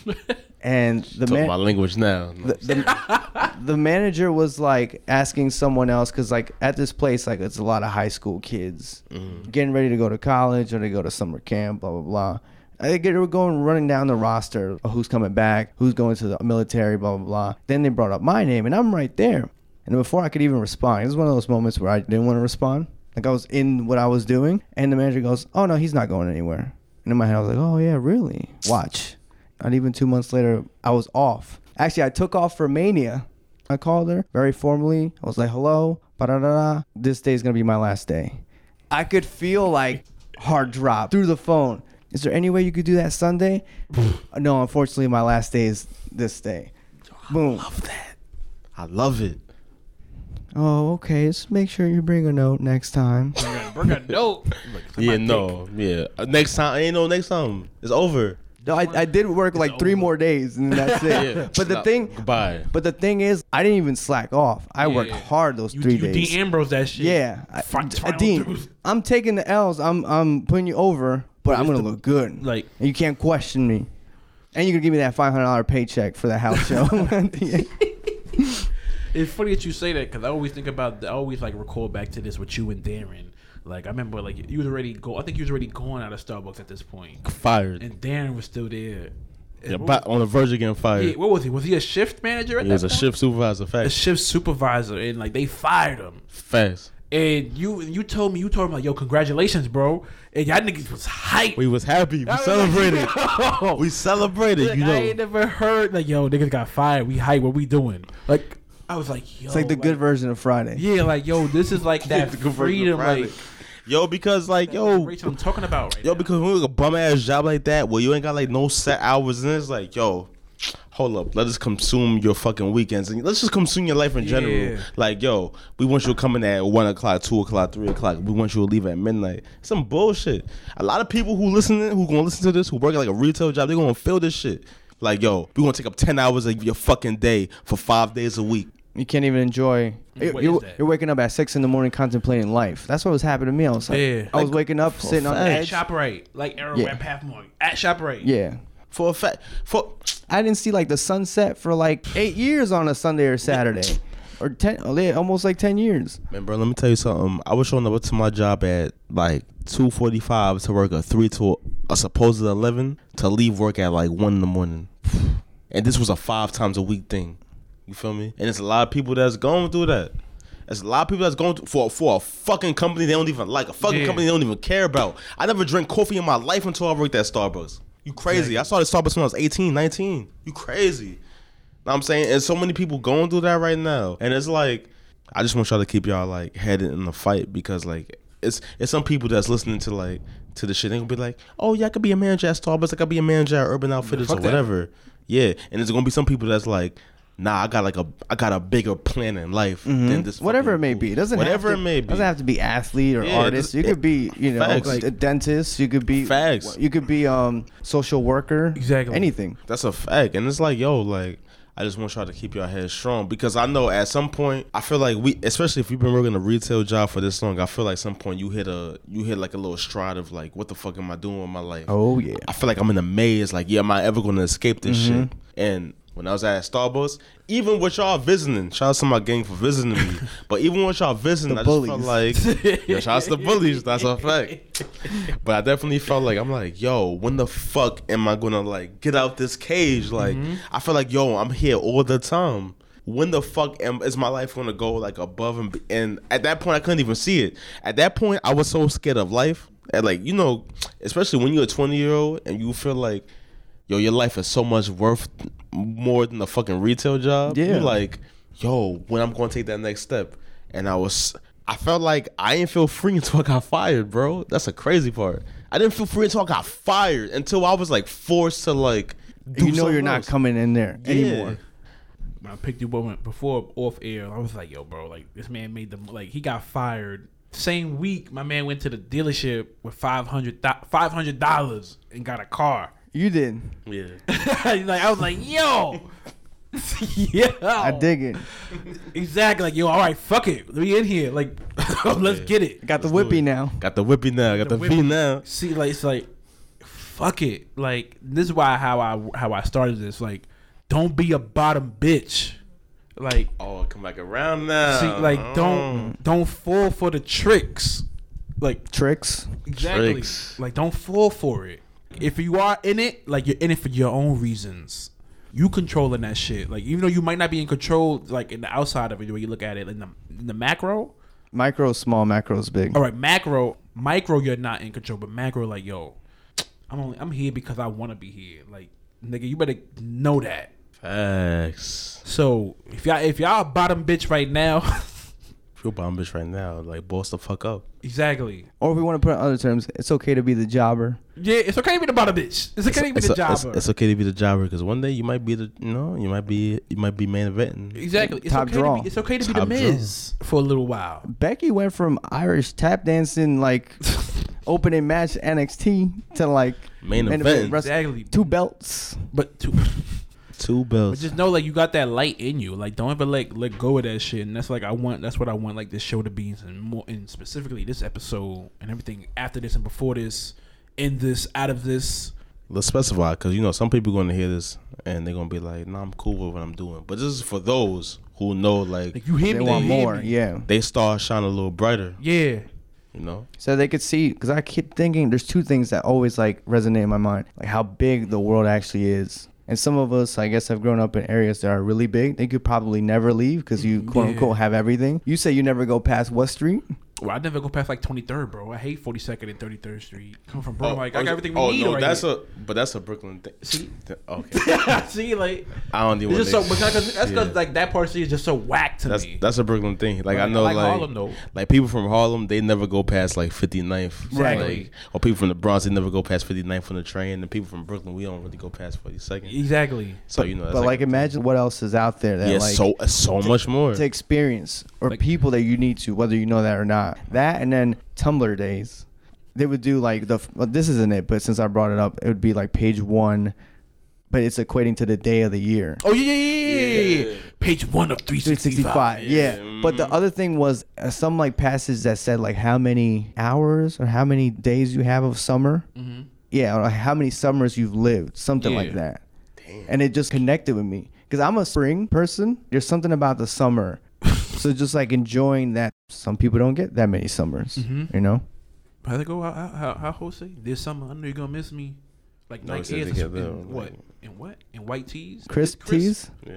S3: and the
S1: Talk
S3: man,
S1: my language now.
S3: the, the, the manager was like asking someone else because like at this place like it's a lot of high school kids mm-hmm. getting ready to go to college or they go to summer camp blah blah blah I think they were going running down the roster of who's coming back who's going to the military blah blah blah then they brought up my name and i'm right there and before i could even respond it was one of those moments where i didn't want to respond like i was in what i was doing and the manager goes oh no he's not going anywhere and in my head i was like oh yeah really watch not even two months later, I was off. Actually, I took off for Mania. I called her very formally. I was like, hello, ba-da-da-da. This day is to be my last day. I could feel like heart drop through the phone. Is there any way you could do that Sunday? no, unfortunately, my last day is this day. Boom.
S1: I love that. I love it.
S3: Oh, okay. Just make sure you bring a note next time.
S2: bring a note.
S1: Yeah, no, yeah. Uh, next time, ain't no next time. It's over.
S3: No, I, I did work like three more days and that's it.
S1: Yeah.
S3: But the
S1: Nah,
S3: thing,
S1: Goodbye.
S3: but the thing is, I didn't even slack off. I worked
S2: Yeah.
S3: hard those
S2: You,
S3: three
S2: you
S3: days.
S2: Dean Ambrose that shit.
S3: Yeah, I,
S2: Fi-
S3: D-
S2: final
S3: Dean,
S2: dudes.
S3: I'm taking the L's. I'm I'm putting you over, but I'm gonna look good.
S2: like-
S3: and you can't question me. And you're gonna give me that five hundred dollar paycheck for the house show.
S2: It's funny that you say that because I always think about. I always like recall back to this with you and Darren. Like I remember, like you was already go. I think you was already going out of Starbucks at this point,
S1: Fired.
S2: and Darren was still there.
S1: Yeah,
S2: what, was,
S1: on the verge of getting fired.
S2: yeah, what was he? Was he a shift manager? At
S1: He was a
S2: point?
S1: shift supervisor.
S2: a shift supervisor, and like they fired him.
S1: Facts.
S2: And you you told me you told me like yo congratulations bro, and y'all niggas was hype.
S1: We was happy. We
S2: I
S1: celebrated.
S2: like, yo.
S1: we celebrated.
S2: Like,
S1: you
S2: I
S1: know.
S2: ain't never heard like yo niggas got fired. We hype. What we doing? Like I was like yo.
S3: it's like the good version of Friday.
S2: Yeah, like yo, this is like that
S1: good
S2: freedom.
S1: Friday.
S2: Like
S1: Yo, because like yo,
S2: Rachel, I'm talking about right
S1: yo,
S2: now.
S1: because when we a bum ass job like that, where you ain't got like no set hours, and it's like, yo, hold up, let us consume your fucking weekends, and let's just consume your life in general.
S2: Yeah.
S1: Like, yo, we want you to come in at one o'clock, two o'clock, three o'clock. We want you to leave at midnight. Some bullshit. A lot of people who listening, who gonna listen to this, who work at like a retail job, they gonna feel this shit. Like, yo, we gonna take up ten hours of your fucking day for five days a week.
S3: You can't even enjoy.
S2: What
S3: you,
S2: is that?
S3: are waking up at six in the morning contemplating life. That's what was happening to me. I was like,
S2: Yeah.
S3: I was
S1: Like,
S3: waking up sitting on the
S2: At
S3: edge.
S2: Shoprite, like Arrow
S3: Yeah.
S2: Rap Half At Shoprite.
S3: Yeah.
S1: For a fact, for
S3: I didn't see like the sunset for like eight years on a Sunday or Saturday, or ten, oh, yeah, almost like ten years.
S1: man, bro, let me tell you something. I was showing up to my job at like two forty five to work a three to a supposed eleven to leave work at like one in the morning, and this was a five times a week thing. You feel me? And it's a lot of people that's going through that. There's a lot of people that's going through for for a fucking company they don't even like, a fucking
S2: Yeah.
S1: company they don't even care about. I never drank coffee in my life until I worked at Starbucks. You crazy? I saw this Starbucks when I was 18, 19. You crazy? Know what I'm saying, and so many people going through that right now, and it's like, I just want y'all to keep y'all like headed in the fight because like it's it's some people that's listening to like to the shit. They gonna be like, oh yeah, I could be a manager at Starbucks, I could be a manager at Urban Outfitters
S2: fuck
S1: or
S2: that.
S1: whatever. Yeah, and there's gonna be some people that's like. Nah, I got like a I got a bigger plan in life than this.
S3: Mm-hmm. Whatever it may be. It doesn't
S1: whatever
S3: have to,
S1: it may be.
S3: Doesn't have to be athlete or
S1: Yeah,
S3: artist. You
S1: does-
S3: could be, you know,
S1: Facts.
S3: like a dentist. You could be
S1: Facts.
S3: You could be um social worker.
S2: Exactly.
S3: Anything.
S1: That's a fact. And it's like, yo, like, I just want y'all to keep your head strong because I know at some point, I feel like we, especially if you've been working a retail job for this long, I feel like some point you hit a, you hit like a little stride of like, what the fuck am I doing with my life?
S3: Oh yeah.
S1: I feel like I'm in a maze. Like, yeah, am I ever gonna escape this
S3: Mm-hmm.
S1: shit? And when I was at Starbucks, even with y'all visiting, shout out to my gang for visiting me. but even with y'all visiting,
S3: The
S1: I just felt like, yo, shout out to the bullies. That's a fact. But I definitely felt like I'm like, yo, when the fuck am I gonna like get out this cage? Like, mm-hmm. I feel like, yo, I'm here all the time. When the fuck am is my life gonna go like above and be, and at that point I couldn't even see it. At that point I was so scared of life. And like you know, especially when you're a 20 year old and you feel like, yo, your life is so much worth more than a fucking retail job.
S3: Yeah.
S1: You're like, yo, when I'm gonna take that next step. And I was I felt like I didn't feel free until I got fired, bro. That's a crazy part. I didn't feel free until I got fired until I was like forced to like do
S3: you know you're
S1: something
S3: not
S1: else.
S3: coming in there
S1: Yeah.
S3: anymore.
S2: When I picked you up before off air, I was like, yo, bro, like this man made them like he got fired. Same week, my man went to the dealership with five hundred five hundred dollars and got a car.
S3: You did.
S1: Yeah.
S2: like I was like, yo, yeah,
S3: I dig it.
S2: exactly. Like yo, all right, fuck it, we in here. Like let's get it.
S3: Got the
S1: Let's do
S3: whippy now.
S1: Got the whippy now, got the,
S2: The
S1: V now.
S2: See, like it's like, fuck it. Like this is why how I how I started this. Like, don't be a bottom bitch. Like,
S1: Oh, come back around now.
S2: see, like don't oh. don't fall for the tricks. Like
S3: Tricks.
S2: exactly.
S1: Tricks.
S2: Like don't fall for it. If you are in it, like you're in it for your own reasons. You controlling that shit. Like even though you might not be in control, like in the outside of it, the way you look at it, in the in the macro.
S3: Micro, small, macro's big.
S2: All right, macro, micro, you're not in control, but macro, like yo, I'm only I'm here because I want to be here. Like nigga, you better know that.
S1: Facts.
S2: So if y'all if y'all bottom bitch right now,
S1: If you're a bomb bitch right now, like boss the fuck up.
S2: exactly.
S3: Or if we want to put it in other terms, it's okay to be the jobber.
S2: Yeah, it's okay to be the bottom bitch. It's okay to be
S1: it's,
S2: the
S1: it's-
S2: jobber.
S1: it's okay to be the jobber because one day you might be the you know you might be you might be main eventing.
S2: exactly. It's
S3: Top
S2: okay
S3: draw.
S2: To be, it's okay to be the
S1: Top draw.
S2: Miz for a little while.
S3: Becky went from Irish tap dancing like opening match NXT to like
S1: Main
S3: main
S1: event.
S3: wrestling.
S2: Exactly.
S3: two belts.
S2: But to,
S1: Two
S2: but
S1: belts.
S2: just know like you got that light in you. Like don't ever like let go of that shit. And that's like I want. That's what I want. Like this show to be, and more, and specifically this episode and everything after this and before this, in this, out of this.
S1: Let's specify because you know some people going to hear this and they're gonna be like, "Nah, I'm cool with what I'm doing." But this is for those who know like
S2: Like you hear
S3: They
S2: me,
S3: want
S2: you hear
S3: more.
S2: me.
S3: Yeah.
S1: they start shine a little brighter.
S2: Yeah.
S1: You know.
S3: So they could see because I keep thinking there's two things that always like resonate in my mind, like how big the world actually is. And some of us, I guess, have grown up in areas that are really big. They could probably never leave because you mm-hmm. quote
S2: Yeah.
S3: unquote have everything. You say you never go past West Street.
S2: Well, I never go past like 23rd, bro. I hate 42nd and 33rd Street. Come from bro, oh, like I
S1: oh,
S2: got everything we
S1: oh,
S2: need
S1: no,
S2: right
S1: that's
S2: here.
S1: a but that's a Brooklyn thing.
S2: See?
S1: Okay.
S2: See, like
S1: I don't even.
S2: just so, because that's because
S1: Yeah.
S2: like that part of the city is just so whack to
S1: That's
S2: me.
S1: that's a Brooklyn thing. Like I
S2: Like, I
S1: know,
S2: like
S1: like
S2: Harlem, though.
S1: like people from Harlem, they never go past like 59th.
S2: Exactly.
S1: Like, or people from the Bronx, they never go past 59th on the train. And people from Brooklyn, we don't really go past 42nd.
S2: exactly.
S1: So you know, that's
S3: but like, imagine what else is out there that
S1: yeah,
S3: like
S1: so so much more.
S3: to experience or
S2: Like-
S3: people that you need to, whether you know that or not. That and then Tumblr days, they would do like the. Well, this isn't it, but since I brought it up, it would be like page one, but it's equating to the day of the year.
S2: Oh yeah, yeah, yeah, yeah, yeah.
S1: Yeah.
S2: Page one of
S3: 365. Yeah.
S1: Yeah,
S3: But the other thing was uh, some like passage that said like how many hours or how many days you have of summer.
S2: Mm-hmm.
S3: Yeah, or how many summers you've lived, something like
S2: Yeah.
S3: that. And it just connected with me because I'm a spring person. There's something about the summer. So just like enjoying that. Some people don't get that many summers,
S2: Mhm.
S3: you know?
S2: How they go? How how, how, how Jose? This summer, I know you're gonna miss me. Like
S1: No,
S2: Nike
S1: it says
S2: Airs
S1: together,
S2: in, what? In what? In white tees?
S3: Crisp
S2: Crisp-
S3: tees.
S1: Yeah.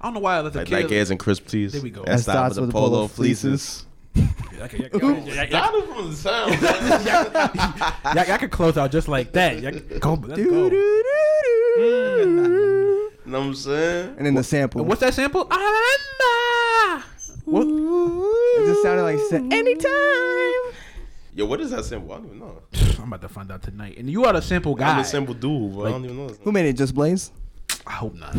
S2: I don't know why I let the
S1: Like
S2: kid.
S1: Nike Airs and crisp tees.
S2: There we go.
S1: And
S3: And
S1: stop with the polo fleeces.
S2: Y'all can- y'all- y'all- y'all- y'all-
S1: Got it from the sound.
S2: y'all- y'all close out just like that. Y'all Go, let's go.
S1: You know what I'm saying?
S3: And then the sample.
S2: What's that sample? What?
S3: It just sounded like said, anytime.
S1: Yo, what is that symbol? I don't even know.
S2: I'm about to find out tonight. And you are the simple guy.
S1: I'm
S2: guy.
S1: a simple dude, but I don't even know. This
S3: Who made it? Just Blaze?
S2: I hope not.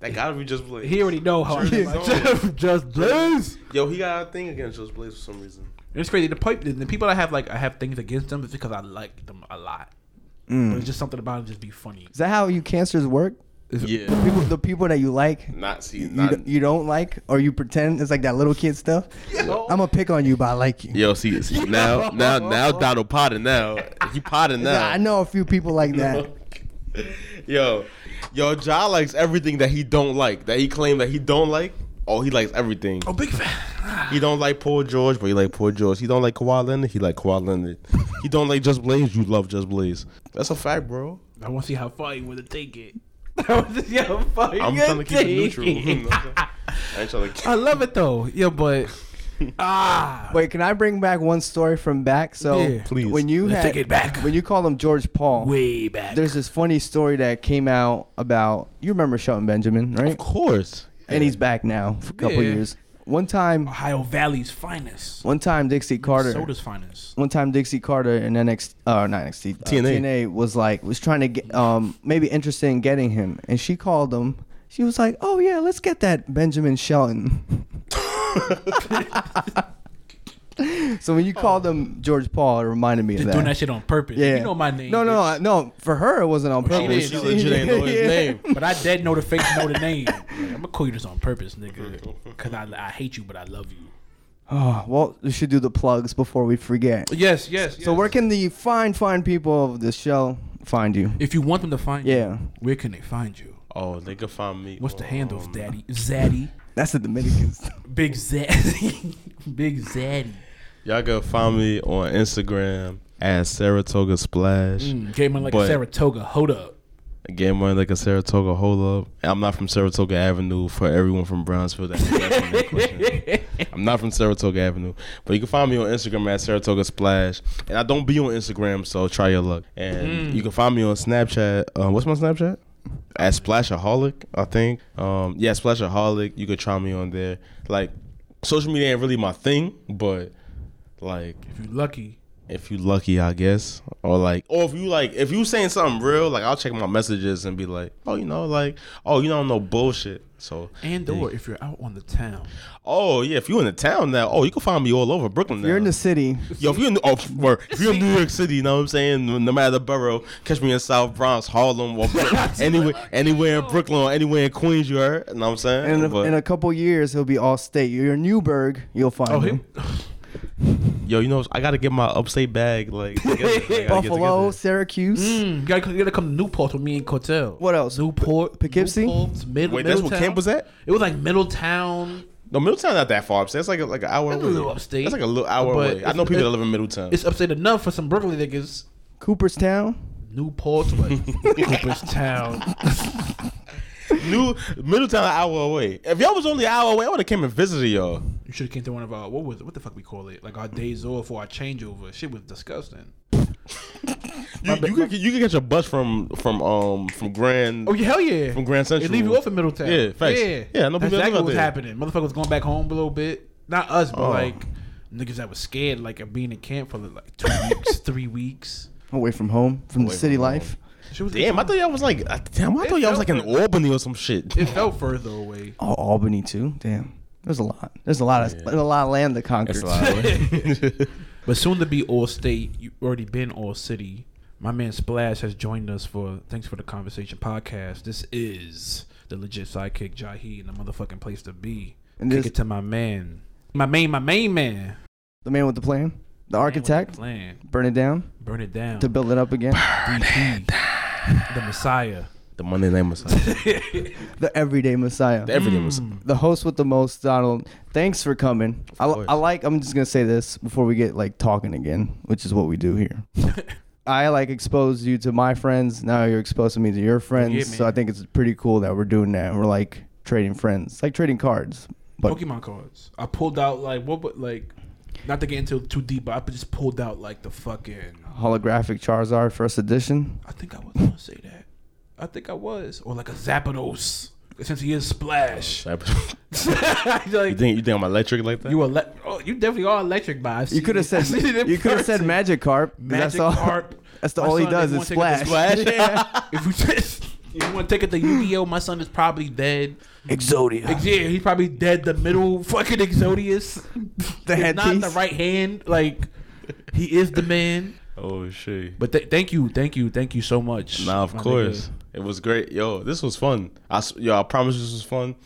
S1: that gotta be Just Blaze.
S2: He already know how. I
S1: Sure
S2: feel about
S1: is.
S2: Just, Just Blaze.
S1: Yo, he got a thing against Just Blaze for some reason.
S2: It's crazy. The, pipe, the, the people I have like I have things against them is because I like them a lot. But
S3: Mm.
S2: it's just something about them just be funny.
S3: Is that how you cancers work?
S1: Yeah.
S3: People, the people that you like,
S1: Not see,
S3: you,
S1: not.
S3: d- you don't like, or you pretend it's like that little kid stuff. I'm gonna pick on you, but I like you.
S1: Yo, see, see now, now, now, Donald Potter. now. He potting now.
S3: I know a few people like that.
S1: yo, yo, Ja likes everything that he don't like. That he claimed that he don't like. Oh, he likes everything.
S2: Oh, big fan.
S1: He don't like Paul George, but he like Paul George. He don't like Kawhi Leonard. He like Kawhi Leonard. he don't like Just Blaze. You love Just Blaze. That's a fact, bro.
S2: I want to see how far you would take it. I want to see how far you
S1: I'm trying to keep it neutral. You know I'm saying? I ain't trying to.
S2: I love it though. Yeah, but ah,
S3: Wait, can I bring back one story from back? So,
S2: Yeah.
S1: Please.
S3: when you had,
S2: take it back.
S3: when you call him George Paul,
S2: way back.
S3: there's this funny story that came out about you remember Shelton Benjamin, right?
S1: Of course.
S3: And he's back now for a couple
S2: Yeah.
S3: years. One time,
S2: Ohio Valley's finest.
S3: one time Dixie Carter.
S2: Soda's finest.
S3: one time Dixie Carter and NXT, uh, not NXT, uh,
S1: TNA.
S3: TNA was like was trying to get um maybe interested in getting him, and she called him. She was like, "Oh yeah, let's get that Benjamin Shelton." so when you called him George Paul, it reminded me
S2: Just
S3: of that.
S2: doing
S3: that.
S2: that shit on purpose.
S3: Yeah,
S2: You know my name.
S3: No, no, no, no. For her, it wasn't on
S2: She
S3: purpose.
S2: did.
S1: She legit ain't know his
S3: Yeah.
S1: name.
S2: But I dead know the face, know the name. I'm gonna call you this on purpose, nigga. Cause I, I hate you, but I love you.
S3: Oh, well, we should do the plugs before we forget.
S2: Yes, yes.
S3: So
S2: yes.
S3: where can the fine, fine people of the show find you?
S2: If you want them to find
S3: Yeah.
S2: you, where can they find you?
S1: Oh, they can find me.
S2: What's the
S1: on,
S2: handles,
S1: um,
S2: Daddy? Zaddy.
S3: That's the Dominicans.
S2: Big Zaddy. Big Zaddy.
S1: Y'all can find me on Instagram at Saratoga Splash.
S2: Mm, gave me like
S1: But-
S2: a Saratoga. Hold up.
S1: Again, money like a Saratoga hold up. I'm not from Saratoga Avenue for everyone from Brownsville. That question. I'm not from Saratoga Avenue, but you can find me on Instagram at Saratoga Splash, and I don't be on Instagram, so try your luck. And you can find me on Snapchat. Uh, what's my Snapchat? At Splashaholic, I think. Um, yeah, Splashaholic. You could try me on there. Like, social media ain't really my thing, but like
S2: If you're lucky.
S1: if you lucky, I guess, or like, or if you like, if you saying something real, like I'll check my messages and be like, oh, you know, like, oh, you don't know bullshit. So
S2: And or if you're out on the town.
S1: oh yeah, if you're in the town now, oh, you can find me all over Brooklyn. Now.
S3: You're in the city.
S1: Yo, if you're in oh, word, if you're in New York City, you know what I'm saying? No no matter the borough, catch me in South Bronx, Harlem, or anywhere, anywhere in Brooklyn or anywhere in Queens. You heard? You know what I'm saying?
S3: And in a,
S1: But,
S3: in a couple years, he'll be all state. You're in Newburgh, you'll find
S2: Oh,
S3: him.
S2: Him?
S1: yo, you know, I gotta get my upstate bag like together. I gotta
S3: Buffalo. Syracuse.
S2: Mm, you, gotta, you gotta come to Newport with me and Cortell.
S3: What else?
S2: Newport,
S3: Poughkeepsie?
S2: Newport, Mid-
S1: Wait, that's what camp was at?
S2: It was like Middletown.
S1: No, Middletown not that far upstate. It's like a, like an hour
S2: It's a
S1: away.
S2: little upstate.
S1: It's like a little hour
S2: But
S1: away. I
S2: it's-
S1: know people
S2: it-
S1: that live in Middletown.
S2: It's upstate enough for some Brooklyn niggas.
S3: Cooperstown.
S2: Newport, what? Cooperstown.
S1: New Middletown an hour away. If y'all was only an hour away, I would have came and visited y'all.
S2: You should have came to one of our what was it? What the fuck we call it? Like our days off or our changeover. Shit was disgusting.
S1: You, you could you could get your bus from from um from Grand.
S2: Oh yeah, hell yeah.
S1: From Grand
S2: They
S1: Central.
S2: leave you off in Middletown.
S1: Yeah, facts.
S2: Yeah,
S1: Yeah, I know
S2: That's
S1: people that live
S2: exactly
S1: out
S2: what was
S1: there.
S2: happening. Motherfuckers was going back home a little bit. Not us, but
S1: Oh.
S2: like niggas that was scared, like of being in camp for like two weeks, three weeks.
S3: Away from home, from the city
S1: from home.
S3: Life.
S2: Was
S1: Damn, I thought y'all was like damn. I thought y'all was like
S2: felt
S1: in Albany or some shit.
S2: it felt further away.
S3: Oh, Albany too. Damn. There's a lot. There's a lot of there's a lot of land to conquer.
S1: That's a lot.
S2: But soon to be all state, You've already been all city. My man Splash has joined us for Thanks for the Conversation podcast. This is the legit sidekick Jahi, and the motherfucking place to be.
S3: And
S2: Kick
S3: this
S2: it to my man, my main, my main man,
S3: the man with the plan, the
S2: Man with the
S3: architect, burn it down
S2: burn it down.
S3: to build it up again.
S2: Burn DP, the Messiah.
S1: The Monday Night Messiah.
S3: The everyday Messiah.
S1: The everyday Messiah. Hmm.
S3: the host with the most, Donald. Thanks for coming. I. I like. I'm just gonna say this before we get like talking again, which is what we do here. I like exposed you to my friends. Now you're exposing me to your friends.
S2: Yeah,
S3: so I think it's pretty cool that we're doing that. We're like trading friends, like trading cards. But
S2: Pokemon cards. I pulled out like what, but like, not to get into too deep, but I just pulled out like the fucking.
S3: holographic Charizard first edition.
S2: I think I was gonna say that. I think I was, or like a Zapdos, since he is Splash.
S1: Oh, you
S2: like,
S1: think you think I'm electric like that?
S2: you ele- oh, you definitely are electric, but I've
S3: You could have said
S2: I've seen it in
S3: you could have said
S2: person.
S3: Magikarp. 'cause
S2: Magic
S3: that's all.
S2: Carp.
S3: That's the all he does is
S2: you wanna
S3: splash.
S2: take if you just, if you want to take it to Yu-Gi-Oh, my son is probably dead.
S3: Exodia.
S2: Ex- Yeah, he's probably dead. The middle fucking Exodius,
S3: The
S2: It's not
S3: headpiece.
S2: the right hand. Like he is the man.
S1: oh shit.
S2: But th- thank you, thank you, thank you so much.
S1: Nah, of course.
S2: nigga.
S1: It was great. Yo, this was fun. I s- yo, I promise this was fun.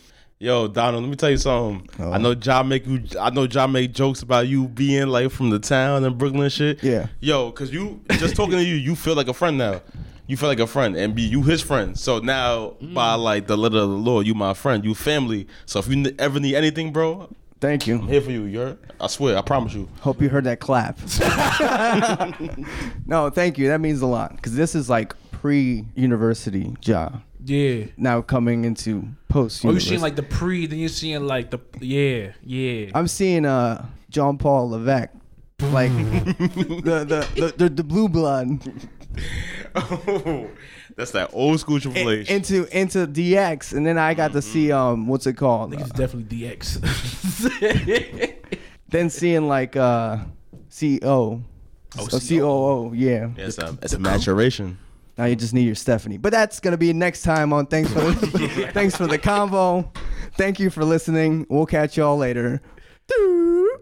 S1: Yo, Donald, let me tell you something.
S3: Oh.
S1: I know John make you. I know John make jokes about you being like from the town and Brooklyn and shit.
S3: Yeah.
S1: Yo, cause you just talking to you, you feel like a friend now. You feel like a friend, and be you his friend. So now, by like the letter of the law, you my friend. You family. So if you ever need anything, bro,
S3: Thank you.
S1: I'm here for you. You're. I swear. I promise you.
S3: Hope you heard that clap. no, thank you. That means a lot because this is like pre-university job.
S2: Yeah.
S3: Now coming into post.
S2: Oh, you seeing like the pre, then you're seeing like the yeah, yeah.
S3: I'm seeing uh Jean-Paul Levesque, like the, the the the the blue blood
S1: That's that old school Triple
S3: in- into into DX, and then I got to see um what's it
S2: I
S3: called?
S2: think it's
S3: Uh,
S2: definitely DX.
S3: then seeing like uh CO.
S2: Oh,
S3: Oh, COO, yeah.
S1: Yeah, it's a, it's a maturation.
S3: Now you just need your Stephanie. But that's gonna be next time on Thanks for the, Thanks for the convo. Thank you for listening. We'll catch y'all later. Doo.